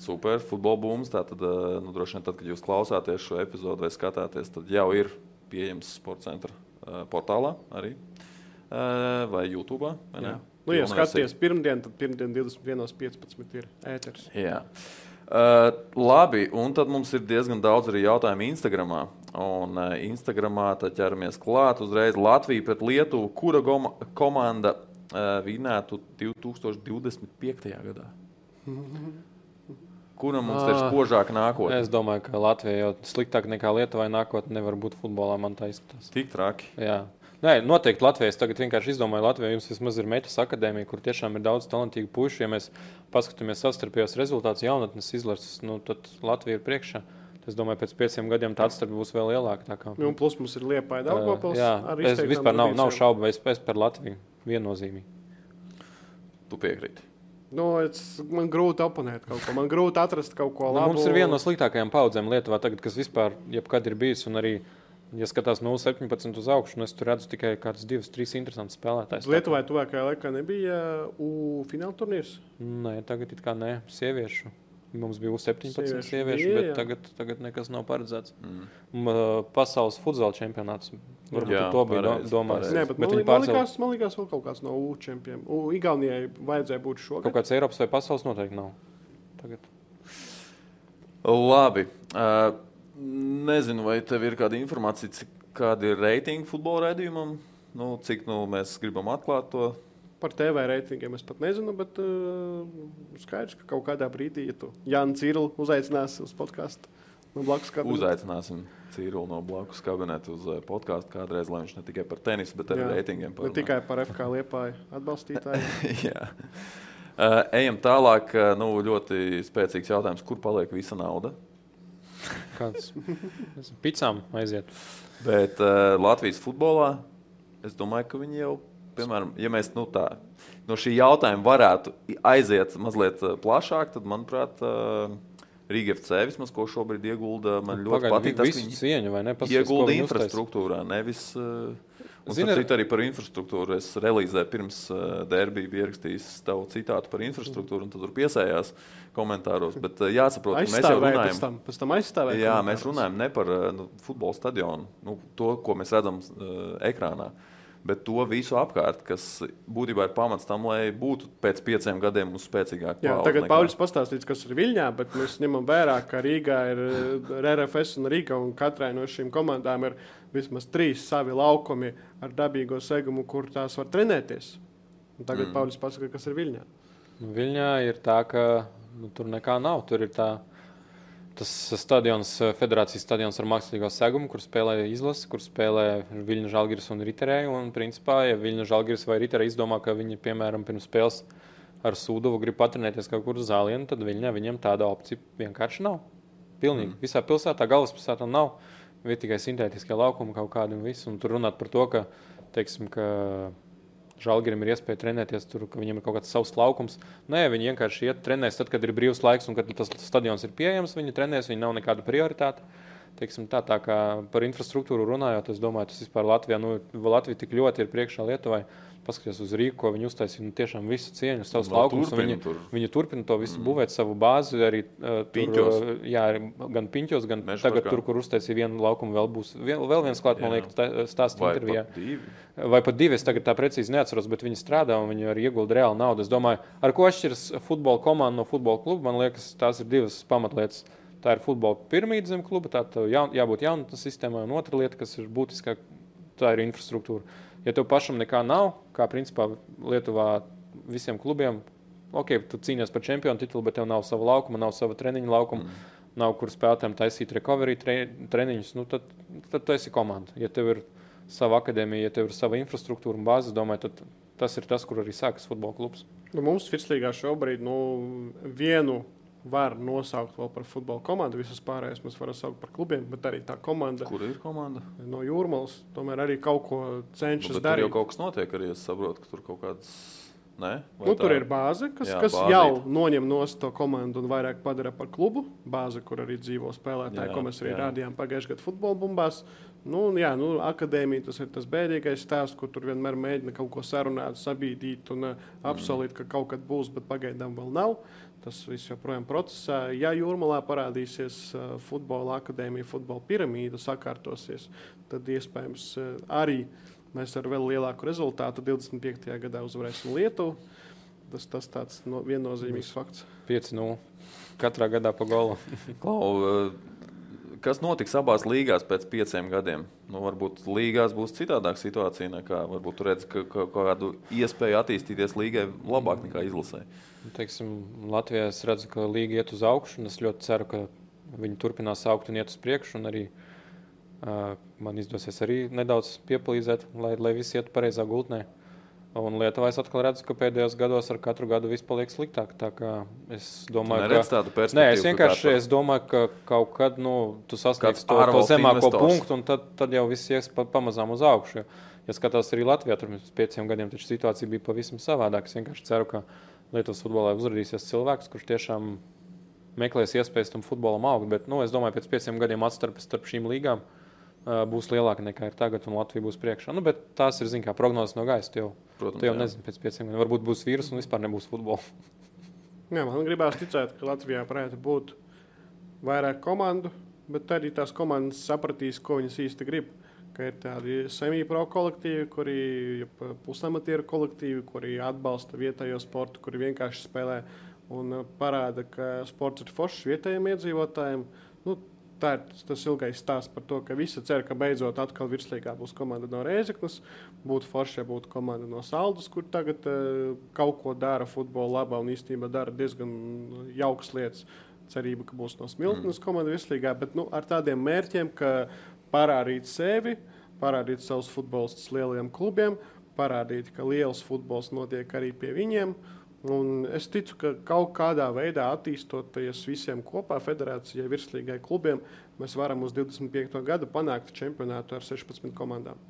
[SPEAKER 1] Super, futbola bumbas. Tātad, nu, droši vien, tad, kad jūs klausāties šo epizodu vai skatāties, tad jau ir pieejams sporta centra portālā arī vai YouTube. Vai
[SPEAKER 2] Nu, ja skaties pirmdien, tad pirmdien 21.15 ir ēters.
[SPEAKER 1] Jā. Uh, labi, un tad mums ir diezgan daudz arī jautājumu Instagram. Un uh, Instagramā ķeramies klāt uzreiz Latvija pret Lietuvu, kura goma, komanda uh, vinētu 2025. gadā. Kuram mums ir spožāka nākotne?
[SPEAKER 3] Es domāju, ka Latvija jau sliktāk nekā Lietuvai nākotnē nevar būt futbolā. Man tā izskatās.
[SPEAKER 1] Tik traki.
[SPEAKER 3] Jā. Nē, noteikti Latvijā. Es tagad vienkārši izdomāju, Latvijā jums vismaz ir metas akadēmija, kur tiešām ir daudz talantīgu pušu. Ja mēs paskatāmies savstarpējos rezultātus, jaunatnes izlases, nu, tad Latvija ir priekšā. Es domāju, pēc pieciem gadiem tā atstarpe būs vēl lielāka.
[SPEAKER 2] Nu, plus mums ir liepa Daugopils.
[SPEAKER 3] Uh, jā, es vispār nav, nav šaubu, vai es pēc par Latviju viennozīmīgi.
[SPEAKER 1] Tu piekrīti.
[SPEAKER 2] Nu, es, man grūti oponēt kaut ko. Man grūti atrast kaut ko labu.
[SPEAKER 3] Nu, mums ir viena no sliktākajām paudzēm Lietuvā, tagad, kas vispār jebkad ir bijis. Arī Ja skatās no 17 uz augšu, nu es tur redzu tikai kādas divas, trīs interesantas spēlētājas.
[SPEAKER 2] Lietuvai tuvākajā laikā nebija U fināla turnīrs?
[SPEAKER 3] Nē, tagad it kā nē, sieviešu. Mums bija 17 sieviešu, sieviešu bija, bet jā. tagad, tagad nekas nav paredzēts. Mm. Pasaules futzāla čempionāts. Varbūt jā, to bija pareiz, domājis.
[SPEAKER 2] Nē, bet, bet man, pārcel... man, likās, man likās vēl kaut kāds no U čempioniem. Igaunijai vajadzēja būt šogad.
[SPEAKER 3] Kaut kāds Eiropas vai pasaules noteikti nav. Tagad.
[SPEAKER 1] Labi. Uh, Nezinu, vai tev ir kāda informācija, cik, kāda ir reitinga futbola raidījumam, nu, cik nu, mēs gribam atklāt to.
[SPEAKER 2] Par TV reitingiem es pat nezinu, bet uh, skaidrs, ka kaut kādā brīdī, ja tu Jānis Cīrlu uzaicināsi uz podkāstu no blakus kabineta.
[SPEAKER 1] Uzaicināsim Cīrlu no blakus kabineta uz uh, podkāstu kādreiz, lai viņš ne tikai par tenisu, bet arī reitingiem
[SPEAKER 2] parunā. Ne tikai par FK liepāju atbalstītāju.
[SPEAKER 1] Jā. Uh, ejam tālāk. Nu, ļoti spēcīgs jautājums, kur paliek visa nauda?
[SPEAKER 3] Kāds picām aiziet.
[SPEAKER 1] Bet uh, Latvijas futbolā es domāju, ka viņi jau, piemēram, ja mēs nu, tā, no šī jautājuma varētu aiziet mazliet eh, plašāk, tad, manuprāt, uh, Rīga FC vismaz, ko šobrīd ieguldīja, man ļoti Pagaid, patīk
[SPEAKER 3] tas, ka viņi cieņu, ne,
[SPEAKER 1] ieguldīja infrastruktūrā, nevis. Uh, Un Zini, ar... arī par infrastruktūru. Es relīzē pirms derbija biju ierakstījis tavu citātu par infrastruktūru, un tur piesējās komentāros. Bet jāsaprot, ka mēs jau runājam,
[SPEAKER 2] pēc tam, pēc tam aizstāvēt.
[SPEAKER 1] Jā, mēs runājam ne par nu, futbola stadionu, nu, to, ko mēs redzam uh, ekrānā. Bet to visu apkārt, kas būtībā ir pamats tam, lai būtu pēc pieciem gadiem uz spēcīgāku
[SPEAKER 2] pāri. Tagad nekā... Pauļs pastāstīs, kas ir Viļņā, bet mēs ņemam vērā, ka Rīgā ir RFS un Rīga, un katrai no šīm komandām ir vismaz trīs savi laukumi ar dabīgo segumu, kur tās var trenēties. Un tagad mm. Pauļs pasaka, kas ir Viļņā.
[SPEAKER 3] Nu, Viļņā ir tā, ka nu, tur nekā nav. Tur ir tā, tas stadions, federācijas stadions ar mākslīgo segumu, kur spēlē izlase, kur spēlē Viļņu žalgiris un riterēji. Un, principā, ja Viļņu žalgiris vai riterēji izdomā, ka viņi, piemēram, pirms spēles ar Sūduvu grib patrenēties kaut kur uz zālienu, tad Viļņā viņam tāda opcija vienkārši nav. Pilnīgi. Mm. Visā pilsētā, galvaspilsētā nav vai tikai sintētiskie laukumi kaut kādi un viss. Un tur runāt par to, ka, teiksim, ka Žalgirim ir iespēja trenēties tur, ka viņam ir kaut kāds savs laukums. Nē, viņi vienkārši iet trenēs tad, kad ir brīvs laiks un kad tas stadions ir pieejams. Viņi trenēs, viņi nav nekāda prioritāte. Teiksim, tā, tā kā par infrastruktūru runājot, es domāju, tas vispār Latvijā, nu, Latvija tik ļoti ir priekšā Lietuvai. Uh, paskaties uz Rīgu, ko viņi uztaisīja. Nu, tiešām visu cieņu, savus laukumus. Viņi, tur. viņi turpina to visu mm. būvēt, savu bāzi. Arī uh,
[SPEAKER 1] piņķos.
[SPEAKER 3] tur, uh, jā, gan piņķos, gan Mežu tagad, tur, kur uztaisīja vienu laukumu, vēl būs vēl, vēl viens klāt, man liekas, stāstīt intervijā. Vai pat divi, es tagad tā precīzi neatceros, bet viņi strādā un viņi arī iegulda reāli naudu. Es domāju, ar ko atšķiras futbola komanda no futbola kluba, man liekas, tās ir divas pamatlietas. Tā ir futbola piramīda zem kluba, tā jā, jābūt jaunatnes sistēmai, un otra lieta, kas ir būtiskāka, tā ir infrastruktūra. Ja tev pašam nekā nav, kā principā Lietuvā visiem klubiem, ok, tu cīnies par čempionu titulu, bet tev nav sava laukuma, nav sava treniņa laukuma, mm. nav kur spēlētājiem taisīt recovery tre, treniņus, nu, tad, tad tu esi komanda. Ja tev ir sava akadēmija, ja tev ir sava infrastruktūra un bāze, domāju, tad tas ir tas, kur arī sākas futbola klubs.
[SPEAKER 2] Nu, mums Virslīgā šobrīd nu, vienu var nosaukt vēl par futbola komandu. Visas pārējās mēs varam saukt par klubiem, bet arī tā komanda.
[SPEAKER 1] Kur ir komanda?
[SPEAKER 2] No jūrmālas tomēr arī kaut ko cenšas nu, darīt.
[SPEAKER 1] Tur jau kaut kas notiek, arī es saprotu, ka tur kaut kāds. Ne?
[SPEAKER 2] Nu, tur ir bāze, kas, jā, kas bāzīt. jau noņem no to komandu un vairāk padara par klubu. Bāze, kur arī dzīvo spēlētāji, jā, ko mēs arī jā. rādījām pagājušajā gadā futbola bumbās. Nu, jā, nu, akadēmija tas ir tas bēdīgais stāsts, kur tur vienmēr mēģina kaut ko sarunāt, sabīdīt un uh, apsolīt, mm. ka kaut kad būs, bet pagaidām vēl nav. Tas viss joprojām procesā. Ja jūrmālā parādīsies futbola akadēmija, futbola piramīda sakārtosies, tad iespējams arī mēs ar vēl lielāku rezultātu 25. gadā uzvarēsim Lietuvu. Tas, tas tāds no, viennozīmīgs fakts.
[SPEAKER 3] 5-0 katrā gadā pa golu.
[SPEAKER 1] Klau, kas notiks abās līgās pēc pieciem gadiem? Nu, varbūt līgās būs citādāka situācija. Nekā, varbūt redz ka, ka, kādu iespēju attīstīties līgai labāk nekā izlasē.
[SPEAKER 3] Teiksim, Latvijā es redzu, ka līga iet uz augšu, un es ļoti ceru, ka viņi turpinās augt un iet uz priekšu. Arī, uh, man izdosies arī nedaudz piepalīdzēt, lai, lai viss iet pareizā gultnē. Un Lietuvā es atkal redzu, ka pēdējos gados ar katru gadu viss paliek sliktāk. Es domāju,
[SPEAKER 1] ka tāda
[SPEAKER 3] nē, es vienkārši es domāju, ka kaut kad nu, tu sasniegsi to, to zemāko investors. punktu, un tad, tad jau viss ies pa, pamazām uz augšu. Ja skatās arī Latvijā, tur pirms pieciem gadiem situācija bija pavisam savādāka. Es vienkārši ceru, ka Lietuvas futbolā uzrādīsies cilvēks, kurš tiešām meklēs iespējas tam futbolam augt. Bet nu, es domāju, ka pēc pieciem gadiem atstarpes starp šīm līgām būs lielāka nekā ir tagad, un Latvija būs priekšā. Nu, bet tās ir zināmas prognozes no gaisa. Jau, Protams, tu jau jā. nezini, pēc pieciem gadiem varbūt būs vīrus un vispār nebūs futbola.
[SPEAKER 2] jā, man gribās ticēt, ka Latvijā varētu būt vairāk komandu, bet arī tās komandas sapratīs, ko viņas īsti grib. Ka ir tādi semipro kolektīvi, kuri ir pusamatieru kolektīvi, kuri atbalsta vietējo sportu, kuri vienkārši spēlē un parāda, ka sports ir foršs vietējiem iedzīvotājiem. Nu, tā ir tas ilgais stāsts par to, ka visi cer, ka beidzot atkal virslīgā būs komanda no Rēzeknas. Būtu forši, ja būtu komanda no Saldus, kur tagad uh, kaut ko dara futbola labā un īstenībā dara diezgan jaukas lietas. Cerība, ka būs no Smiltenes mm. komanda virslīgā, bet nu, ar tādiem mērķiem, ka parādīt sevi, parādīt savus futbolistus lielajiem klubiem, parādīt, ka liels futbols notiek arī pie viņiem. Uh, Un es ticu, ka kaut kādā veidā attīstoties visiem kopā, federācijai, virslīgai klubiem, mēs varam uz 25. gadu panākt čempionātu ar 16 komandām.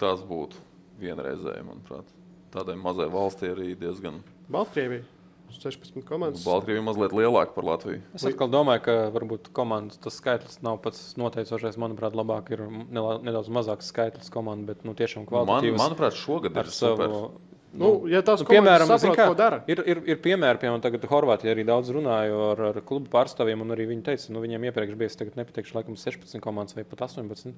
[SPEAKER 1] Tas būtu vienreizēji, manuprāt. Tādai mazai valstī arī diezgan.
[SPEAKER 2] Baltkrievija. 16 komandas.
[SPEAKER 1] Baltkrievija mazliet lielāka par Latviju.
[SPEAKER 3] Es atkal domāju, ka varbūt komandas tas skaitlis nav pats noteicošais. Manuprāt, labāk ir nedaudz mazāks skaitlis komandu, bet nu, tiešām kvalitatīvs.
[SPEAKER 1] Man, manuprāt, šogad ir super. Savu
[SPEAKER 2] Nu, ja tas, nu, piemēram, saprot, kā, dara.
[SPEAKER 3] Ir, ir, ir piemēri, piemēram, tagad Horvātijā arī daudz runāju ar, ar klubu pārstāvjiem, un arī viņi teica, nu, viņiem iepriekš bija, tagad nepateikšu, laikam 16 komandas vai pat 18.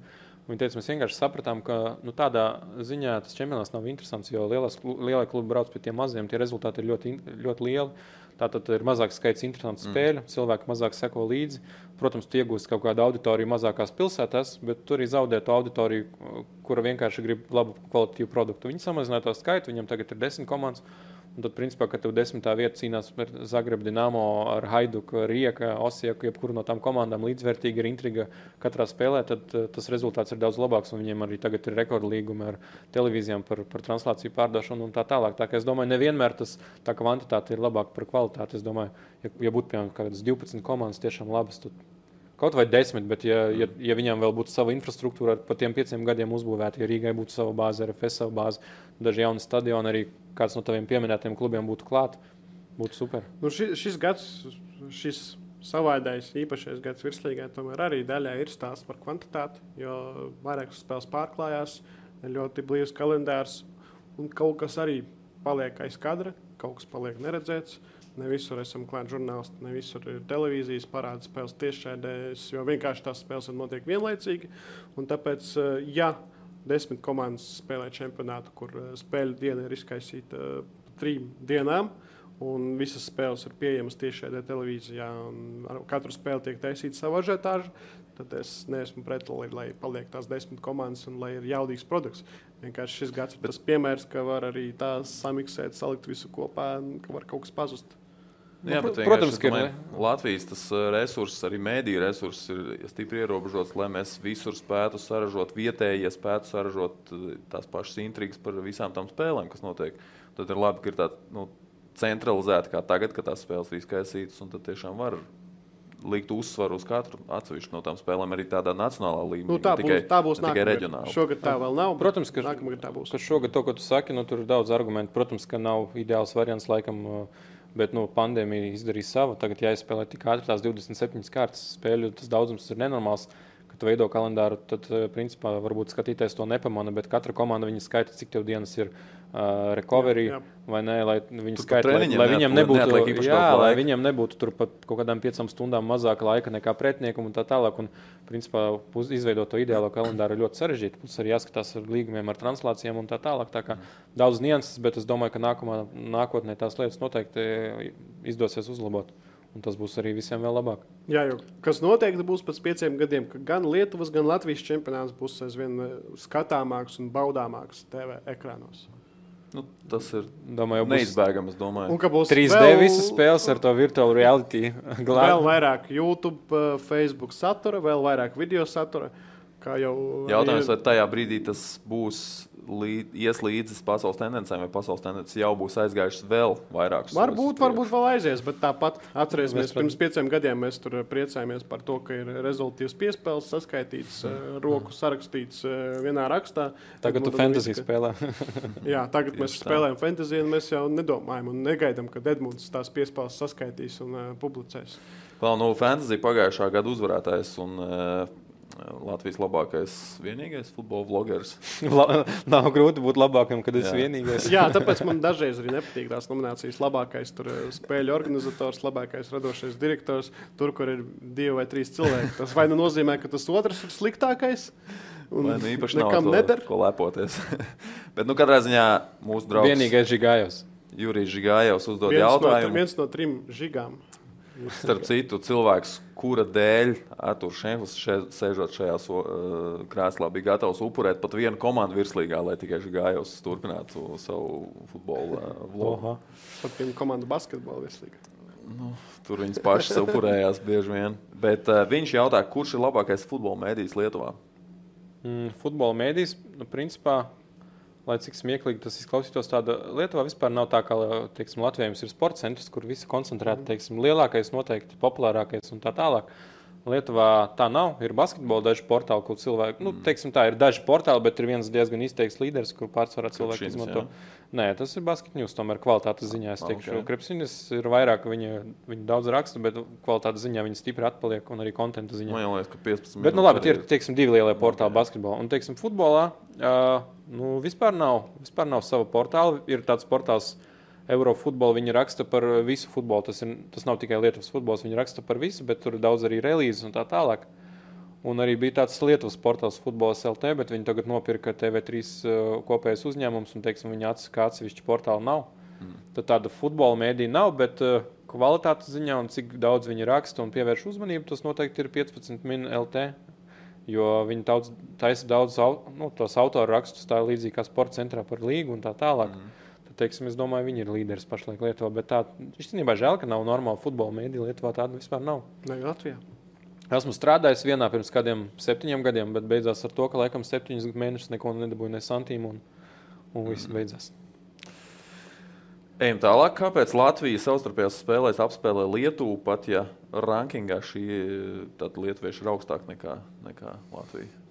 [SPEAKER 3] Viņi teica, mēs vienkārši sapratām, ka nu, tādā ziņā tas čempionāts nav interesants, jo lielās, lielai klubi brauc pie tiem maziem, tie rezultāti ir ļoti, ļoti lieli. Tātad ir mazāks skaits interesantu mm. spēļu, cilvēki mazāk seko līdzi. Protams, tu iegūsi kaut kādu auditoriju mazākās pilsētās, bet tur arī zaudē to auditoriju, kura vienkārši grib labu kvalitatīvu produktu. Viņi samazināja to skaitu, viņam tagad ir desmit komandas. Un tad, principā, kad tev desmitā vieta cīnās ar Zagrebu, Dienāmo, ar Haiduku, Rieku, Osieku, jebkuru no tām komandām līdzvērtīgi ir intriga katrā spēlē, tad uh, tas rezultāts ir daudz labāks. Viņiem arī tagad ir rekordlīgumi ar televīzijām par, par translāciju pārdošanu un tā tālāk. Tā kā es domāju, nevienmēr tas tā kvantitāte ir labāka par kvalitāti. Es domāju, ja, ja būtu piemēram kādas 12 komandas tiešām labas, tad Kaut vai desmit, bet ja, ja, ja viņam vēl būtu sava infrastruktūra, par tiem pieciem gadiem uzbūvēta, ja Rīgai būtu sava bāze, RFS sava bāze, daži jauni stadioni, arī kāds no taviem pieminētiem klubiem būtu klāt, būtu super.
[SPEAKER 2] Nu, šis, šis gads, šis savādais, īpašais gads virslīgai, tomēr arī daļai ir stāsts par kvantitāti, jo vairākas spēles pārklājās, ļoti blīvs kalendārs, un kaut kas arī paliek aiz kadra, kaut kas paliek neredzēts. Ne visur esam klāti žurnālisti, ne visur ir televīzijas parāda spēles tiešraidēs, jo vienkārši tās spēles notiek vienlaicīgi. Un tāpēc, eh, ja desmit komandas spēlē čempionātu, kur eh, spēļu diena ir izkaisīta eh, trim dienām, un visas spēles ir pieejamas tiešraidē televīzijā, ar katru spēli tiek taisīta sava ažiotāža, tad es neesmu pret, lai, lai paliek tās desmit komandas un lai ir jaudīgs produkts. Vienkārši šis gads ir tas piemērs, ka var arī tās samiksēt, salikt visu kopā, ka var kaut kas pazust.
[SPEAKER 1] Jā, bet protams, ka domāju, Latvijas tas uh, resurss, arī mēdīņu resurss ir stipri ierobežots, lai mēs visur spētu saražot vietējie, ja spētu saražot uh, tās pašas intrigas par visām tām spēlēm, kas notiek. Tad ir labi, ka ir tāda nu, centralizēta kā tagad, kad tās spēles ir izkaisītas, un tad tiešām var likt uzsvaru uz katru atsevišķu no tām spēlēm, arī tādā nacionālā līmenī.
[SPEAKER 2] Nu, tā, būs, tikai, tā būs
[SPEAKER 1] tikai reģionāla.
[SPEAKER 2] Šogad tā vēl nav.
[SPEAKER 3] Protams, ka, tā būs. ka šogad to, ko tu saki, nu, tur ir daudz argumentu. Protams, ka nav ideāls variants laikam. Uh, Bet nu, pandēmija izdarīja savu. Tagad jāizspēlē tik ātri tās 27 kārtas spēļu. Tas daudzums ir nenormāls. Kad veido kalendāru, tad, principā, varbūt skatīties to nepamana, bet katra komanda viņa skaita, cik tev dienas ir uh, recovery, jā, jā. vai nē, lai viņi skaita, lai, lai viņiem nebūtu, jā, lai viņiem nebūtu tur pat kaut kādām piecām stundām mazāk laika nekā pretiniekam un tā tālāk. Un, principā, izveidot to ideālo kalendāru ir ļoti sarežģīti. Mums arī jāskatās ar līgumiem, ar translācijām un tā tālāk. Tā kā daudz nianses, bet es domāju, ka nākamā, nākotnē tās lietas noteikti izdosies uzlabot. Un tas būs arī visiem vēl labāk.
[SPEAKER 2] Jā, jo kas noteikti būs pēc pieciem gadiem, ka gan Lietuvas, gan Latvijas čempionāts būs aizvien skatāmāks un baudāmāks TV ekrānos.
[SPEAKER 1] Nu, tas ir domāju, neizbēgams.
[SPEAKER 2] Un ka būs
[SPEAKER 3] 3D vēl, visas spēles ar to virtuālu reality.
[SPEAKER 2] Glāb. Vēl vairāk YouTube, uh, Facebook satura, vēl vairāk video satura.
[SPEAKER 1] Jautājums, ir... vai tajā brīdī tas būs līd, ies līdzi pasaules tendencēm, vai pasaules tendences jau būs aizgājušas vēl vairāk.
[SPEAKER 2] Varbūt, varbūt vēl aizies, bet tāpat atcerēsimies, pirms pieciem gadiem mēs tur priecājāmies par to, ka ir rezultāts piespēles saskaitīts, mm. roku sarakstīts vienā rakstā.
[SPEAKER 3] Tagad tu fantasy ka... spēlē.
[SPEAKER 2] jā, tagad mēs spēlējam fantasy, un mēs jau nedomājam un negaidām, kad Edmunds tās piespēles saskaitīs un uh, publicēs.
[SPEAKER 1] Vēl no nu, fantasy pagājušā gada uzvarētājs un uh, Latvijas labākais, vienīgais futbola vlogeris.
[SPEAKER 3] Nav grūti būt labākam, kad esi vienīgais.
[SPEAKER 2] Jā, tāpēc man dažreiz arī nepatīk tās nominācijas. Labākais tur, eh, spēļu organizators, labākais radošais direktors, tur, kur ir divi vai trīs cilvēki. Tas vai nu nozīmē, ka tas otrs ir sliktākais?
[SPEAKER 1] Un vai nu īpaši nekam neder? Ko lepoties. Bet, nu, katrā ziņā mūsu draugs.
[SPEAKER 3] Vienīgais žigājos.
[SPEAKER 1] Jurijs Žigājovs uzdod viens jautājumu.
[SPEAKER 2] No, viens no trim žigām.
[SPEAKER 1] Starp citu, cilvēks, kura dēļ Arthurs Šefs še, sēžot šajā so, uh, krēslā, bija gatavs upurēt pat vienu komandu virslīgā, lai tikai Gājos turpinātu savu futbola uh, vlogu.
[SPEAKER 2] Pat vienu komandu basketbola virslīgā.
[SPEAKER 1] Nu, tur viņas pašas upurējās bieži vien. Bet uh, viņš jautā, kurš ir labākais futbola mēdījis Lietuvā?
[SPEAKER 3] Mm, futbola mēdījis, nu, principā lai cik smieklīgi tas izklausītos, tāda Lietuvā vispār nav tā, kā teiksim, Latvijā ir sporta centrs, kur visi koncentrēti, teiksim, lielākais, noteikti populārākais un tā tālāk. Lietuvā tā nav. Ir basketbola daži portāli, kur cilvēki, nu, teiksim, tā ir daži portāli, bet ir viens diezgan izteikts līderis, kur pārsvarā cilvēki izmanto. Jā. Nē, tas ir basketbols, tomēr kvalitātes ziņā es teikšu. Okay. Krepšinis ir vairāk, viņa, viņa daudz raksta, bet kvalitātes ziņā viņa stipri atpaliek un arī konta ziņā.
[SPEAKER 1] Man liekas, ka 15
[SPEAKER 3] bet, nu, labi, ir, teiksim, divi lielie portāli okay. basketbolā. Un, teiksim, futbolā uh, nu, vispār nav, vispār nav sava portāla. Ir tāds portāls, uh, Eurofutbolu viņi raksta par visu futbolu. Tas, ir, tas nav tikai Lietuvas futbols, viņi raksta par visu, bet tur ir daudz arī relīzes un tā tālāk. Un arī bija tāds Lietuvas portāls, futbols LT, bet viņi tagad nopirka TV3 uh, kopējais uzņēmums un, teiksim, viņi atsaka, ka atsevišķi portāli nav. Mm. Tad tāda futbola mēdīja nav, bet uh, kvalitātes ziņā un cik daudz viņi raksta un pievērš uzmanību, tas noteikti ir 15 min LT. Jo viņi daudz, taisa daudz nu, tos autoru rakstus, tā līdzīgi kā sporta centrā par līgu un tā tālāk. Mm teiksim, es domāju, viņi ir līderis pašlaik Lietuvā. Bet tā īstenībā žēl, ka nav normāla futbola mēdīja Lietuvā. Tāda vispār nav.
[SPEAKER 2] Ne Latvijā.
[SPEAKER 3] Esmu strādājis vienā pirms kādiem septiņiem gadiem, bet beidzās ar to, ka laikam septiņus mēnešus neko nedabūju ne santīmu un, un viss mm. beidzās.
[SPEAKER 1] Ejam tālāk. Kāpēc Latvija savstarpējās spēlēs apspēlē Lietuvu, pat ja rankingā šī lietuvieša ir augstāka nekā, nekā Latvija?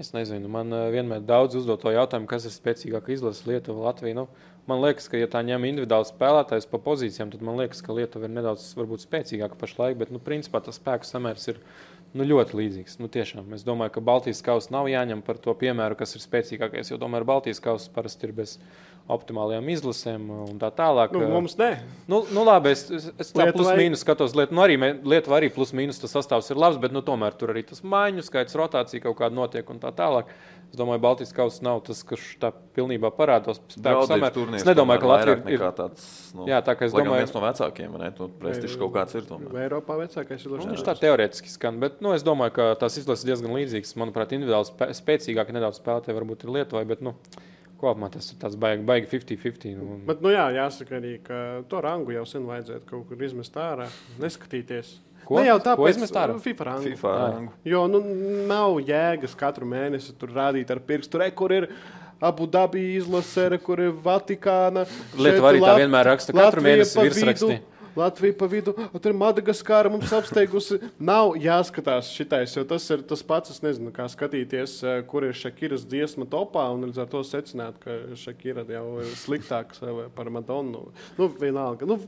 [SPEAKER 3] Es nezinu, man eh, vienmēr daudz uzdod to jautājumu, kas ir spēcīgāka izlase Lietuva, Latvija. Nu, man liekas, ka, ja tā ņem individuāli spēlētājs pa pozīcijām, tad man liekas, ka Lietuva ir nedaudz varbūt, spēcīgāka pašlaik, bet nu, principā tas spēku samērs ir nu, ļoti līdzīgs. Nu, tiešām. Es domāju, ka Baltijas kausa nav jāņem par to piemēru, kas ir spēcīgākais, jo tomēr Baltijas kausa parasti ir bez optimālajām izlasēm un tā tālāk.
[SPEAKER 2] Nu, mums ne.
[SPEAKER 3] Nu, nu labi, es, es, es tā plus mīnus skatos. Liet, nu, arī Lietuva arī plus mīnus tas sastāvs ir labs, bet nu, tomēr tur arī tas maiņu skaits, rotācija kaut kāda notiek un tā tālāk. Es domāju, Baltijas kausa nav tas, kas tā pilnībā parādās.
[SPEAKER 1] Es nedomāju, ka Latvija ir tāds. Nu, jā, tā kā es domāju, viens no vecākiem, ne? Nu, prestižs kaut kāds ir. Tomēr.
[SPEAKER 2] Eiropā vecākais ir
[SPEAKER 3] Latvijas. Nu, tā teorētiski skan, bet nu, es domāju, ka tās izlases diezgan līdzīgas. Manuprāt, individuāli spē spēcīgāki nedaudz spēlētāji varbūt ir Lietuvai, bet nu, kopumā tas ir tāds baigi, baigi 50-50.
[SPEAKER 2] Nu. Bet, nu jā, jāsaka arī, ka to rangu jau sen vajadzētu kaut kur izmest ārā, neskatīties.
[SPEAKER 3] Ko? Ne jau tāpēc, ka
[SPEAKER 2] tā ir FIFA rangu.
[SPEAKER 1] FIFA rangu.
[SPEAKER 2] Jo nu, nav jēgas katru mēnesi tur rādīt ar pirkstu, re, kur ir. Abu dabi izlasē, kur ir Vatikāna.
[SPEAKER 3] Lietuva arī tā vienmēr raksta. Katru mēnesi virsrakstī.
[SPEAKER 2] Latvija pa vidu, tur ir Madagaskāra mums apsteigusi. Nav jāskatās šitais, jo tas ir tas pats, es nezinu, kā skatīties, eh, kur ir Šakiras dziesma topā, un līdz ar to secināt, ka Šakira jau ir sliktāks par Madonu. Nu, vienalga. Nu,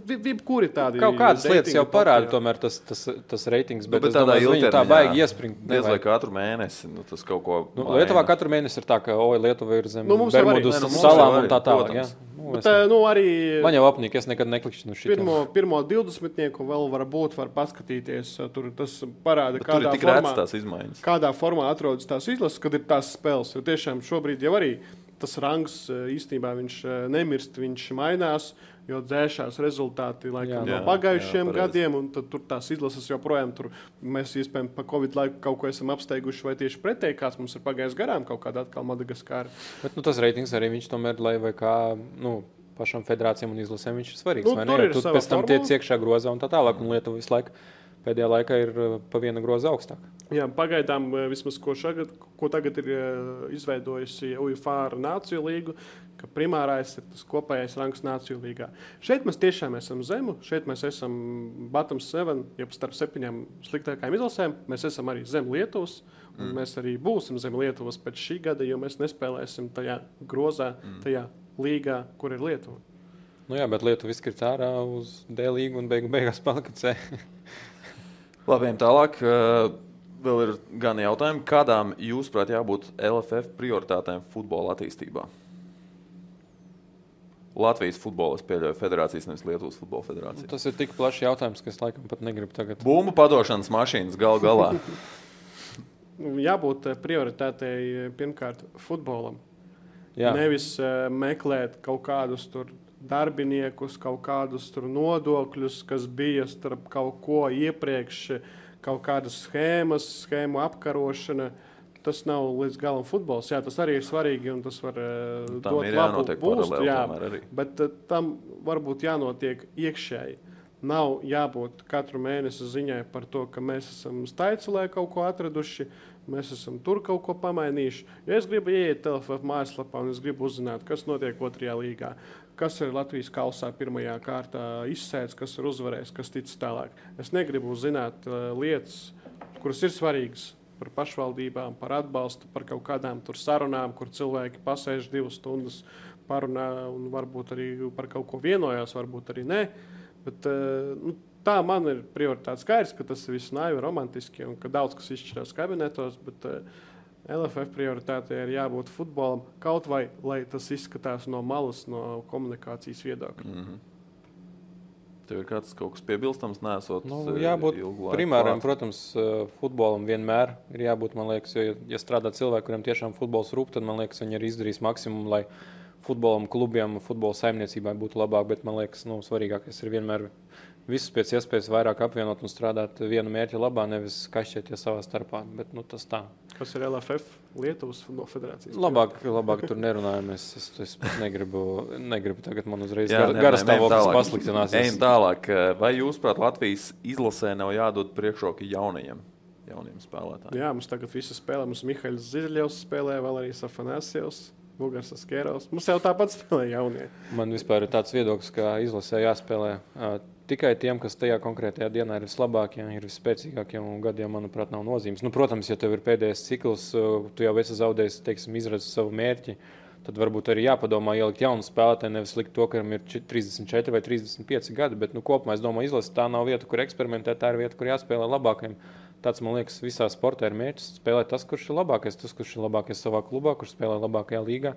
[SPEAKER 2] kuri tādi
[SPEAKER 3] Kaut kādas lietas jau parāda, tomēr tas, tas, tas reitings, bet, nu, bet tādā ilgtermiņā tā baigi iespringt.
[SPEAKER 1] Vai katru mēnesi, nu, tas kaut ko.
[SPEAKER 3] Nu, Lietuvā katru mēnesi ir tā, ka, oi, Lietuva ir zem nu, Bermudu nu, salām un tā tālāk. Ja?
[SPEAKER 2] Nu, Bet, es, nu, arī,
[SPEAKER 3] man jau apnīk, es nekad neklikšķinu no šī.
[SPEAKER 2] Pirmo, pirmo 20 vēl var būt, var paskatīties. Tur tas parāda,
[SPEAKER 1] Bet kādā formā, tās izmaiņas.
[SPEAKER 2] kādā formā atrodas tās izlases, kad ir tās spēles. Jo tiešām šobrīd jau arī tas rangs īstenībā viņš nemirst, viņš mainās. Jo dzēšās rezultāti laikam, jā, no pagājušiem jā, gadiem, un tur tās izlases joprojām tur mēs iespējams pa Covid laiku kaut ko esam apsteiguši, vai tieši pretēji kāds mums ir pagājis garām, kaut kāda atkal Madagaskāra.
[SPEAKER 3] Bet nu, tas reitings arī viņš tomēr, lai vai kā. Nu, pašam federācijām un izlasēm viņš ir svarīgs. Nu, tur ir pēc tam tiek iekšā grozā un tā tālāk. Un Lietuva visu laiku pēdējā laikā ir uh, pa vienu grozu augstāk.
[SPEAKER 2] Jā, pagaidām, uh, vismaz ko, šagad, ko tagad ir uh, izveidojusi UFA ar Nāciju līgu, ka primārais ir tas kopējais rangs Nāciju līgā. Šeit mēs tiešām esam zemu, šeit mēs esam bottom seven, jeb starp septiņām sliktākajām izlasēm. Mēs esam arī zem Lietuvas. Mm. Mēs arī būsim zem Lietuvas pēc šī gada, jo mēs nespēlēsim tajā grozā, mm. tajā līgā, kur ir Lietuva.
[SPEAKER 3] Nu jā, bet Lietuva izkrita ārā uz D līgu un beigu, beigās palika C.
[SPEAKER 1] Labi, tālāk. Vēl ir gan jautājumi, kādām jūsuprāt jābūt LFF prioritātēm futbola attīstībā? Latvijas futbola pieļauju federācijas, nevis Lietuvas futbola federācijas.
[SPEAKER 3] Nu, tas ir tik plašs jautājums, ka es laikam pat negribu tagad.
[SPEAKER 1] Bumbu padošanas mašīnas gal galā.
[SPEAKER 2] jābūt prioritātei pirmkārt futbolam. Jā. Nevis uh, meklēt kaut kādus tur darbiniekus, kaut kādus nodokļus, kas bija starp kaut ko iepriekš, kaut kādas schēmas, schēmu apkarošana. Tas nav līdz galam futbols. Jā, tas arī ir svarīgi un tas var uh,
[SPEAKER 1] dot labu būstu. Jā,
[SPEAKER 2] bet uh, tam varbūt jānotiek iekšēji. Nav jābūt katru mēnesi ziņai par to, ka mēs esam staicelē kaut ko atraduši. Uh, mēs esam tur kaut ko pamainījuši. Ja es gribu ieiet TLF mājaslapā un es gribu uzzināt, kas notiek otrajā līgā, kas ir Latvijas kausā pirmajā kārtā izsēdz, kas ir uzvarējis, kas tic tālāk. Es negribu zināt uh, lietas, kuras ir svarīgas par pašvaldībām, par atbalstu, par kaut kādām sarunām, kur cilvēki pasēž divas stundas, parunā un varbūt arī par kaut ko vienojās, varbūt arī nē. Bet, uh, nu, tā man ir prioritāte. Skaidrs, ka tas viss nav romantiski un ka daudz kas izšķirās kabinetos, bet uh, eh, LFF prioritātei ir jābūt futbolam kaut vai, lai tas izskatās no malas, no komunikācijas viedokļa. Mm -hmm.
[SPEAKER 1] Tev ir kāds kaut kas piebilstams, nesot
[SPEAKER 3] nu, eh, jābūt primāram, protams, eh, futbolam vienmēr ir jābūt, man liekas, jo, ja strādā cilvēki, kuriem tiešām futbols rūp, tad, man liekas, viņi ir izdarījis maksimumu, lai futbolam, klubiem, futbola saimniecībai būtu labāk, bet, man liekas, nu, svarīgākais ir vienmēr visus pēc iespējas vairāk apvienot un strādāt viena mērķa labā, nevis kašķēties savā starpā. Bet, nu, tas tā.
[SPEAKER 2] Kas ir LFF, Lietuvas futbola federācijas?
[SPEAKER 3] Labāk, labāk tur nerunājam. Es, es, es negribu, negribu tagad man uzreiz gar, garas stāvoklis pasliktinās.
[SPEAKER 1] Ejam tālāk. Vai jūs, prāt, Latvijas izlasē nav jādod priekšroki jaunajiem? Jauniem spēlētājiem.
[SPEAKER 2] Jā, mums tagad viss spēlē. Mums Mihails Zirļevs spēlē, vēl arī Safanēsijos. Bulgārs Skēros. Mums jau tāpat spēlē jaunie.
[SPEAKER 3] Man vispār ir tāds viedoklis, ka izlasē jāspēlē tikai tiem, kas tajā konkrētajā dienā ir vislabākie, ir visspēcīgākie un gadiem, manuprāt, nav nozīmes. Nu, protams, ja tev ir pēdējais cikls, uh, tu jau esi zaudējis, teiksim, izredzes savu mērķi. Tad varbūt arī jāpadomā, ielikt jaunu spēlētāju, nevis likt to, ka viņam ir 34 vai 35 gadi. Bet nu, kopumā es domāju, izlase tā nav vieta, kur eksperimentēt. Tā ir vieta, kur jāspēlē labākajiem. Tāds, man liekas, visā sportā ir mērķis spēlēt tas, kurš ir labākais, tas, kurš ir labākais savā klubā, kurš spēlē labākajā līgā.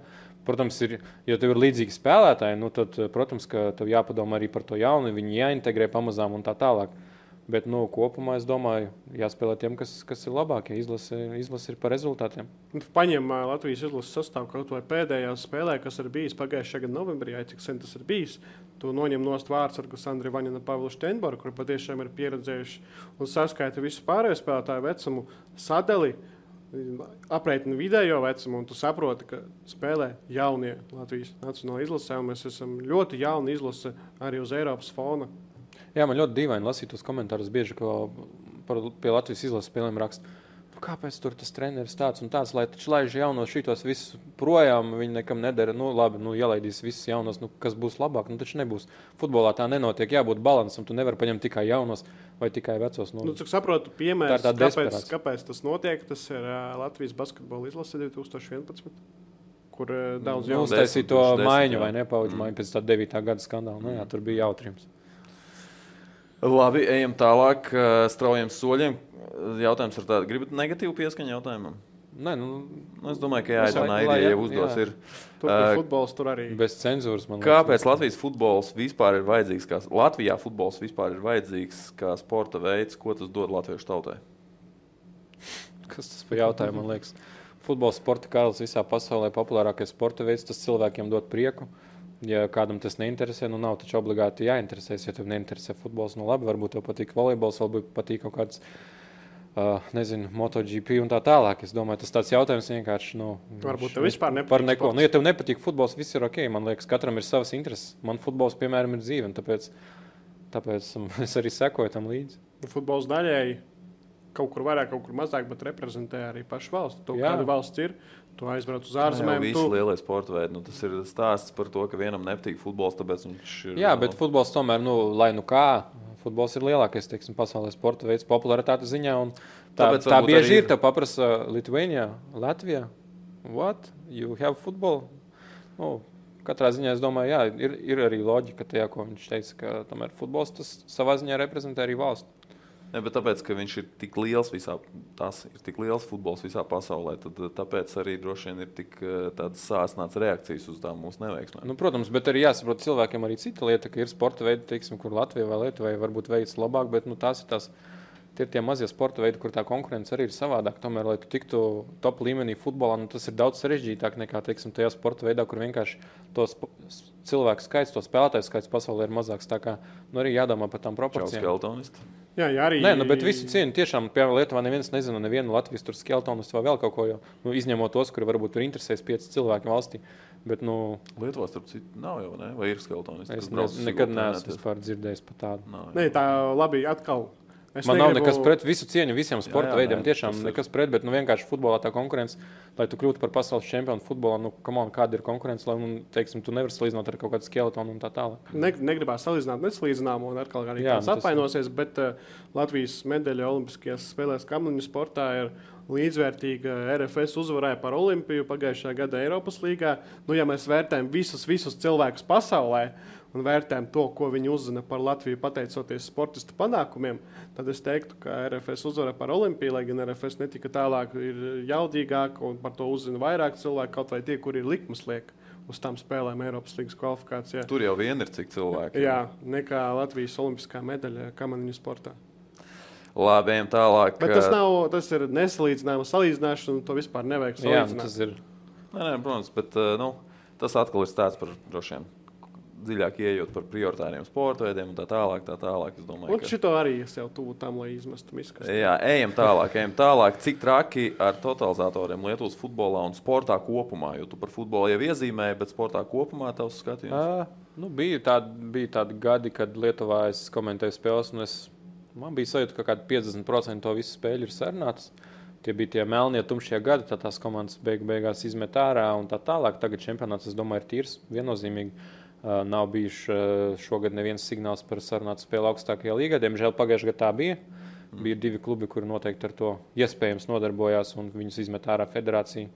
[SPEAKER 3] Protams, ir, ja tev ir līdzīgi spēlētāji, nu, tad, protams, ka tev jāpadomā arī par to jaunu, viņi jāintegrē pamazām un tā tālāk. Bet nu, kopumā es domāju, jāspēlē tiem, kas, kas ir labākie. Izlase, izlase ir par rezultātiem.
[SPEAKER 2] Nu, paņem Latvijas izlases sastāvu kaut vai pēdējā spēlē, kas ir bijis pagājušā gada novembrī, cik sen tas ir bijis. Tu noņem no vārdsargu Sandri Vaņina Pavlu Steinboru, kur patiešām ir pieredzējuši un saskaita visu pārējo spēlētāju vecumu sadali. Aprēķina vidējo vecumu, un tu saproti, ka spēlē jaunie Latvijas nacionālajā izlasē. Mēs esam ļoti jauni izlase arī uz Eiropas fona.
[SPEAKER 3] Jā, man ļoti dīvaini lasīt tos komentārus, bieži, ko par, pie Latvijas izlases spēlēm raksta. kāpēc tur tas treneris tāds un tāds, lai taču laiž jaunos šitos visus projām, viņi nekam nedara. Nu, labi, nu, ielaidīs visus jaunos, nu, kas būs labāk, nu, taču nebūs. Futbolā tā nenotiek, jābūt balansam, tu nevari paņemt tikai jaunos vai tikai vecos.
[SPEAKER 2] Nu, nu, cik saprotu, piemērs,
[SPEAKER 3] tā
[SPEAKER 2] kāpēc, kāpēc tas notiek, tas ir uh, Latvijas basketbola izlase 2011. Kur uh, daudz
[SPEAKER 3] nu, uztaisīja to maiņu vai nepauģu mm. maiņu pēc tā 9. gada skandāla. Nu, jā, tur bija jautrības.
[SPEAKER 1] Labi, ejam tālāk, straujiem soļiem jautājums ir tāds, gribat negatīvu pieskaņu jautājumam?
[SPEAKER 3] Nē, nu,
[SPEAKER 1] nu, es domāju, ka jāaicina Airija, ja uzdos.
[SPEAKER 2] Jā. Ir. Tur uh, futbols tur arī.
[SPEAKER 3] Bez cenzūras.
[SPEAKER 1] Kāpēc Latvijas futbols vispār ir vajadzīgs? Kā, Latvijā futbols vispār ir vajadzīgs kā sporta veids, ko tas dod latviešu tautai?
[SPEAKER 3] Kas tas par jautājumu, man liekas? Futbols sporta karalis visā pasaulē populārākais sporta veids, tas cilvēkiem dod prieku. Ja kādam tas neinteresē, nu nav taču obligāti jāinteresēs. Ja tev neinteresē futbols, nu labi, varbūt tev patīk volejbols, varbūt patīk kaut kāds nezinu, MotoGP un tā tālāk. Es domāju, tas tāds jautājums vienkārši. Nu,
[SPEAKER 2] Varbūt tev vispār nepatīk.
[SPEAKER 3] Par neko. Nu, ja tev nepatīk futbols, viss ir ok. Man liekas, katram ir savas intereses. Man futbols, piemēram, ir dzīve. Tāpēc, tāpēc es arī sekoju tam līdzi.
[SPEAKER 2] Futbols daļēji kaut kur vairāk, kaut kur mazāk, bet reprezentē arī pašu valsti. To, kāda valsts ir, tu aizbrauc uz ārzemēm.
[SPEAKER 1] Jā, visi tu... lielie sporta veidi. Nu, tas ir stāsts par to, ka vienam nepatīk futbols, tāpēc viņš ir.
[SPEAKER 3] Jā, bet futbols tomēr, nu, lai nu kā, futbols ir lielākais teiksim, pasaules sporta veids popularitātes ziņā. Tā, Tāpēc tā bieži arī... ir. Te paprasa Lietuvā, Latvijā. What? You have football? Nu, katrā ziņā es domāju, jā, ir, ir arī loģika tajā, ko viņš teica, ka tomēr futbols tas savā ziņā reprezentē arī valsts.
[SPEAKER 1] Ne, bet tāpēc, ka viņš ir tik liels visā, tas ir tik liels futbols visā pasaulē, tad tāpēc arī droši vien ir tik tādas sāsnāts reakcijas uz tām mūsu neveiksmēm.
[SPEAKER 3] Nu, protams, bet arī jāsaprot cilvēkiem arī cita lieta, ka ir sporta veidi, teiksim, kur Latvija vai Lietuvai varbūt veids labāk, bet nu, tās ir tās. Tie ir tie mazie sporta veidi, kur tā konkurence arī ir savādāka. Tomēr, lai tu tiktu top līmenī futbolā, nu, tas ir daudz sarežģītāk nekā teiksim, tajā sporta veidā, kur vienkārši tos cilvēku skaits, to spēlētāju skaits pasaulē ir mazāks. Tā kā nu, arī jādomā par tām proporcijām.
[SPEAKER 2] Jā, jā, arī.
[SPEAKER 3] Nē, nu, bet visi cieņi tiešām, piemēram, Lietuvā neviens nezina, nevienu Latvijas tur skeltonus vai vēl kaut ko, jo, nu, izņemot tos, kuri varbūt tur interesēs pieci cilvēki valstī. Bet, nu,
[SPEAKER 1] Lietuvā starp citu nav jau, ne? vai ir skeltonis?
[SPEAKER 3] Es ne, nekad neesmu vispār dzirdējis par tādu.
[SPEAKER 2] Nē, tā labi atkal
[SPEAKER 3] Es Man negribu... nav nekas pret visu cieņu visiem sporta jā, jā, veidiem. Nē, tiešām nekas pret, bet nu, vienkārši futbolā tā konkurence, lai tu kļūtu par pasaules čempionu futbolā, nu, on, kāda ir konkurence, lai, nu, teiksim, tu nevari salīdzināt ar kaut kādu skeletonu un tā tālāk.
[SPEAKER 2] Ne, negribās salīdzināt nesalīdzināmu, un atkal arī jā, tāds apvainosies, bet uh, Latvijas medaļa Olimpiskajās spēlēs kamliņu sportā ir līdzvērtīga RFS uzvarēja par Olimpiju pagājušā gada Eiropas līgā. Nu, ja mēs vērtējam visus, visus cilvēkus pasaulē, un vērtējam to, ko viņi uzzina par Latviju, pateicoties sportistu panākumiem, tad es teiktu, ka RFS uzvara par Olimpiju, lai gan RFS netika tālāk, ir jaudīgāk un par to uzzina vairāk cilvēku, kaut vai tie, kuri ir likmes liek. Uz tām spēlēm Eiropas līnijas kvalifikācijā.
[SPEAKER 1] Tur jau vien ir cik cilvēki.
[SPEAKER 2] Jā, nekā Latvijas olimpiskā medaļa kamaniņu sportā.
[SPEAKER 1] Labi, ejam tālāk.
[SPEAKER 2] Bet tas, nav, tas ir nesalīdzināms salīdzināšana, un to vispār nevajag salīdzināt. Jā,
[SPEAKER 3] tas ir.
[SPEAKER 1] Nē, nē, protams, bet nu, tas atkal ir stāsts par droši vien dziļāk ieejot par prioritāriem sporta veidiem un tā tālāk. Tā tālāk domāju,
[SPEAKER 2] un ka... šito arī es jau tuvu tam, lai izmestu miskastē.
[SPEAKER 1] Jā, ejam tālāk, ejam tālāk. Cik traki ar totalizatoriem Lietuvas futbolā un sportā kopumā? Jo tu par futbolu jau iezīmēji, bet sportā kopumā tavs skatījums?
[SPEAKER 3] À, nu, bija, tādi, bija tādi gadi, kad Lietuvā es komentēju spēles, un es, man bija sajūta, ka kādi 50% to visu spēļu ir sarunātas. Tie bija tie melnie, tumšie gadi, tad tās komandas beig beigās izmet ārā un tā tālāk. Tagad čempionāts, es domāju, ir tīrs, viennozīmīgi. Nav bijis šogad neviens signāls par sarunātu spēli augstākajā līgā. Diemžēl pagājušajā gadā tā bija. Mm. Bija divi klubi, kuri noteikti ar to iespējams nodarbojās, un viņus izmet ārā federācija.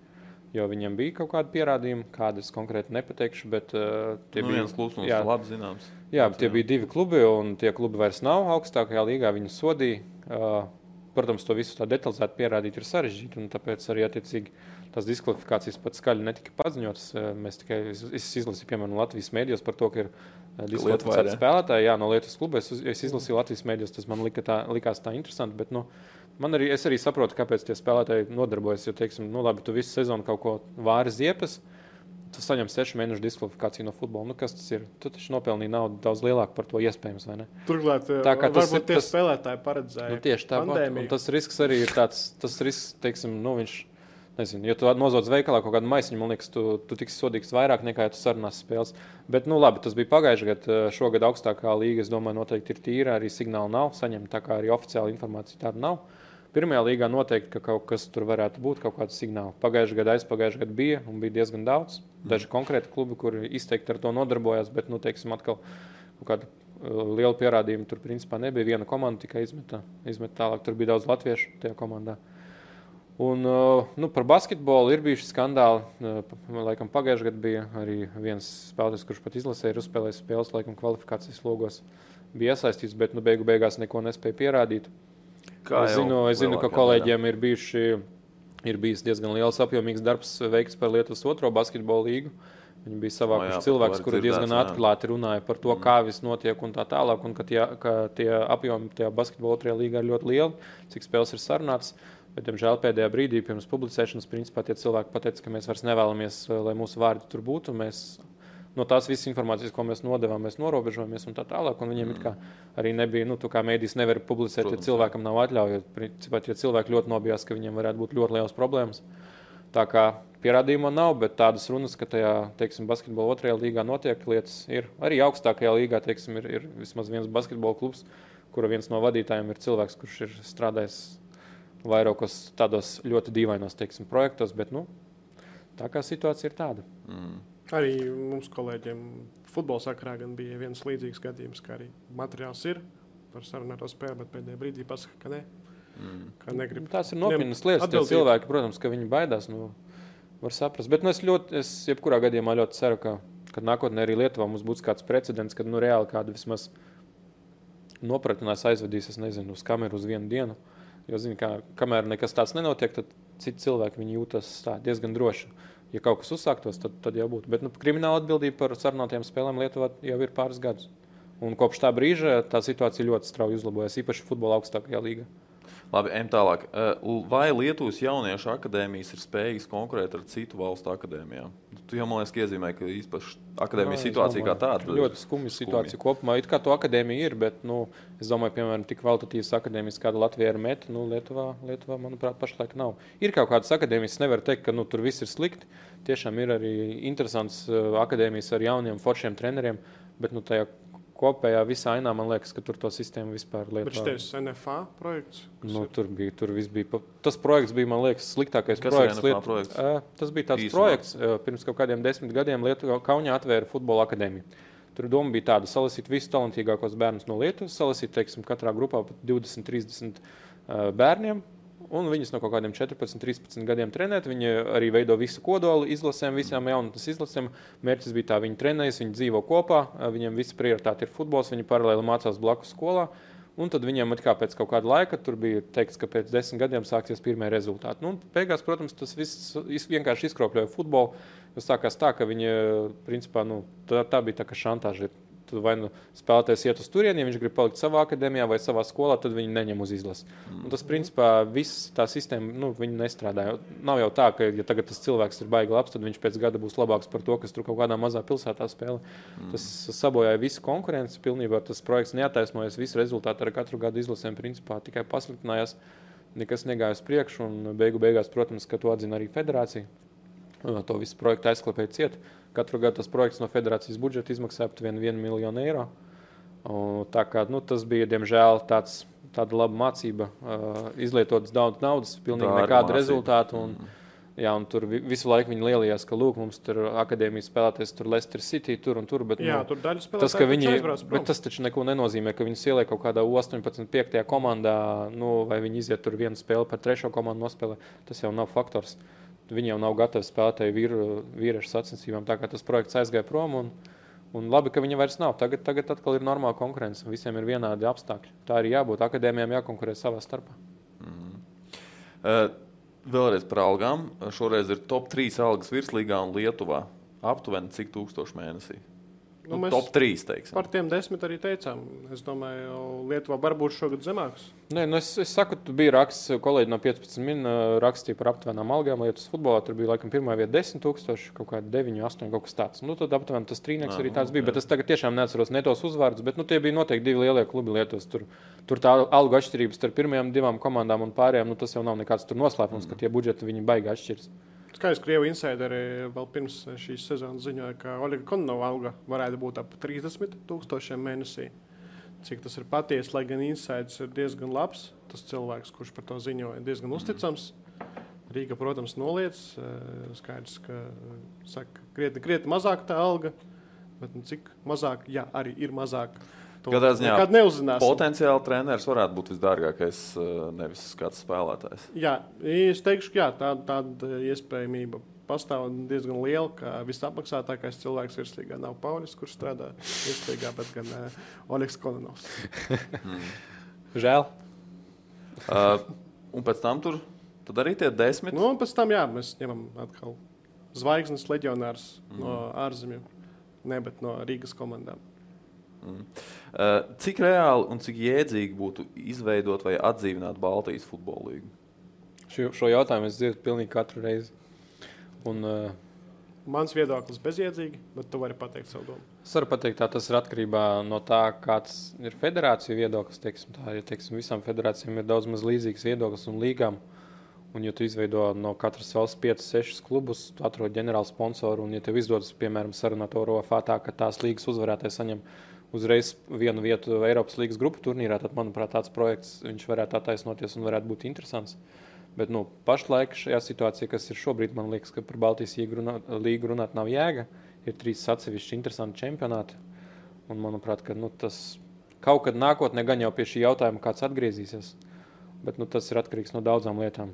[SPEAKER 3] Jo viņam bija kaut kādi pierādījumi, kādas konkrēti nepateikšu. Bet, uh,
[SPEAKER 1] tie nu, bija viens klubs, kas labi zināms.
[SPEAKER 3] Jā, bet tie bija divi klubi, un tie klubi vairs nav augstākajā līgā. Viņi sodīja. Uh, protams, to visu tā detalizēti pierādīt ir sarežģīti, un tāpēc arī attiecīgi tās diskvalifikācijas pat skaļi netika paziņotas. Eh, mēs tikai izlasījām, piemēram, Latvijas mēdījos par to, ka ir eh, diskvalificēti spēlētāji. Jā, no Lietuvas kluba es, es izlasīju Latvijas mēdījos, tas man lika tā, likās tā interesanti. Bet, nu, man arī, es arī saprotu, kāpēc tie spēlētāji nodarbojas. Jo, teiksim, nu, labi, tu visu sezonu kaut ko vāri ziepes. Tu saņem sešu mēnešu diskvalifikāciju no futbola. Nu, kas tas ir? Tu taču nopelnīji naudu daudz lielāku par to iespējams.
[SPEAKER 2] Turklāt, tā kā tas ir tas, spēlētāji paredzēja. Nu,
[SPEAKER 3] tieši tāpat. Tas risks arī ir tāds, tas risks, teiksim, nu, viņš Nezinu, ja tu nozodz veikalā kaut kādu maisiņu, man liekas, tu, tu tiksi sodīgs vairāk nekā ja tu sarunās spēles. Bet, nu, labi, tas bija pagājušajā gadā. Šogad augstākā līga, es domāju, noteikti ir tīra. Arī signāli nav saņemta, tā kā arī oficiāla informācija tāda nav. Pirmajā līgā noteikti, ka kaut kas tur varētu būt, kaut kāds signāls. Pagājušajā gadā, aizpagājušajā gadā bija un bija diezgan daudz. Daži konkrēti klubi, kuri izteikti ar to nodarbojās, bet, nu, teiksim, atkal kaut kāda uh, liela pierādījuma tur principā nebija. Viena komanda tikai izmeta, izmeta tālāk. Tur bija daudz latviešu tajā komandā. Un, uh, nu, par basketbolu ir bijuši skandāli. Uh, laikam pagājušajā gadā bija arī viens spēlētājs, kurš pat izlasīja, ir uzspēlējis spēles, laikam kvalifikācijas logos. Bija iesaistīts, bet nu, beigu beigās neko nespēja pierādīt. Kā es zinu, es zinu ka kolēģiem ir, bijuši, ir bijis diezgan liels apjomīgs darbs veikts par Lietuvas otro basketbolu līgu. Viņi bija savākuši no, cilvēkus, kuri diezgan atklāti runāja par to, mm. kā viss notiek un tā tālāk. Un ka tie, ka tie apjomi tajā basketbola otrajā līgā ir ļoti lieli, cik spēles ir sarunātas. Bet, diemžēl, pēdējā brīdī pirms publicēšanas, principā tie cilvēki pateica, ka mēs vairs nevēlamies, lai mūsu vārdi tur būtu. Mēs no tās visas informācijas, ko mēs nodevām, mēs norobežojamies un tā tālāk. Un viņiem mm. arī nebija, nu, kā mēdīs nevar publicēt, Protams, ja cilvēkam nav atļauja. Pat ja cilvēki ļoti nobijās, ka viņiem varētu būt ļoti liels problēmas. Tā kā pierādījuma nav, bet tādas runas, ka tajā, teiksim, basketbola otrajā līgā notiek lietas, ir arī augstākajā līgā, teiksim, ir, ir vismaz viens basketbola klubs, kura viens no vadītājiem ir cilvēks, kurš ir strādājis vairākos tādos ļoti dīvainos, teiksim, projektos, bet, nu, tā kā situācija ir tāda. Mm.
[SPEAKER 2] Arī mums kolēģiem futbola sakarā bija viens līdzīgs gadījums, ka arī materiāls ir par sarunāto spēli, bet pēdējā brīdī pasaka, ka nē.
[SPEAKER 3] Mm. Ka negrib, Tās ir nopietnas lietas. Tie cilvēki, protams, ka viņi baidās. Nu, var saprast. Bet nu, es ļoti, es jebkurā gadījumā ļoti ceru, ka, ka nākotnē arī Lietuvā mums būs kāds precedents, kad nu, reāli kāda vismaz nopratinās aizvedīs, es nezinu, uz kameru uz vienu dienu. Jo, zinu, kā, kamēr nekas tāds nenotiek, tad citi cilvēki jūtas diezgan droši ja kaut kas uzsāktos, tad, tad jau būtu. Bet nu, krimināla atbildība par sarunātajām spēlēm Lietuvā jau ir pāris gadus. Un kopš tā brīža tā situācija ļoti strauji uzlabojas, īpaši futbola augstākajā līgā.
[SPEAKER 1] Labi, ejam tālāk. Vai Lietuvas jauniešu akadēmijas ir spējīgas konkurēt ar citu valstu akadēmijām? Tu jau man liekas, iezīmē, ka īpaši akadēmijas Jā, situācija domāju, kā tāda
[SPEAKER 3] ir ļoti skumja situācija kopumā. It kā to akadēmija ir, bet nu, es domāju, piemēram, tik kvalitatīvas akadēmijas, kāda Latvijā ir meta, nu, Lietuvā, Lietuvā, manuprāt, pašlaik nav. Ir kaut kādas akadēmijas, nevar teikt, ka nu, tur viss ir slikti. Tiešām ir arī interesants akadēmijas ar jauniem, foršiem treneriem, bet nu, tajā kopējā visā ainā man liekas, ka tur to sistēmu vispār lietot.
[SPEAKER 2] Bet šis ir NFA projekts?
[SPEAKER 3] Nu, tur bija, tur bija. Tas projekts bija, man liekas, sliktākais
[SPEAKER 1] Kas
[SPEAKER 3] projekts.
[SPEAKER 1] Lietu... projekts? Uh,
[SPEAKER 3] tas bija tāds Īsumā. projekts, uh, pirms kaut kādiem desmit gadiem Lietuvā Kaunijā atvēra futbola akadēmiju. Tur doma bija tāda, salasīt visus talantīgākos bērnus no Lietuvas, salasīt, teiksim, katrā grupā pat 20, 30 uh, bērniem, un viņus no kaut kādiem 14, 13 gadiem trenēt. Viņi arī veido visu kodolu izlasēm, visām jaunatnes izlasēm. Mērķis bija tā, viņi trenējas, viņi dzīvo kopā, viņiem visa prioritāte ir futbols, viņi paralēli mācās blakus skolā. Un tad viņiem kā pēc kaut kāda laika tur bija teikts, ka pēc desmit gadiem sāksies pirmie rezultāti. Nu, beigās, protams, tas viss vienkārši izkropļoja futbolu. Tas sākās tā, ka viņi, principā, nu, tā, tā bija tā kā šantāža vai nu spēlētājs iet uz turieni, ja viņš grib palikt savā akadēmijā vai savā skolā, tad viņi neņem uz izlasi. Mm. Un tas, principā, viss tā sistēma, nu, viņi nestrādā. Nav jau tā, ka, ja tagad tas cilvēks ir baigi labs, tad viņš pēc gada būs labāks par to, kas tur kaut kādā mazā pilsētā spēlē. Mm. Tas sabojāja visu konkurenci pilnībā. Tas projekts neataisnojas, visi rezultāti ar katru gadu izlasēm principā tikai pasliktinājās. Nekas negāja uz priekšu, beigu beigās, protams, ka to atzina arī federācija. To visu projektu aizklāpēja cieta. Katru gadu tas projekts no federācijas budžeta izmaksā aptuveni 1 miljonu eiro. Un tā kā, nu, tas bija, diemžēl, tāds, tāda laba mācība. Uh, izlietotas daudz naudas, pilnīgi Tā nekāda rezultāta. Un, mm. Jā, un tur visu laiku viņi lielījās, ka lūk, mums tur akadēmijas spēlēties, tur Leicester City, tur un tur. Bet,
[SPEAKER 2] jā,
[SPEAKER 3] nu,
[SPEAKER 2] tur daļa
[SPEAKER 3] spēlētāji. Tas, viņi, bet tas taču neko nenozīmē, ka viņi ieliek kaut kādā 18, 5. komandā, nu, vai viņi iziet tur vienu spēli par trešo komandu nospēlē. Tas jau nav faktors. Uh, viņi jau nav gatavi spēlētāji vīru, vīriešu sacensībām. Tā kā tas projekts aizgāja prom. Un, un labi, ka viņi vairs nav. Tagad, tagad atkal ir normāla konkurence. Visiem ir vienādi apstākļi. Tā arī jābūt. Akadēmijām jākonkurē savā starpā. Mm.
[SPEAKER 1] Uh, vēlreiz par algām. Šoreiz ir top 3 algas virslīgā un Lietuvā. Aptuveni cik tūkstoši mēnesī? Nu, nu, top 3. Teiksim.
[SPEAKER 2] Par tiem desmit arī teicām. Es domāju, Lietuvā var būt šogad zemāks.
[SPEAKER 3] Nē, nu es, es saku, tu biji raksts, kolēģi no 15 min rakstīja par aptuvenām algām Lietuvas futbolā. Tur bija laikam pirmā vieta 10 tūkstoši, kaut kādi 9, 8, kaut kas tāds. Nu, tad aptuveni tas trīnieks arī tāds bija. Jā. Bet es tagad tiešām neatceros ne tos uzvārdus, bet nu, tie bija noteikti divi lielie klubi Lietuvas. Tur, tur tā algu atšķirības starp pirmajām divām komandām un pārējām, nu, tas jau nav nekāds noslēpums, mm. ka tie budžeti viņi baigi atšķiras.
[SPEAKER 2] Skaidrs, Krievu insideri vēl pirms šīs sezonas ziņoja, ka Oļega Konova alga varētu būt ap 30 tūkstošiem mēnesī. cik tas ir patiesi, lai gan insights ir diezgan labs. Tas cilvēks, kurš par to ziņoja, ir diezgan uzticams. Rīga, protams, noliec. Eh, skaidrs, ka saka, krietni, krietni mazāk tā alga, bet nu, cik mazāk, jā, arī ir mazāk.
[SPEAKER 1] To nekad neuzzināsim. Potenciāli treneris varētu būt visdārgākais, eh, nevis kāds spēlētājs.
[SPEAKER 2] Jā, es teikšu, ka tāda, tāda iespējamība pastāv diezgan liela, ka visapmaksātākais cilvēks virslīgā nav Pauļs, kurš strādā virslīgā, bet gan uh, Oļegs Kononovs.
[SPEAKER 3] mm. Žēl.
[SPEAKER 1] Uh, un pēc tam tur arī tie desmit.
[SPEAKER 2] Nu, un pēc tam jā, mēs ņemam atkal zvaigznes leģionārs mm. no ārzemju, ne bet no Rīgas komandām.
[SPEAKER 1] Mm. Uh, cik reāli un cik jēdzīgi būtu izveidot vai atdzīvināt Baltijas futbola līniju?
[SPEAKER 3] Šo, šo jautājumu es dzirdu pilnīgi katru reizi. Un, uh,
[SPEAKER 2] Mans viedoklis bezjēdzīgi, bet tu vari pateikt savu domu.
[SPEAKER 3] Es varu pateikt, tā tas ir atkarībā no tā, kāds ir federācija viedoklis. Teiksim, tā, ja teiksim, visām federācijām ir daudz maz līdzīgs viedoklis un līgām. Un, ja tu izveido no katras valsts 5, 6 klubus, tu atrod ģenerālu sponsoru, un, ja tev izdodas, piemēram, sarunāt to ROFA tā, ka tās līgas uzvarētājs saņem uzreiz vienu vietu Eiropas līgas grupu turnīrā, tad, manuprāt, tāds projekts varētu attaisnoties un varētu būt interesants. Bet nu, pašlaik šajā situācijā, kas ir šobrīd, man liekas, ka par Baltijas līgu runāt nav jēga. Ir trīs atsevišķi interesanti čempionāti. Un, manuprāt, ka, nu, tas kaut kad nākotnē gan jau pie šī jautājuma kāds atgriezīsies. Bet nu, tas ir atkarīgs no daudzām lietām.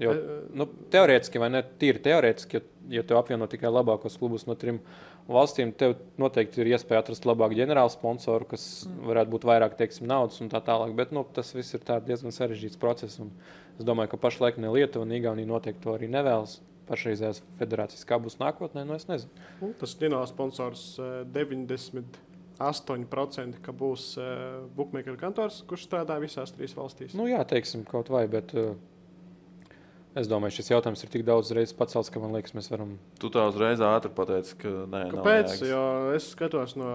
[SPEAKER 3] Jo, nu, teorētiski, vai ne tīri teorētiski, ja, ja tu apvieno tikai labākos klubus no trim valstīm, tev noteikti ir iespēja atrast labāku ģenerālu sponsoru, kas varētu būt vairāk teiksim, naudas un tā tālāk. Bet nu, tas viss ir diezgan sarežģīts process. Es domāju, ka pašlaik ne Lietuva un Igaunija noteikti to arī nevēlas. Pašreizējās federācijas kā būs nākotnē, nu es nezinu.
[SPEAKER 2] Nu, tas ģenerāls sponsors 90. 8% ka būs uh, bookmaker kantors, kurš strādā visās trīs valstīs.
[SPEAKER 3] Nu, jā, teiksim, kaut vai, bet uh, Es domāju, šis jautājums ir tik daudz reizes pacelts, ka man liekas, mēs varam.
[SPEAKER 1] Tu tā uzreiz ātri pateici, ka nē,
[SPEAKER 2] kāpēc? Jo es skatos no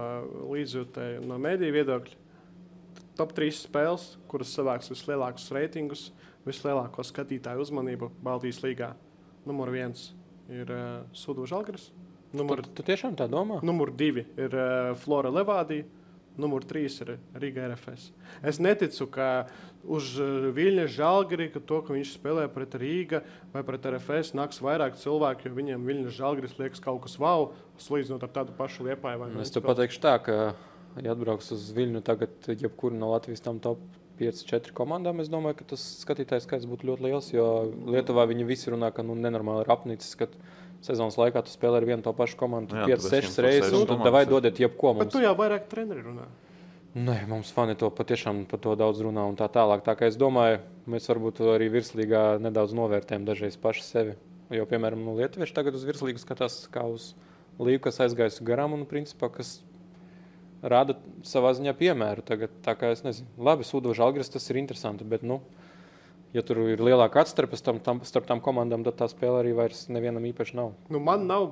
[SPEAKER 2] līdzjūtēju, no mediju viedokļa. Top 3 spēles, kuras savāks vislielākos reitingus, vislielāko skatītāju uzmanību Baltijas līgā. Numur viens ir uh, Sudu Žalgris.
[SPEAKER 3] Numur, tu, tu tiešām tā domā?
[SPEAKER 2] Numur divi ir uh, Flora Levādija. Numur trīs ir Riga RFS. Es neticu, ka uz eh, Viļņas žēlgari, ka to, ka viņš spēlē pret Rīga vai pret RFS, nāks vairāk cilvēku, jo viņiem Viļņas žēlgaris liekas kaut kas wow, salīdzinot ar tādu pašu liepāju.
[SPEAKER 3] Es tev pateikšu tā, ka, ja atbrauks uz Viļņu tagad, jebkura no Latvijas tam top 5-4 komandām, es domāju, ka tas skatītājs skaits būtu ļoti liels, jo Lietuvā viņi visi runā, ka nu, nenormāli ir apnicis sezonas laikā tu spēlē ar vienu to pašu komandu, 5-6 reizes, un tad vai dodiet jebko
[SPEAKER 2] mums. Bet tu jau vairāk treneri runā.
[SPEAKER 3] Nē, mums fani to patiešām par to daudz runā un tā tālāk. Tā kā es domāju, mēs varbūt arī virslīgā nedaudz novērtējam dažreiz paši sevi. Jo, piemēram, nu, Lietuvieši tagad uz virslīgu skatās kā uz līgu, kas aizgājusi garām un, principā, kas rāda savā ziņā piemēru. Tagad, tā kā es nezinu, labi, Sūdoša Algris tas ir interesanti, bet, nu, ja tur ir lielāka atšķirība starp, tam, starp tām komandām, tad tā spēle arī vairs nevienam īpaši nav.
[SPEAKER 2] Nu, man, nav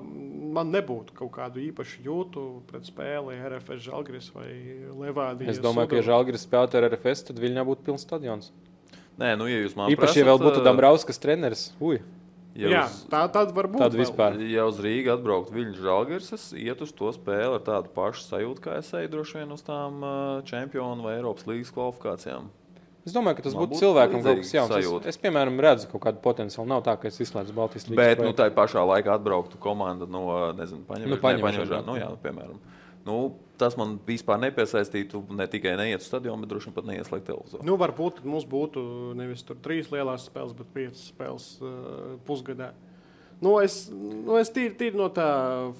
[SPEAKER 2] man nebūtu kaut kādu īpašu jūtu pret spēli RFS Žalgris vai Levādijas.
[SPEAKER 3] Es domāju, Sudova. ka, ja Žalgris spēlētu ar RFS, tad Viļņā būtu pilns stadions.
[SPEAKER 1] Nē, nu, ja jūs man
[SPEAKER 3] īpaši, ja vēl būtu Dambrauskas treneris, ui.
[SPEAKER 2] Ja Jā, uz, tā tad var būt.
[SPEAKER 3] Tāda vispār.
[SPEAKER 1] Ja uz Rīgā atbraukt Viļņš Žalgiris, es iet uz to spēli ar tādu pašu sajūtu, kā es eju droši vien uz tām uh, čempionu vai Eiropas līgas kvalifikācijām.
[SPEAKER 3] Es domāju, ka tas būtu cilvēkam kaut kas jauns. Es, es, piemēram, redzu kaut kādu potenciālu. Nav tā, ka es izslēdzu Baltijas
[SPEAKER 1] līniju. Bet, nu, tā pašā laikā atbrauktu komanda no, nezinu, paņemšanas. Nu, paņemšanā, nu, jā, nu, piemēram. Nu, tas man vispār nepiesaistītu ne tikai neiet uz stadionu, bet droši vien pat neieslēgt televizoru.
[SPEAKER 2] Nu, varbūt mums būtu nevis trīs lielās spēles, bet piecas spēles uh, pusgadā. Nu, es, nu, es tīri, tīri no tā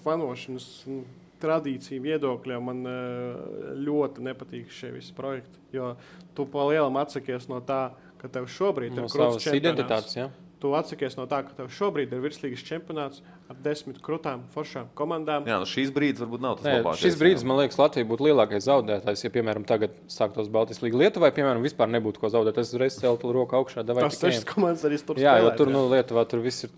[SPEAKER 2] fanošanas. Nu, tradīciju viedokļa man eh, ļoti nepatīk šie visi projekti. Jo tu pa lielam atsakies no tā, ka tev šobrīd
[SPEAKER 3] no ir savas identitātes. Ja?
[SPEAKER 2] Tu atsakies no tā, ka tev šobrīd ir virslīgas čempionāts ar desmit krūtām, foršām komandām.
[SPEAKER 1] Jā, nu šīs brīdis varbūt nav tas Nē, labākais.
[SPEAKER 3] Šis brīdis, jā. man liekas, Latvija būtu lielākais zaudētājs. Ja, piemēram, tagad sāktos Baltijas līnija Lietuvai, piemēram, vispār nebūtu ko zaudēt. Es uzreiz celtu roku augšā.
[SPEAKER 2] Tas sešas komandas arī tur
[SPEAKER 3] spēlē. Jā, jo tur, nu, Lietuvā tur viss ir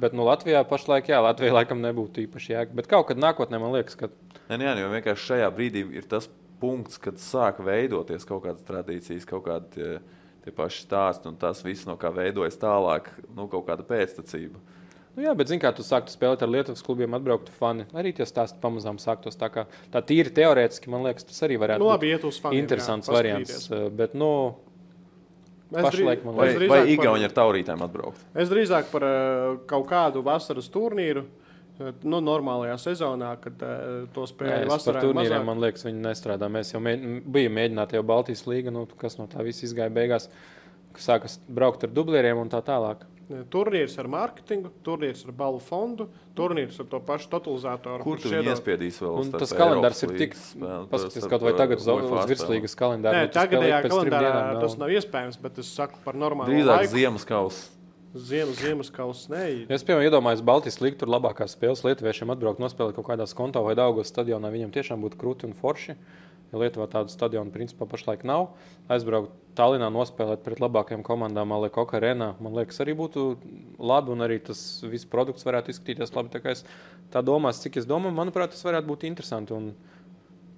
[SPEAKER 3] Bet nu, Latvijā pašlaik, jā, Latvijā laikam nebūtu īpaši jēga. Bet kaut kad nākotnē man liekas, ka.
[SPEAKER 1] Nē, jā, jo vienkārši šajā brīdī ir tas punkts, kad sāk veidoties kaut kādas tradīcijas, kaut kādi tie, tie paši stāsti un tas viss, no kā veidojas tālāk, nu, kaut kāda pēctecība.
[SPEAKER 3] Nu, jā, bet, zināmā mērā, tu sāktu spēlēt ar Lietuvas klubiem, atbrauktu fani. Arī tie stāsti pamazām sāktos. Tā, kā, tā tīri teorētiski, man liekas, tas arī varētu
[SPEAKER 2] nu, labi, būt
[SPEAKER 3] faniem, interesants jā, variants. Bet, nu,
[SPEAKER 1] Es Pašlaik, drīz, vai, vai Igauni ar taurītēm atbraukt?
[SPEAKER 2] Es drīzāk par uh, kaut kādu vasaras turnīru. Nu, normālajā sezonā, kad uh, to spēlēja vasarā.
[SPEAKER 3] Par turnīriem, mazāk. man liekas, viņi nestrādā. Mēs jau mēģ, bijām mēģināti jau Baltijas līga, nu, kas no tā viss izgāja beigās. Sākas braukt ar dublieriem un tā tālāk.
[SPEAKER 2] Turnīrs ar mārketingu, turnīrs ar balvu fondu, turnīrs ar to pašu totalizatoru.
[SPEAKER 1] Kur tu iespiedīs vēl?
[SPEAKER 3] Un tas kalendārs ir tik, paskatās kaut vai tagad uz, uz virslīgas kalendāru.
[SPEAKER 2] Nē, tagadējā kalendārā dienām, tas nav iespējams, bet es saku par normālu
[SPEAKER 1] Drīzāk laiku. ziemas.
[SPEAKER 2] Ziemas, ziemas kausa.
[SPEAKER 3] Es piemēram iedomājos, Baltijas līnija tur labākās spēles Lietuviešiem atbraukt, nospēlēt kaut kādā skontā vai Daugos stadionā. Viņam tiešām būtu krūti un forši. Uh, Ja Lietuvā tādu stadionu principā pašlaik nav. Aizbraukt Tallinā, nospēlēt pret labākajām komandām, Aleko Arēnā, man liekas, arī būtu labi. Un arī tas viss produkts varētu izskatīties labi. Tā, es, tā domās, cik es domāju, manuprāt, tas varētu būt interesanti. Un,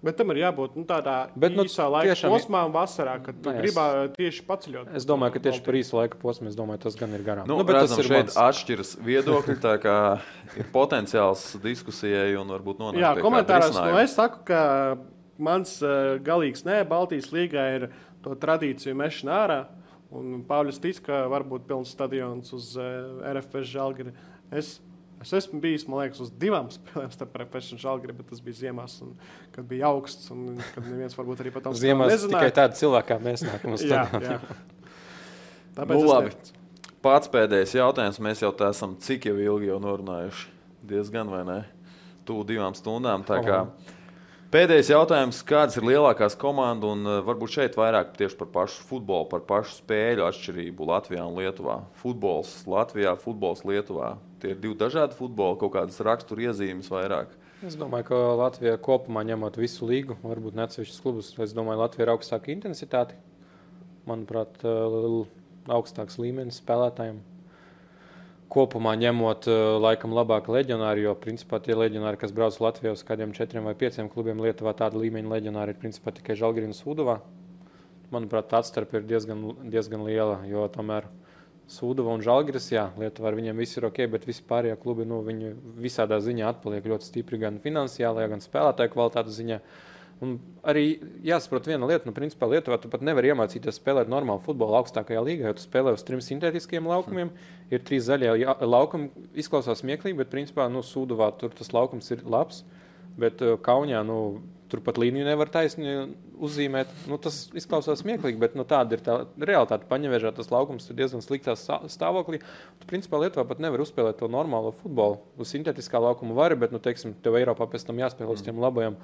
[SPEAKER 2] Bet tam ir jābūt nu, tādā Bet, nu, īsā laika tiešām, posmā, vasarā, kad tu gribi tieši paceļot.
[SPEAKER 3] Es domāju, ka tieši par īsu laika posmu domāju, tas gan ir garām.
[SPEAKER 1] Nu, nu, bet redzam, tas ir šeit mans... atšķiras viedokļi, tā kā ir potenciāls diskusijai un varbūt nonākt.
[SPEAKER 2] Jā, komentāros nu, es saku, ka mans uh, galīgs nē, Baltijas līgā ir to tradīciju mešana ārā. Un Pāvils tic, ka var būt pilns stadions uz eh, RFS žēlgari. Es, es esmu bijis, man liekas, uz divām spēlēm starp RFS un žēlgari, bet tas bija ziemās, un, kad bija augsts. Un, kad neviens varbūt arī pat tam
[SPEAKER 3] ziemās nezināja. tikai tādi cilvēki kā mēs nākam uz stadionu.
[SPEAKER 2] Tāpēc nu, labi.
[SPEAKER 1] Pats pēdējais jautājums. Mēs jau tā esam cik jau ilgi jau norunājuši. Diezgan vai ne? Tūlīt divām stundām. Tā kā, oh. Pēdējais jautājums, kādas ir lielākās komandas un uh, varbūt šeit vairāk tieši par pašu futbolu, par pašu spēļu atšķirību Latvijā un Lietuvā? Futbols Latvijā, futbols Lietuvā. Tie ir divi dažādi futboli, kaut kādas raksturiezīmes vairāk.
[SPEAKER 3] Es domāju, ka Latvija kopumā ņemot visu līgu, varbūt ne atsevišķus klubus, es domāju, Latvija ir augstāka intensitāte. Manuprāt, uh, augstāks līmenis spēlētājiem kopumā ņemot, eh, laikam, labāk leģionāri, jo, principā, tie leģionāri, kas brauc Latvijā uz kādiem četriem vai pieciem klubiem, Lietuvā tāda līmeņa leģionāri ir, principā, tikai Žalgirina Sūduvā. Manuprāt, tā starp ir diezgan, diezgan liela, jo tomēr Sūduva un Žalgiris, jā, Lietuvā ar viņiem viss ir ok, bet visi pārējie klubi, nu, viņi visādā ziņā atpaliek ļoti stipri gan finansiālajā, gan spēlētāju kvalitātes ziņā. Uh, Un arī jāsaprot viena lieta, nu, principā Lietuvā tu pat nevari iemācīties spēlēt normālu futbolu augstākajā līgā, jo tu spēlē uz trim sintētiskiem laukumiem. Ir trīs zaļie laukumi, izklausās smieklīgi, bet principā nu, Sūduvā tur tas laukums ir labs. Bet uh, Kaunijā nu, turpat līniju nevar taisni uzzīmēt. Nu, tas izklausās smieklīgi, bet nu, tāda ir tā realitāte. Paņevēžā tas laukums ir diezgan sliktā stāvoklī. Tu, principā, Lietuvā pat nevar uzspēlēt to normālo futbolu. Uz sintētiskā laukuma var, bet, nu, teiksim, tev Eiropā pēc tam jāspēlē uz mm. tiem labajiem,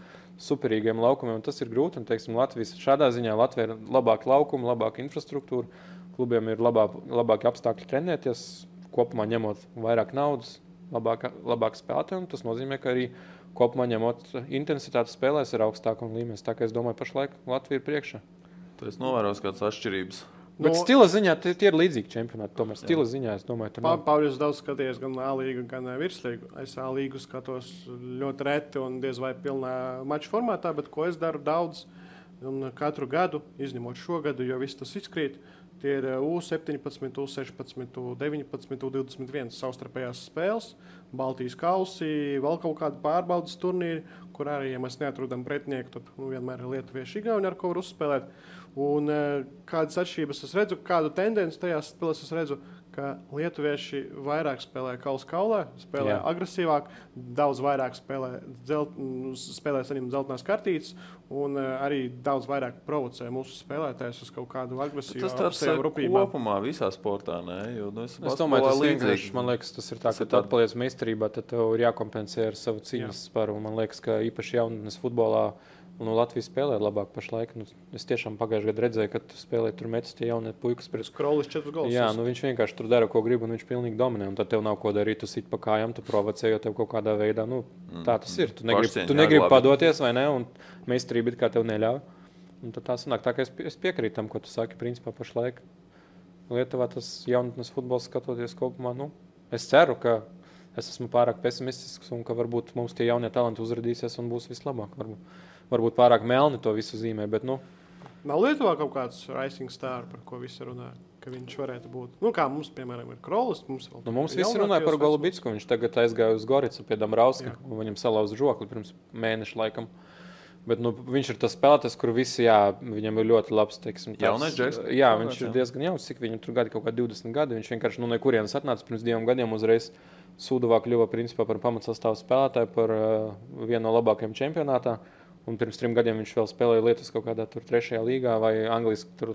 [SPEAKER 3] superīgiem laukumiem. Tas ir grūti. Un, teiksim, Latvijas šādā ziņā Latvija ir labāka laukuma, labāka infrastruktūra. Klubiem ir labā, labāki apstākļi trenēties, kopumā ņemot vairāk naudas, labāk, labāk spēlētāji. Tas nozīmē, ka arī kopumā ņemot intensitāti spēlēs ir augstāka un līmenis. Tā kā es domāju, pašlaik Latvija ir priekšā.
[SPEAKER 1] Tu esi novērojis kādas atšķirības.
[SPEAKER 3] No, Bet stila ziņā tie, tie ir līdzīgi čempionāti. Tomēr stila jā. ziņā es domāju, ka.
[SPEAKER 2] Pāvils daudz skaties gan A līgu, gan virslīgu. Es A līgu skatos ļoti reti un diez vai pilnā maču formātā, bet ko es daru daudz un katru gadu, izņemot šo gadu, jo viss tas izkrīt. Tie ir U17, U16, U19, U21 savstarpējās spēles. Baltijas kausi, vēl kaut kāda pārbaudas turnīri, kur arī, ja mēs neatrodam pretinieku, tad nu, vienmēr ir lietuvieši, igauni, ar ko var uzspēlēt. Un, eh, kādas atšķirības es redzu, kādu tendenci tajās spēlēs es redzu, ka lietuvieši vairāk spēlē kausa kaulē, spēlē Jā. agresīvāk, daudz vairāk spēlē, dzelt, spēlē saņem dzeltenās kartītes un uh, arī daudz vairāk provocē mūsu spēlētājus uz kaut kādu agresīvu
[SPEAKER 1] tas tāds eh, rūpību. Kopumā visā sportā, ne? Jo,
[SPEAKER 3] nu, es, es domāju, tas līdzīgs. Man liekas, tas ir tā, ka tu atpaliec meistarībā, tad tev ir jākompensē ar savu cīņas sparu. Man liekas, ka īpaši jaunatnes futbolā Nu, Latvija spēlē labāk pašlaik. Nu, es tiešām pagājušajā gadā redzēju, ka spēlē tur metas tie jaunie puikas. Pret...
[SPEAKER 2] Skrolis četrus gols.
[SPEAKER 3] Jā, nu, viņš vienkārši tur dara, ko grib, un viņš pilnīgi dominē. Un tad tev nav ko darīt. Tu sit pa kājām, tu provocē, jo tev kaut kādā veidā nu, mm. tā tas ir. Tu negribi, tu negribi padoties, vai ne? Un meistarība kā tev neļauj. Un tad tā sanāk, tā, ka es, es piekrītu tam, ko tu saki. Principā pašlaik Lietuvā tas jaunatnes futbols skatoties kopumā. Nu, es ceru, ka es esmu pārāk pesimistisks un ka varbūt mums tie jaunie talanti uzrādīsies un būs vislabāk. Varbūt varbūt pārāk melni to visu zīmē. Bet, nu.
[SPEAKER 2] Nav Lietuvā kaut kāds rising star, par ko visi runā. ka viņš varētu būt. Nu, kā mums, piemēram, ir Krolis. Mums,
[SPEAKER 3] nu, mums visi runāja par Golubitsku. Viņš tagad aizgāja uz Goricu pie Damrauska, un viņam salauza žokli pirms mēneša laikam. Bet nu, viņš ir tas spēlētājs, kur visi, jā, viņam ir ļoti labs. Teiksim,
[SPEAKER 1] tās, jaunais džeks.
[SPEAKER 3] Jā, viņš ir diezgan jauns, cik viņam tur gadi kaut kā 20 gadi. Viņš vienkārši nu, no kurienes atnāca pirms diviem gadiem uzreiz. Sūduvā kļuva principā, par pamatsastāvu spēlētāju, par uh, vienu no labākajiem čempionātā. Un pirms trim gadiem viņš vēl spēlēja Lietuvas kaut kādā tur trešajā līgā vai Anglijas. Tur,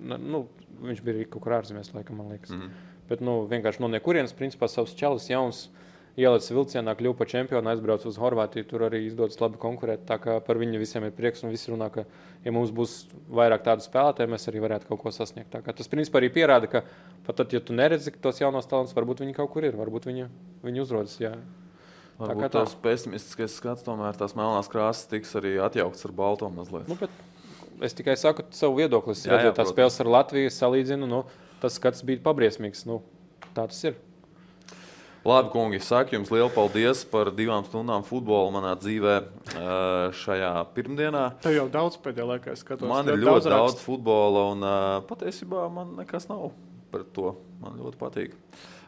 [SPEAKER 3] nu, viņš bija kaut kur ārzemēs, laikam, man liekas. Mm -hmm. Bet nu, vienkārši no nekurienes, principā, savs čalis jauns. Ielicis vilcienā, kļuva par čempionu, aizbrauca uz Horvātiju. Tur arī izdodas labi konkurēt. Tā kā par viņu visiem ir prieks. Un visi runā, ka, ja mums būs vairāk tādu spēlētāju, mēs arī varētu kaut ko sasniegt. Tas, principā, arī pierāda, ka pat tad, ja tu neredzi tos jaunos talantus, varbūt viņi kaut kur ir, varbūt viņi, viņi uzrodas. Jā.
[SPEAKER 1] Varbūt tā tas pesimistiskais skats, tomēr tās melnās krāsas tiks arī atjauktas ar balto mazliet.
[SPEAKER 3] Nu, Es tikai saku savu viedokli. Es redzēju, tā spēles ar Latviju salīdzinu. Nu, tas skats bija pabriesmīgs. Nu, tā tas ir.
[SPEAKER 1] Labi, kungi, saku jums lielu paldies par divām stundām futbola manā dzīvē šajā pirmdienā.
[SPEAKER 2] Tev jau daudz pēdējā laikā skatos.
[SPEAKER 1] Man ir ļoti daudz, daudz futbola, un patiesībā man nekas nav par to. Man ļoti patīk.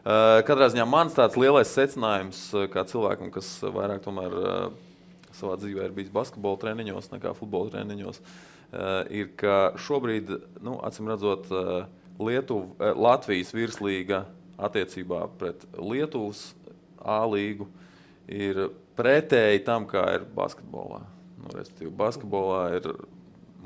[SPEAKER 1] Katrā ziņā mans tāds lielais secinājums, kā cilvēkam, kas vairāk tomēr savā dzīvē ir bijis basketbola treniņos nekā futbola treniņos, Eh, ir, ka šobrīd, nu, acīm redzot, eh, Lietuv, eh, Latvijas virslīga attiecībā pret Lietuvas A līgu ir pretēji tam, kā ir basketbolā. Nu, respektīvi, basketbolā ir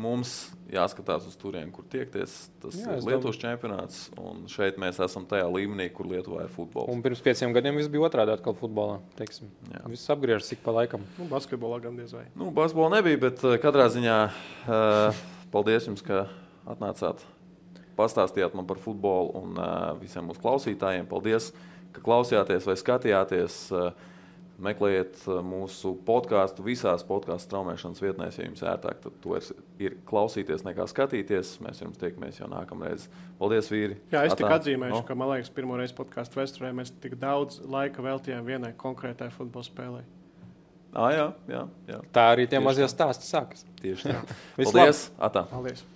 [SPEAKER 1] mums jāskatās uz turieni, kur tiekties. Tas Jā, ir Lietuvas domāju. čempionāts, un šeit mēs esam tajā līmenī, kur Lietuvā ir futbols.
[SPEAKER 3] Un pirms pieciem gadiem viss bija otrādi atkal futbolā. Viss apgriežas ik pa laikam.
[SPEAKER 2] Nu, basketbolā gan diez vai.
[SPEAKER 1] Nu, basketbolā nebija, bet uh, katrā ziņā uh, paldies jums, ka atnācāt. Pastāstījāt man par futbolu un uh, visiem mūsu klausītājiem. Paldies, ka klausījāties vai skatījāties. Uh, meklējiet uh, mūsu podkāstu visās podkāstu straumēšanas vietnēs, ja jums ērtāk, to ir klausīties nekā skatīties. Mēs jums tiekamies jau nākamreiz. Paldies, vīri!
[SPEAKER 2] Jā, es tikai atzīmēšu, no? ka man liekas, pirmo reizi podkāstu vēsturē mēs tik daudz laika veltījām vienai konkrētai futbola spēlei.
[SPEAKER 1] Ah, jā, jā, jā.
[SPEAKER 3] Tā arī tie mazie stāsti sākas.
[SPEAKER 1] Tieši tā. Paldies!
[SPEAKER 2] Paldies!